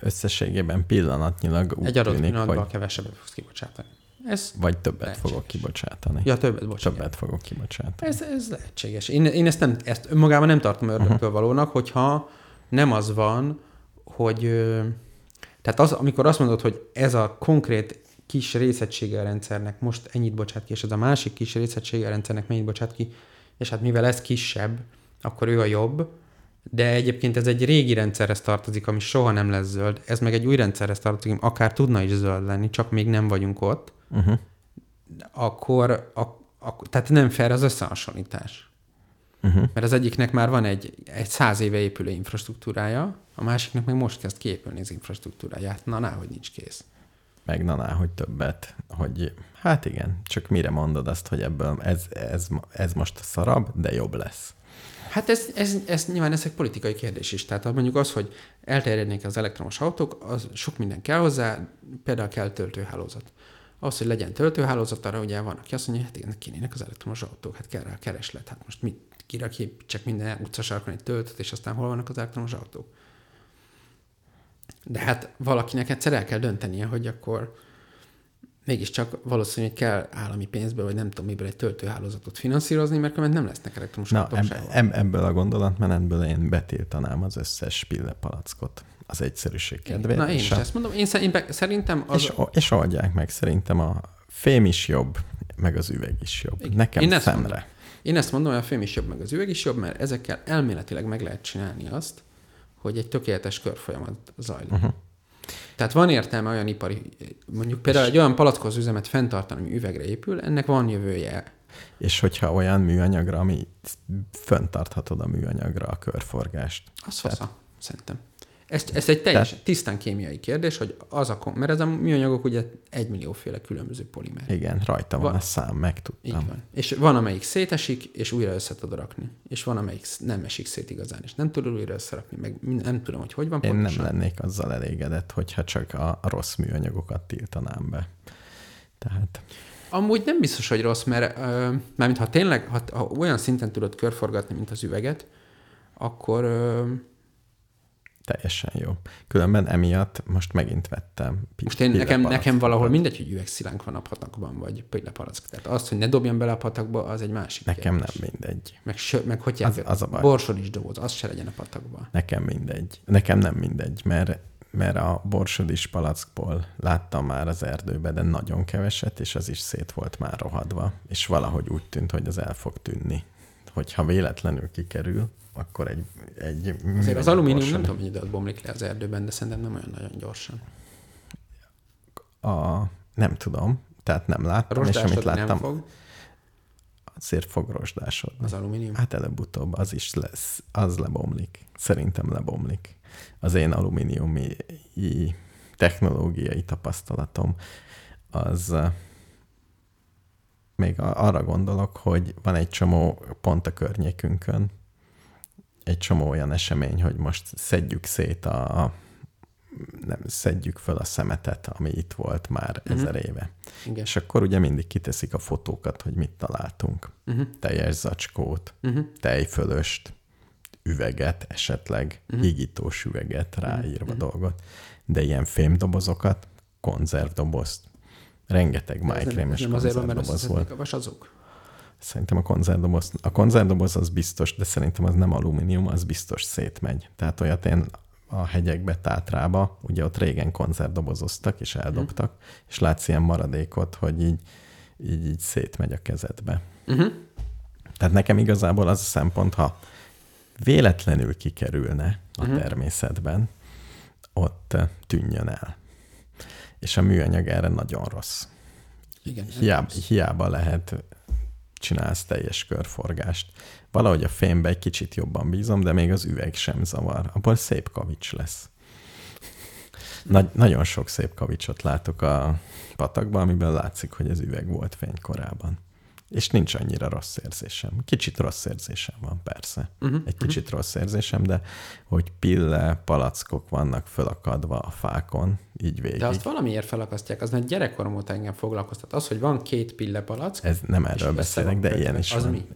összességében pillanatnyilag úgy Egy adott tűnik, pillanatban hogy... kevesebbet fogsz kibocsátani. Ez Vagy többet lehetséges. fogok kibocsátani. Ja, többet, bocsánat. Többet fogok kibocsátani. Ez, ez lehetséges. Én, én ezt, nem, ezt önmagában nem tartom ördögtől uh-huh. valónak, hogyha nem az van, hogy tehát az, amikor azt mondod, hogy ez a konkrét kis részegysége a rendszernek most ennyit bocsát ki, és ez a másik kis részegysége a rendszernek mennyit bocsát ki, és hát mivel ez kisebb, akkor ő a jobb, de egyébként ez egy régi rendszerhez tartozik, ami soha nem lesz zöld, ez meg egy új rendszerhez tartozik, ami akár tudna is zöld lenni, csak még nem vagyunk ott, uh-huh. akkor, a, a, tehát nem fair az összehasonlítás. Uh-huh. Mert az egyiknek már van egy, egy száz éve épülő infrastruktúrája, a másiknak meg most kezd kiépülni az infrastruktúráját. Na, hogy nincs kész. Meg na, hogy többet, hogy hát igen, csak mire mondod azt, hogy ebből ez, ez, ez most szarab, de jobb lesz. Hát ez, ez, ez nyilván ez egy politikai kérdés is. Tehát mondjuk az, hogy elterjednék az elektromos autók, az sok minden kell hozzá, például kell töltőhálózat. Az, hogy legyen töltőhálózat, arra ugye van, aki azt mondja, hát kénének az elektromos autók, hát kell rá a kereslet. Hát most mit kire csak minden utcasarkon egy töltőt, és aztán hol vannak az elektromos autók. De hát valakinek egyszer el kell döntenie, hogy akkor mégiscsak valószínű, hogy kell állami pénzből, vagy nem tudom miből egy töltőhálózatot finanszírozni, mert különben nem lesznek elektromos Na, eb- eb- ebből a gondolatmenetből én betiltanám az összes pillepalackot az egyszerűség kedvéért. Na én is a... ezt mondom, én szerintem az... És, és oldják meg, szerintem a fém is jobb, meg az üveg is jobb. Igen. Nekem én szemre. Mondom. Én ezt mondom, hogy a fém is jobb, meg az üveg is jobb, mert ezekkel elméletileg meg lehet csinálni azt, hogy egy tökéletes körfolyamat zajlik. Uh-huh. Tehát van értelme olyan ipari, mondjuk például egy olyan palackoz üzemet fenntartani, ami üvegre épül, ennek van jövője. És hogyha olyan műanyagra, ami fenntarthatod a műanyagra a körforgást. Az fasza, szerintem. Ez, ez egy teljesen Tehát... tisztán kémiai kérdés, hogy az a, mert ez a műanyagok ugye egymillióféle különböző polimer. Igen, rajta van, van a szám, megtudtam. Így van. És van, amelyik szétesik, és újra össze tudod rakni. És van, amelyik nem esik szét igazán, és nem tudod újra összerakni, meg nem tudom, hogy hogy van Én pontosan. nem lennék azzal elégedett, hogyha csak a rossz műanyagokat tiltanám be. Tehát... Amúgy nem biztos, hogy rossz, mert uh, mármint ha tényleg, ha, ha olyan szinten tudod körforgatni, mint az üveget, akkor uh, teljesen jó. Különben emiatt most megint vettem. Most én nekem, nekem valahol mindegy, hogy üvegszilánk van a patakban, vagy pillepalack. Tehát azt, hogy ne dobjam bele a patakba, az egy másik Nekem kérdés. nem mindegy. Meg, sö, meg hogy az, az a baj. borsod is doboz, az se legyen a patakban. Nekem mindegy. Nekem nem mindegy, mert mert a borsodis palackból láttam már az erdőbe, de nagyon keveset, és az is szét volt már rohadva, és valahogy úgy tűnt, hogy az el fog tűnni. Hogyha véletlenül kikerül, akkor egy... egy Azért az alumínium gyorsan. nem tudom, hogy időt bomlik le az erdőben, de szerintem nem olyan nagyon gyorsan. A, nem tudom, tehát nem láttam, és amit láttam... Nem fog. Azért fog rozsdásodni. Az alumínium? Hát előbb-utóbb az is lesz, az lebomlik. Szerintem lebomlik. Az én alumíniumi technológiai tapasztalatom az még arra gondolok, hogy van egy csomó pont a környékünkön, egy csomó olyan esemény, hogy most szedjük szét a, nem, szedjük fel a szemetet, ami itt volt már uh-huh. ezer éve. Igen. És akkor ugye mindig kiteszik a fotókat, hogy mit találtunk. Uh-huh. Teljes zacskót, uh-huh. tejfölöst, üveget esetleg, uh-huh. higítós üveget ráírva uh-huh. dolgot, de ilyen fémdobozokat, konzervdobozt, rengeteg májkrém és Nem azért van, mert volt. a vasazók? Szerintem a konzervdoboz, a konzervdoboz az biztos, de szerintem az nem alumínium, az biztos szétmegy. Tehát olyat én a hegyekbe, Tátrába, ugye ott régen konzervdobozoztak és eldobtak, uh-huh. és látsz ilyen maradékot, hogy így, így, így szétmegy a kezedbe. Uh-huh. Tehát nekem igazából az a szempont, ha véletlenül kikerülne a uh-huh. természetben, ott tűnjön el. És a műanyag erre nagyon rossz. Igen, hiába, hiába lehet csinálsz teljes körforgást. Valahogy a fémbe egy kicsit jobban bízom, de még az üveg sem zavar. Abból szép kavics lesz. Nagy, nagyon sok szép kavicsot látok a patakban, amiből látszik, hogy az üveg volt fénykorában. És nincs annyira rossz érzésem. Kicsit rossz érzésem van, persze. Uh-huh, Egy kicsit uh-huh. rossz érzésem, de hogy pille, palackok vannak fölakadva a fákon, így végig. De azt valamiért felakasztják, az mert gyerekkorom óta engem foglalkoztat. Az, hogy van két pille palack. Ez nem erről beszélek, de ilyen is az van. Mi?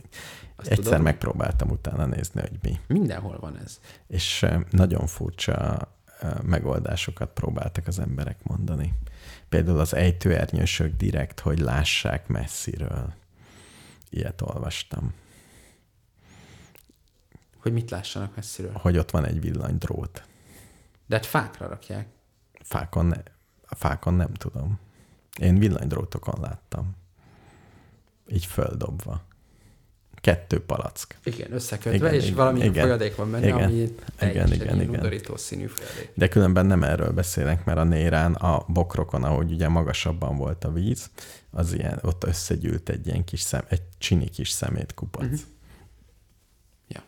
Azt Egyszer tudod? megpróbáltam utána nézni, hogy mi. Mindenhol van ez. És nagyon furcsa megoldásokat próbáltak az emberek mondani. Például az ejtőernyősök direkt, hogy lássák messziről Ilyet olvastam. Hogy mit lássanak messziről? Hogy ott van egy villanydrót. De hát fákra rakják. Fákon, ne, a fákon nem tudom. Én villanydrótokon láttam. Így földobva. Kettő palack. Igen, összekötve, igen, és igen, valami igen, folyadék van benne, igen, ami igen, igen, igen. udorító színű folyadék. De különben nem erről beszélek, mert a Nérán, a bokrokon, ahogy ugye magasabban volt a víz, az ilyen, ott összegyűlt egy ilyen kis szem, egy csini kis szemétkupac. Uh-huh. Ja.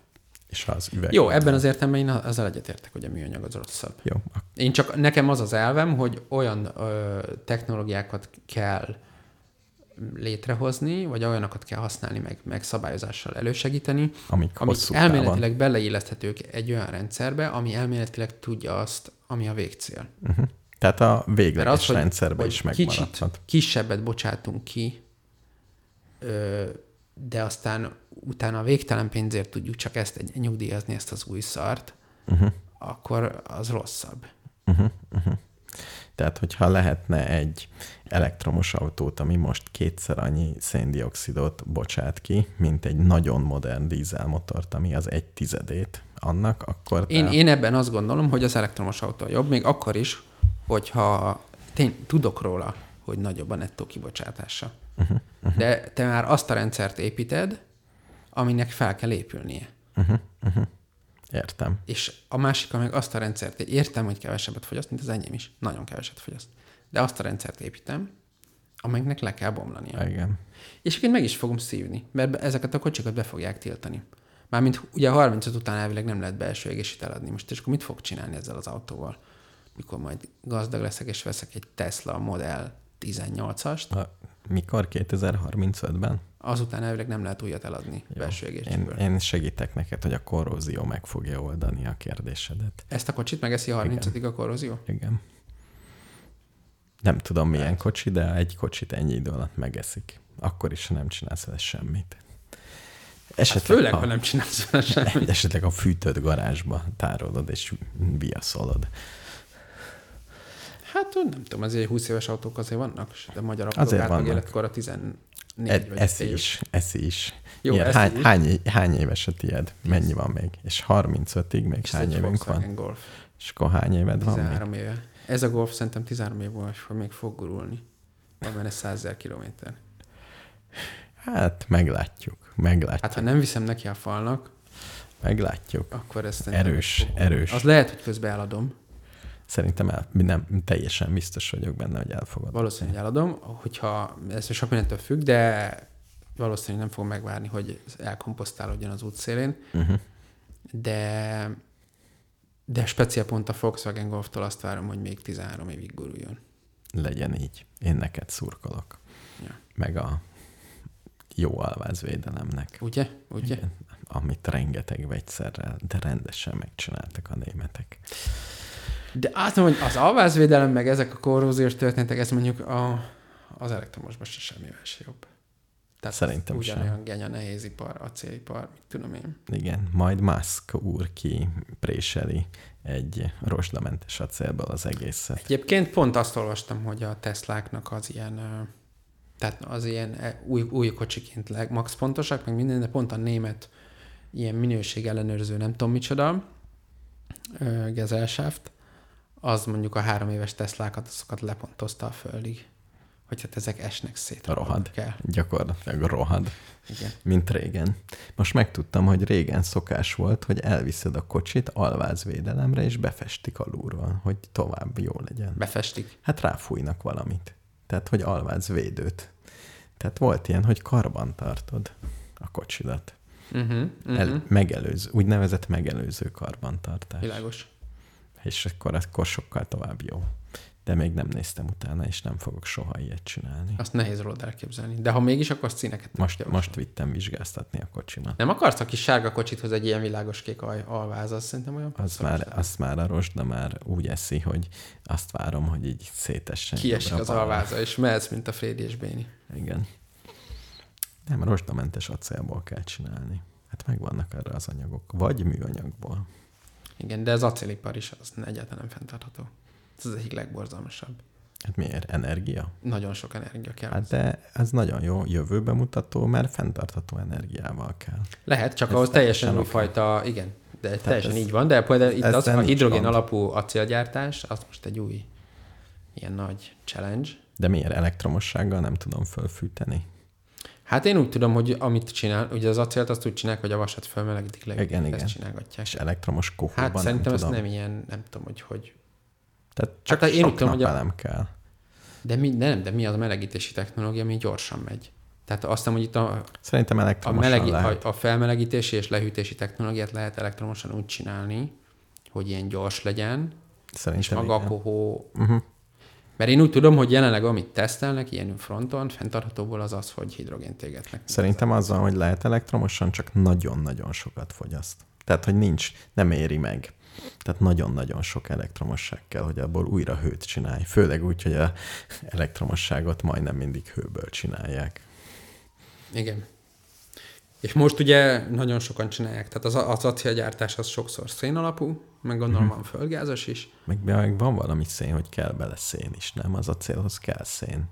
És az üveg. Jó, ebben az értelemben én azzal egyetértek, hogy a műanyag az rosszabb. Jó. Én csak, nekem az az elvem, hogy olyan ö, technológiákat kell létrehozni, vagy olyanokat kell használni, meg, meg szabályozással elősegíteni, amik, amik elméletileg beleilleszthetők egy olyan rendszerbe, ami elméletileg tudja azt, ami a végcél. Uh-huh. Tehát a végleges az, rendszerbe is megmaradhat. Kisebbet bocsátunk ki, de aztán utána a végtelen pénzért tudjuk csak ezt nyugdíjazni, ezt az új szart, uh-huh. akkor az rosszabb. Uh-huh. Uh-huh. Tehát, hogyha lehetne egy elektromos autót, ami most kétszer annyi széndiokszidot bocsát ki, mint egy nagyon modern dízelmotort, ami az egy tizedét annak, akkor... Te... Én, én ebben azt gondolom, hogy az elektromos autó jobb, még akkor is, hogyha tény, tudok róla, hogy nagyobb a nettó kibocsátása. Uh-huh, uh-huh. De te már azt a rendszert építed, aminek fel kell épülnie. Uh-huh, uh-huh. Értem. És a másik, meg azt a rendszert, értem, hogy kevesebbet fogyaszt, mint az enyém is. Nagyon keveset fogyaszt. De azt a rendszert építem, amelynek le kell bomlania. Igen. És én meg is fogom szívni, mert ezeket a kocsikat be fogják tiltani. Mármint ugye a 35 után elvileg nem lehet belső égésít eladni most, és akkor mit fog csinálni ezzel az autóval? Mikor majd gazdag leszek, és veszek egy Tesla Model 18-ast. A, mikor? 2035-ben? Azután elvileg nem lehet újat eladni Jó. belső égésből. Én, én segítek neked, hogy a korrózió meg fogja oldani a kérdésedet. Ezt a kocsit megeszi a 30 Igen. a korrózió? Igen. Nem tudom milyen hát. kocsi, de egy kocsit ennyi idő alatt megeszik. Akkor is, ha nem csinálsz vele semmit. Esetleg, hát főleg, ha, ha nem csinálsz vele semmit. Esetleg a fűtött garázsba tárolod és viaszolod. Hát nem tudom, azért 20 éves autók azért vannak, de magyar autók azért vannak. életkor a 10 Négy vagy ez is, ez is. Jó, Ilyen, hány, is. Hány, hány éves a tied? Mennyi van még? És 35-ig még és hány évünk van? Golf. És akkor hány éved 13 van 13 éve. Ez a golf szerintem 13 év volt, hogy még fog gurulni. Van benne 100 ezer kilométer. Hát, meglátjuk. Meglátjuk. Hát, ha nem viszem neki a falnak, meglátjuk. Akkor ezt erős, erős. Az lehet, hogy közben eladom. Szerintem el, nem teljesen biztos vagyok benne, hogy elfogad. Valószínűleg eladom, hogyha ez sok mindentől függ, de valószínűleg nem fogom megvárni, hogy elkomposztálódjon az útszélén. Uh-huh. De, de speciál pont a Volkswagen Golftól azt várom, hogy még 13 évig guruljon. Legyen így. Én neked szurkolok. Ja. Meg a jó alvázvédelemnek. Ugye? Ugye? Igen, amit rengeteg vegyszerrel, de rendesen megcsináltak a németek. De azt mondom, hogy az alvázvédelem, meg ezek a korróziós történetek, ez mondjuk a, az elektromosban se semmivel se jobb. Tehát Szerintem ugyanolyan sem. genya nehézipar, acélipar, mit tudom én. Igen, majd Musk úr ki préseli egy rozsdamentes acélből az egészet. Egyébként pont azt olvastam, hogy a Tesláknak az ilyen Tehát az ilyen e, új, új kocsiként leg, max pontosak, meg minden, de pont a német ilyen minőség ellenőrző, nem tudom micsoda, Gezelsáft, az mondjuk a három éves Teslákat, azokat lepontozta a földig. Hogy hát ezek esnek szét. Rohad. Kell. Gyakorlatilag rohad. Igen. Mint régen. Most megtudtam, hogy régen szokás volt, hogy elviszed a kocsit alvázvédelemre, és befestik alulról, hogy tovább jó legyen. Befestik? Hát ráfújnak valamit. Tehát, hogy alvázvédőt. Tehát volt ilyen, hogy karban tartod a kocsidat. Uh-huh, uh-huh. El, megelőző, úgynevezett megelőző karbantartás. Világos. És akkor, akkor sokkal tovább jó. De még nem néztem utána, és nem fogok soha ilyet csinálni. Azt nehéz rólad elképzelni. De ha mégis, akkor színeket most, most vittem vizsgáztatni a kocsimat. Nem akarsz a kis sárga kocsithoz egy ilyen világos kék alváz, az szerintem olyan az már, azt már a rosda már úgy eszi, hogy azt várom, hogy így szétessen. Kiesik az alváza, és mehetsz, mint a Frédi és Béni. Igen. Nem, rosdamentes acélból kell csinálni. Hát megvannak erre az anyagok. Vagy műanyagból. Igen, de az acélipar is az egyáltalán nem fenntartható. Ez az egyik legborzalmasabb. Hát miért? Energia? Nagyon sok energia kell. Hát de ez nagyon jó jövőbe mutató, mert fenntartható energiával kell. Lehet, csak ez ahhoz teljesen újfajta, igen, de Tehát teljesen ez, így van, de például itt az a hidrogén van. alapú acélgyártás, az most egy új ilyen nagy challenge. De miért elektromossággal nem tudom fölfűteni? Hát én úgy tudom, hogy amit csinál, ugye az acélt azt úgy csinálják, hogy a vasat felmelegítik le, igen, ezt igen. csinálgatják. És elektromos kohóban Hát szerintem nem ez nem ilyen, nem tudom, hogy hogy. Tehát csak hát, én úgy tudom, hogy a... nem kell. De mi, nem, de mi az a melegítési technológia, ami gyorsan megy. Tehát azt hiszem, hogy itt a, Szerintem elektromosan a, melegi, lehet. a, a felmelegítési és lehűtési technológiát lehet elektromosan úgy csinálni, hogy ilyen gyors legyen, Szerintem és maga igen. a kohó uh-huh. Mert én úgy tudom, hogy jelenleg amit tesztelnek ilyen fronton, fenntarthatóból az az, hogy hidrogént égetnek. Szerintem azzal, hogy lehet elektromosan, csak nagyon-nagyon sokat fogyaszt. Tehát, hogy nincs, nem éri meg. Tehát nagyon-nagyon sok elektromosság kell, hogy abból újra hőt csinálj. Főleg úgy, hogy a elektromosságot majdnem mindig hőből csinálják. Igen. És most ugye nagyon sokan csinálják, tehát az, az acélgyártás az sokszor szén alapú, meg gondolom mm-hmm. van földgázos is. Meg, meg van valami szén, hogy kell bele szén is, nem? Az acélhoz kell szén.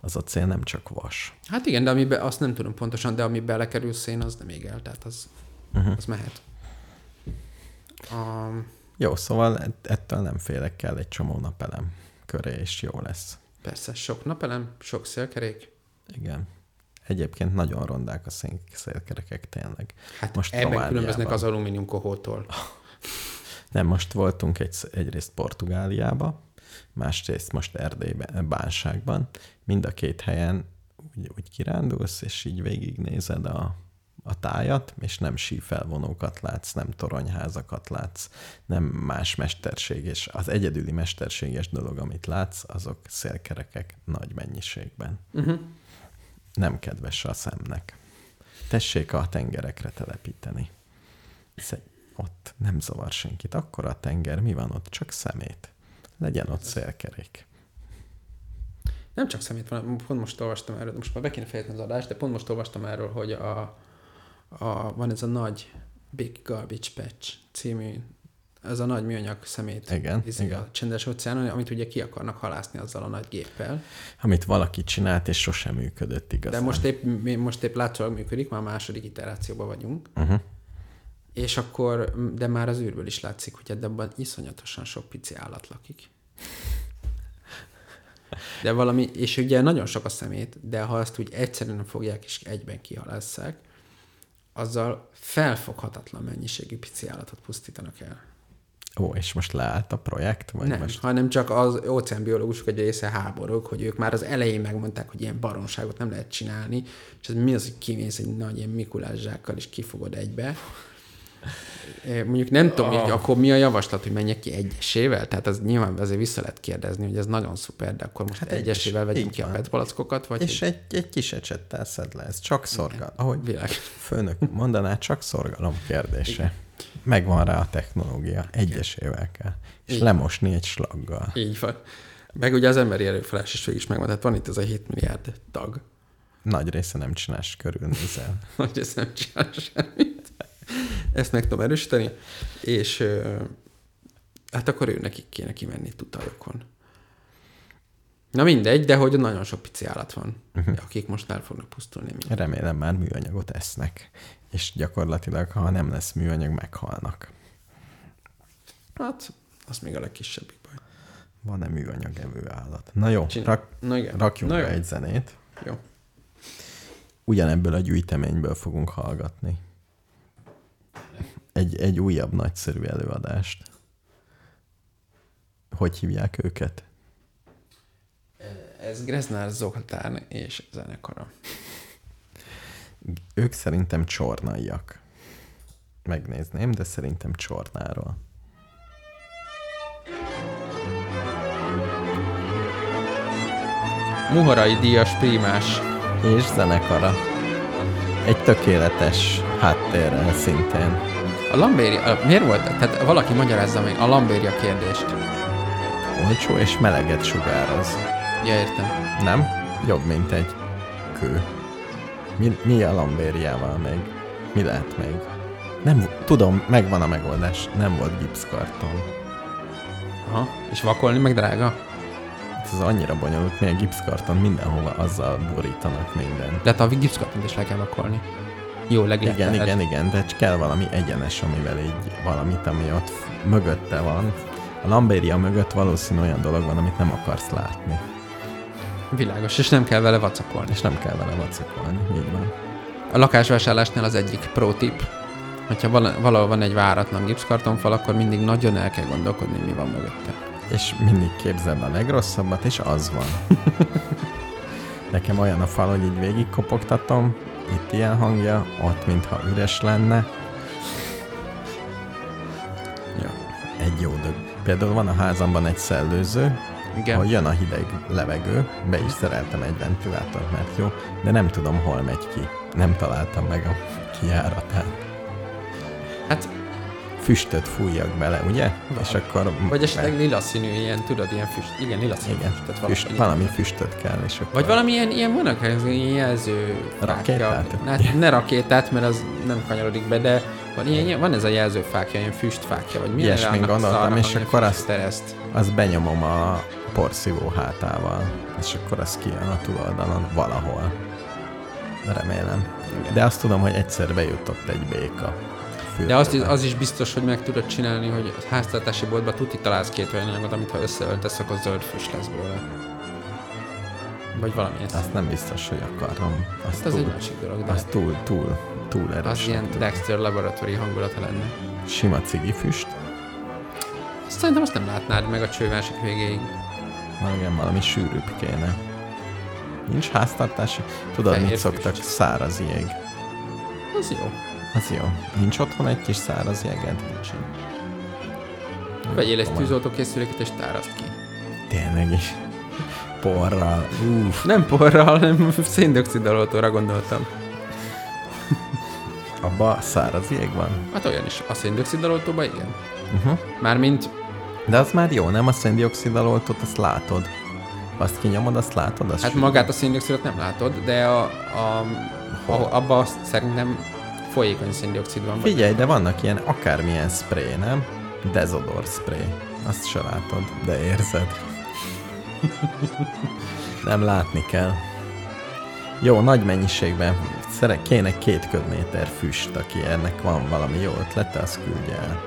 Az acél nem csak vas. Hát igen, de amiben, azt nem tudom pontosan, de ami belekerül szén, az nem ég el, tehát az, uh-huh. az mehet. Um, jó, szóval ettől nem félek, kell egy csomó napelem köré, és jó lesz. Persze, sok napelem, sok szélkerék. Igen. Egyébként nagyon rondák a szélkerekek tényleg. Hát most ebben különböznek az alumínium kohótól. Nem, most voltunk egy, egyrészt Portugáliába, másrészt most Erdélyben, Bánságban. Mind a két helyen úgy, úgy kirándulsz, és így végignézed a, a tájat, és nem sífelvonókat látsz, nem toronyházakat látsz, nem más mesterséges, az egyedüli mesterséges dolog, amit látsz, azok szélkerekek nagy mennyiségben. Uh-huh. Nem kedves a szemnek. Tessék a tengerekre telepíteni ott nem zavar senkit. Akkor a tenger, mi van ott? Csak szemét. Legyen ott szélkerék. Nem csak szemét van, pont most olvastam erről, most már be kéne fejezni az adást, de pont most olvastam erről, hogy a, a, van ez a nagy Big Garbage Patch című, ez a nagy műanyag szemét. Igen, igen. A csendes óceánon, amit ugye ki akarnak halászni azzal a nagy géppel. Amit valaki csinált, és sosem működött igazán. De most épp, most épp látszólag működik, már a második iterációban vagyunk. Uh-huh és akkor, de már az űrből is látszik, hogy abban iszonyatosan sok pici állat lakik. De valami, és ugye nagyon sok a szemét, de ha azt úgy egyszerűen fogják és egyben kihalásszák, azzal felfoghatatlan mennyiségű pici állatot pusztítanak el. Ó, és most leállt a projekt? Vagy nem, most... hanem csak az óceánbiológusok egy része háborúk, hogy ők már az elején megmondták, hogy ilyen baromságot nem lehet csinálni, és ez mi az, hogy kimész egy nagy ilyen Mikulás zsákkal, és kifogod egybe, Mondjuk nem tudom, oh. akkor mi a javaslat, hogy menjek ki egyesével? Tehát az nyilván azért vissza lehet kérdezni, hogy ez nagyon szuper, de akkor most hát egyesével vegyünk ki a petpalackokat? Vagy és egy, egy kis ecsettel szed le, ez csak szorgalom. Ahogy Világ. főnök mondaná, csak szorgalom kérdése. Igen. Megvan rá a technológia, egyesével kell. És Igen. lemosni egy slaggal. Így van. Meg ugye az emberi erőfelás is is megvan, tehát van itt ez a 7 milliárd tag. Nagy része nem csinálsz körülnézel. Nagy része nem csinál semmit. Ezt meg tudom erősíteni, és hát akkor ő nekik kéne kimenni tutajokon. Na mindegy, de hogy nagyon sok pici állat van, uh-huh. akik most el fognak pusztulni. Mind. Remélem már műanyagot esznek, és gyakorlatilag, ha nem lesz műanyag, meghalnak. Hát, az még a legkisebbik baj. Van-e műanyag evő állat? Na jó, rak, Na igen. rakjunk Na be jó. egy zenét. Jó. Ugyanebből a gyűjteményből fogunk hallgatni. Egy, egy újabb nagyszerű előadást. Hogy hívják őket? Ez Greznár Zoltán és zenekara. Ők szerintem csornaiak. Megnézném, de szerintem csornáról. Muharai Díjas Prímás. És zenekara. Egy tökéletes háttérrel szintén. A Lambéria, miért volt? Tehát valaki magyarázza meg a Lambéria kérdést. Olcsó és meleget sugároz. Ja, értem. Nem? Jobb, mint egy kő. Mi, mi a lambériával még? Mi lehet még? Nem, tudom, megvan a megoldás. Nem volt gipszkarton. Aha, és vakolni meg drága? Ez az annyira bonyolult, milyen gipszkarton mindenhova azzal borítanak minden. De hát a gipszkartont is le kell vakolni. Jó, legalább. Igen, igen, igen, de kell valami egyenes, amivel így valamit, ami ott mögötte van. A lambéria mögött valószínű olyan dolog van, amit nem akarsz látni. Világos, és nem kell vele vacakolni. És nem kell vele vacakolni, így van. A lakásvásárlásnál az egyik pro tip, hogyha valahol van egy váratlan gipszkartonfal, akkor mindig nagyon el kell gondolkodni, mi van mögötte. És mindig képzeld a legrosszabbat, és az van. Nekem olyan a fal, hogy így végigkopogtatom, itt ilyen hangja, ott mintha üres lenne. Ja, egy jó dög. Például van a házamban egy szellőző, igen. Ha jön a hideg levegő, be is szereltem egy ventilátort, mert jó, de nem tudom, hol megy ki. Nem találtam meg a kijáratát. Hát füstöt fújjak bele, ugye? Van. És akkor... Vagy esetleg lila színű, ilyen, tudod, ilyen füst. Igen, lila színű Igen, füstöt. Valami, füst, valami füstöt kell, és akkor... Vagy valami ilyen, vannak ilyen jelző... Rakétát? Hát, ne rakétát, mert az nem kanyarodik be, de van, ilyen, van ez a jelzőfákja, ilyen füstfákja, vagy milyen Ilyesmi gondoltam, és akkor azt, azt benyomom a porszívó hátával, és akkor az kijön a túloldalon valahol. Remélem. Igen. De azt tudom, hogy egyszer bejutott egy béka. De azt is, az is biztos, hogy meg tudod csinálni, hogy a háztartási boltban tuti találsz két olyan anyagot, amit ha összeöltesz, akkor zöld füst lesz belőle. Vagy valami ezt. Azt nem biztos, hogy akarom. Azt az túl, egy másik dolog, de... Az túl, túl, túl erős. Az ilyen Dexter laboratóri hangulata lenne. Sima cigi füst. Azt szerintem azt nem látnád meg a cső másik végéig. Na igen, valami sűrűbb kéne. Nincs háztartási? Tudod, Fehér mit szoktak? Füst. Száraz jég. Az jó. Az jó. Nincs otthon egy kis száraz jeged? Nincsen. Vegyél egy tűzoltókészüléket és táraszt ki. Tényleg is. Porral. Uff. Nem porral, hanem széndiokszidaloltóra gondoltam. Abba száraz jég van? Hát olyan is. A széndiokszidaloltóban igen. Uh-huh. Mármint de az már jó, nem? A széndiokszidaloltót, azt látod. Azt kinyomod, azt látod? Azt hát sűrű. magát a széndiokszidot nem látod, de a, a, a, abba szerintem folyékony széndiokszid van. Figyelj, de vannak ilyen akármilyen spray, nem? Dezodor spray. Azt se látod, de érzed. nem látni kell. Jó, nagy mennyiségben. Szere, kéne két köbméter füst, aki ennek van valami jó ötlete, az küldje el.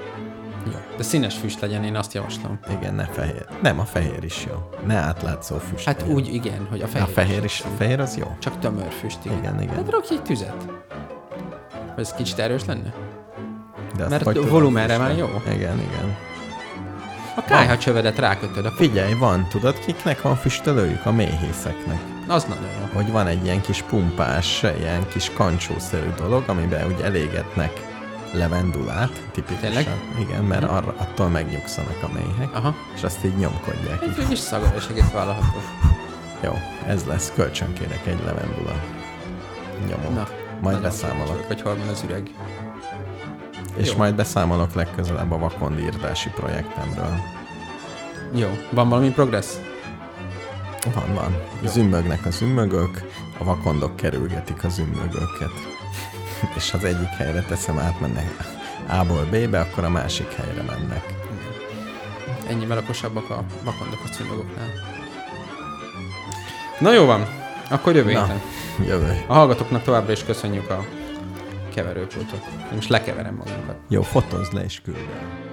Jó. De színes füst legyen, én azt javaslom. Igen, ne fehér. Nem, a fehér is jó. Ne átlátszó füst. Hát legyen. úgy, igen, hogy a fehér. A fehér is, a fehér az jó. Csak tömör füst, igen. Igen, igen. Hát rakj egy tüzet. Ez kicsit erős lenne? De Mert volumenre már jó. Igen, igen. A kájha csövedet rákötöd. A Figyelj, van, tudod kiknek van füstölőjük? A méhészeknek. Az nagyon jó. Hogy van egy ilyen kis pumpás, ilyen kis kancsószerű dolog, amiben úgy elégetnek levendulát, tipikusan. Tényleg? Igen, mert uh-huh. arra, attól megnyugszanak a méhek, Aha. és azt így nyomkodják. Egy kis szaga és egész vállalható. Jó, ez lesz. Kölcsönkérek egy levendula. Nyomom. Na, majd beszámolok. Hogy hol van az üreg. És Jó. majd beszámolok legközelebb a vakondírtási projektemről. Jó. Van valami progress? Van, van. Jó. Zümmögnek az ümmögök, a vakondok kerülgetik az ümmögöket. és az egyik helyre teszem átmennek A-ból B-be, akkor a másik helyre mennek. Ennyivel okosabbak a vakondok a cimagoknál. Na jó van, akkor jövő héten. Jövő. A hallgatóknak továbbra is köszönjük a keverőpultot. Én most lekeverem magunkat. Jó, fotózd le és küld el.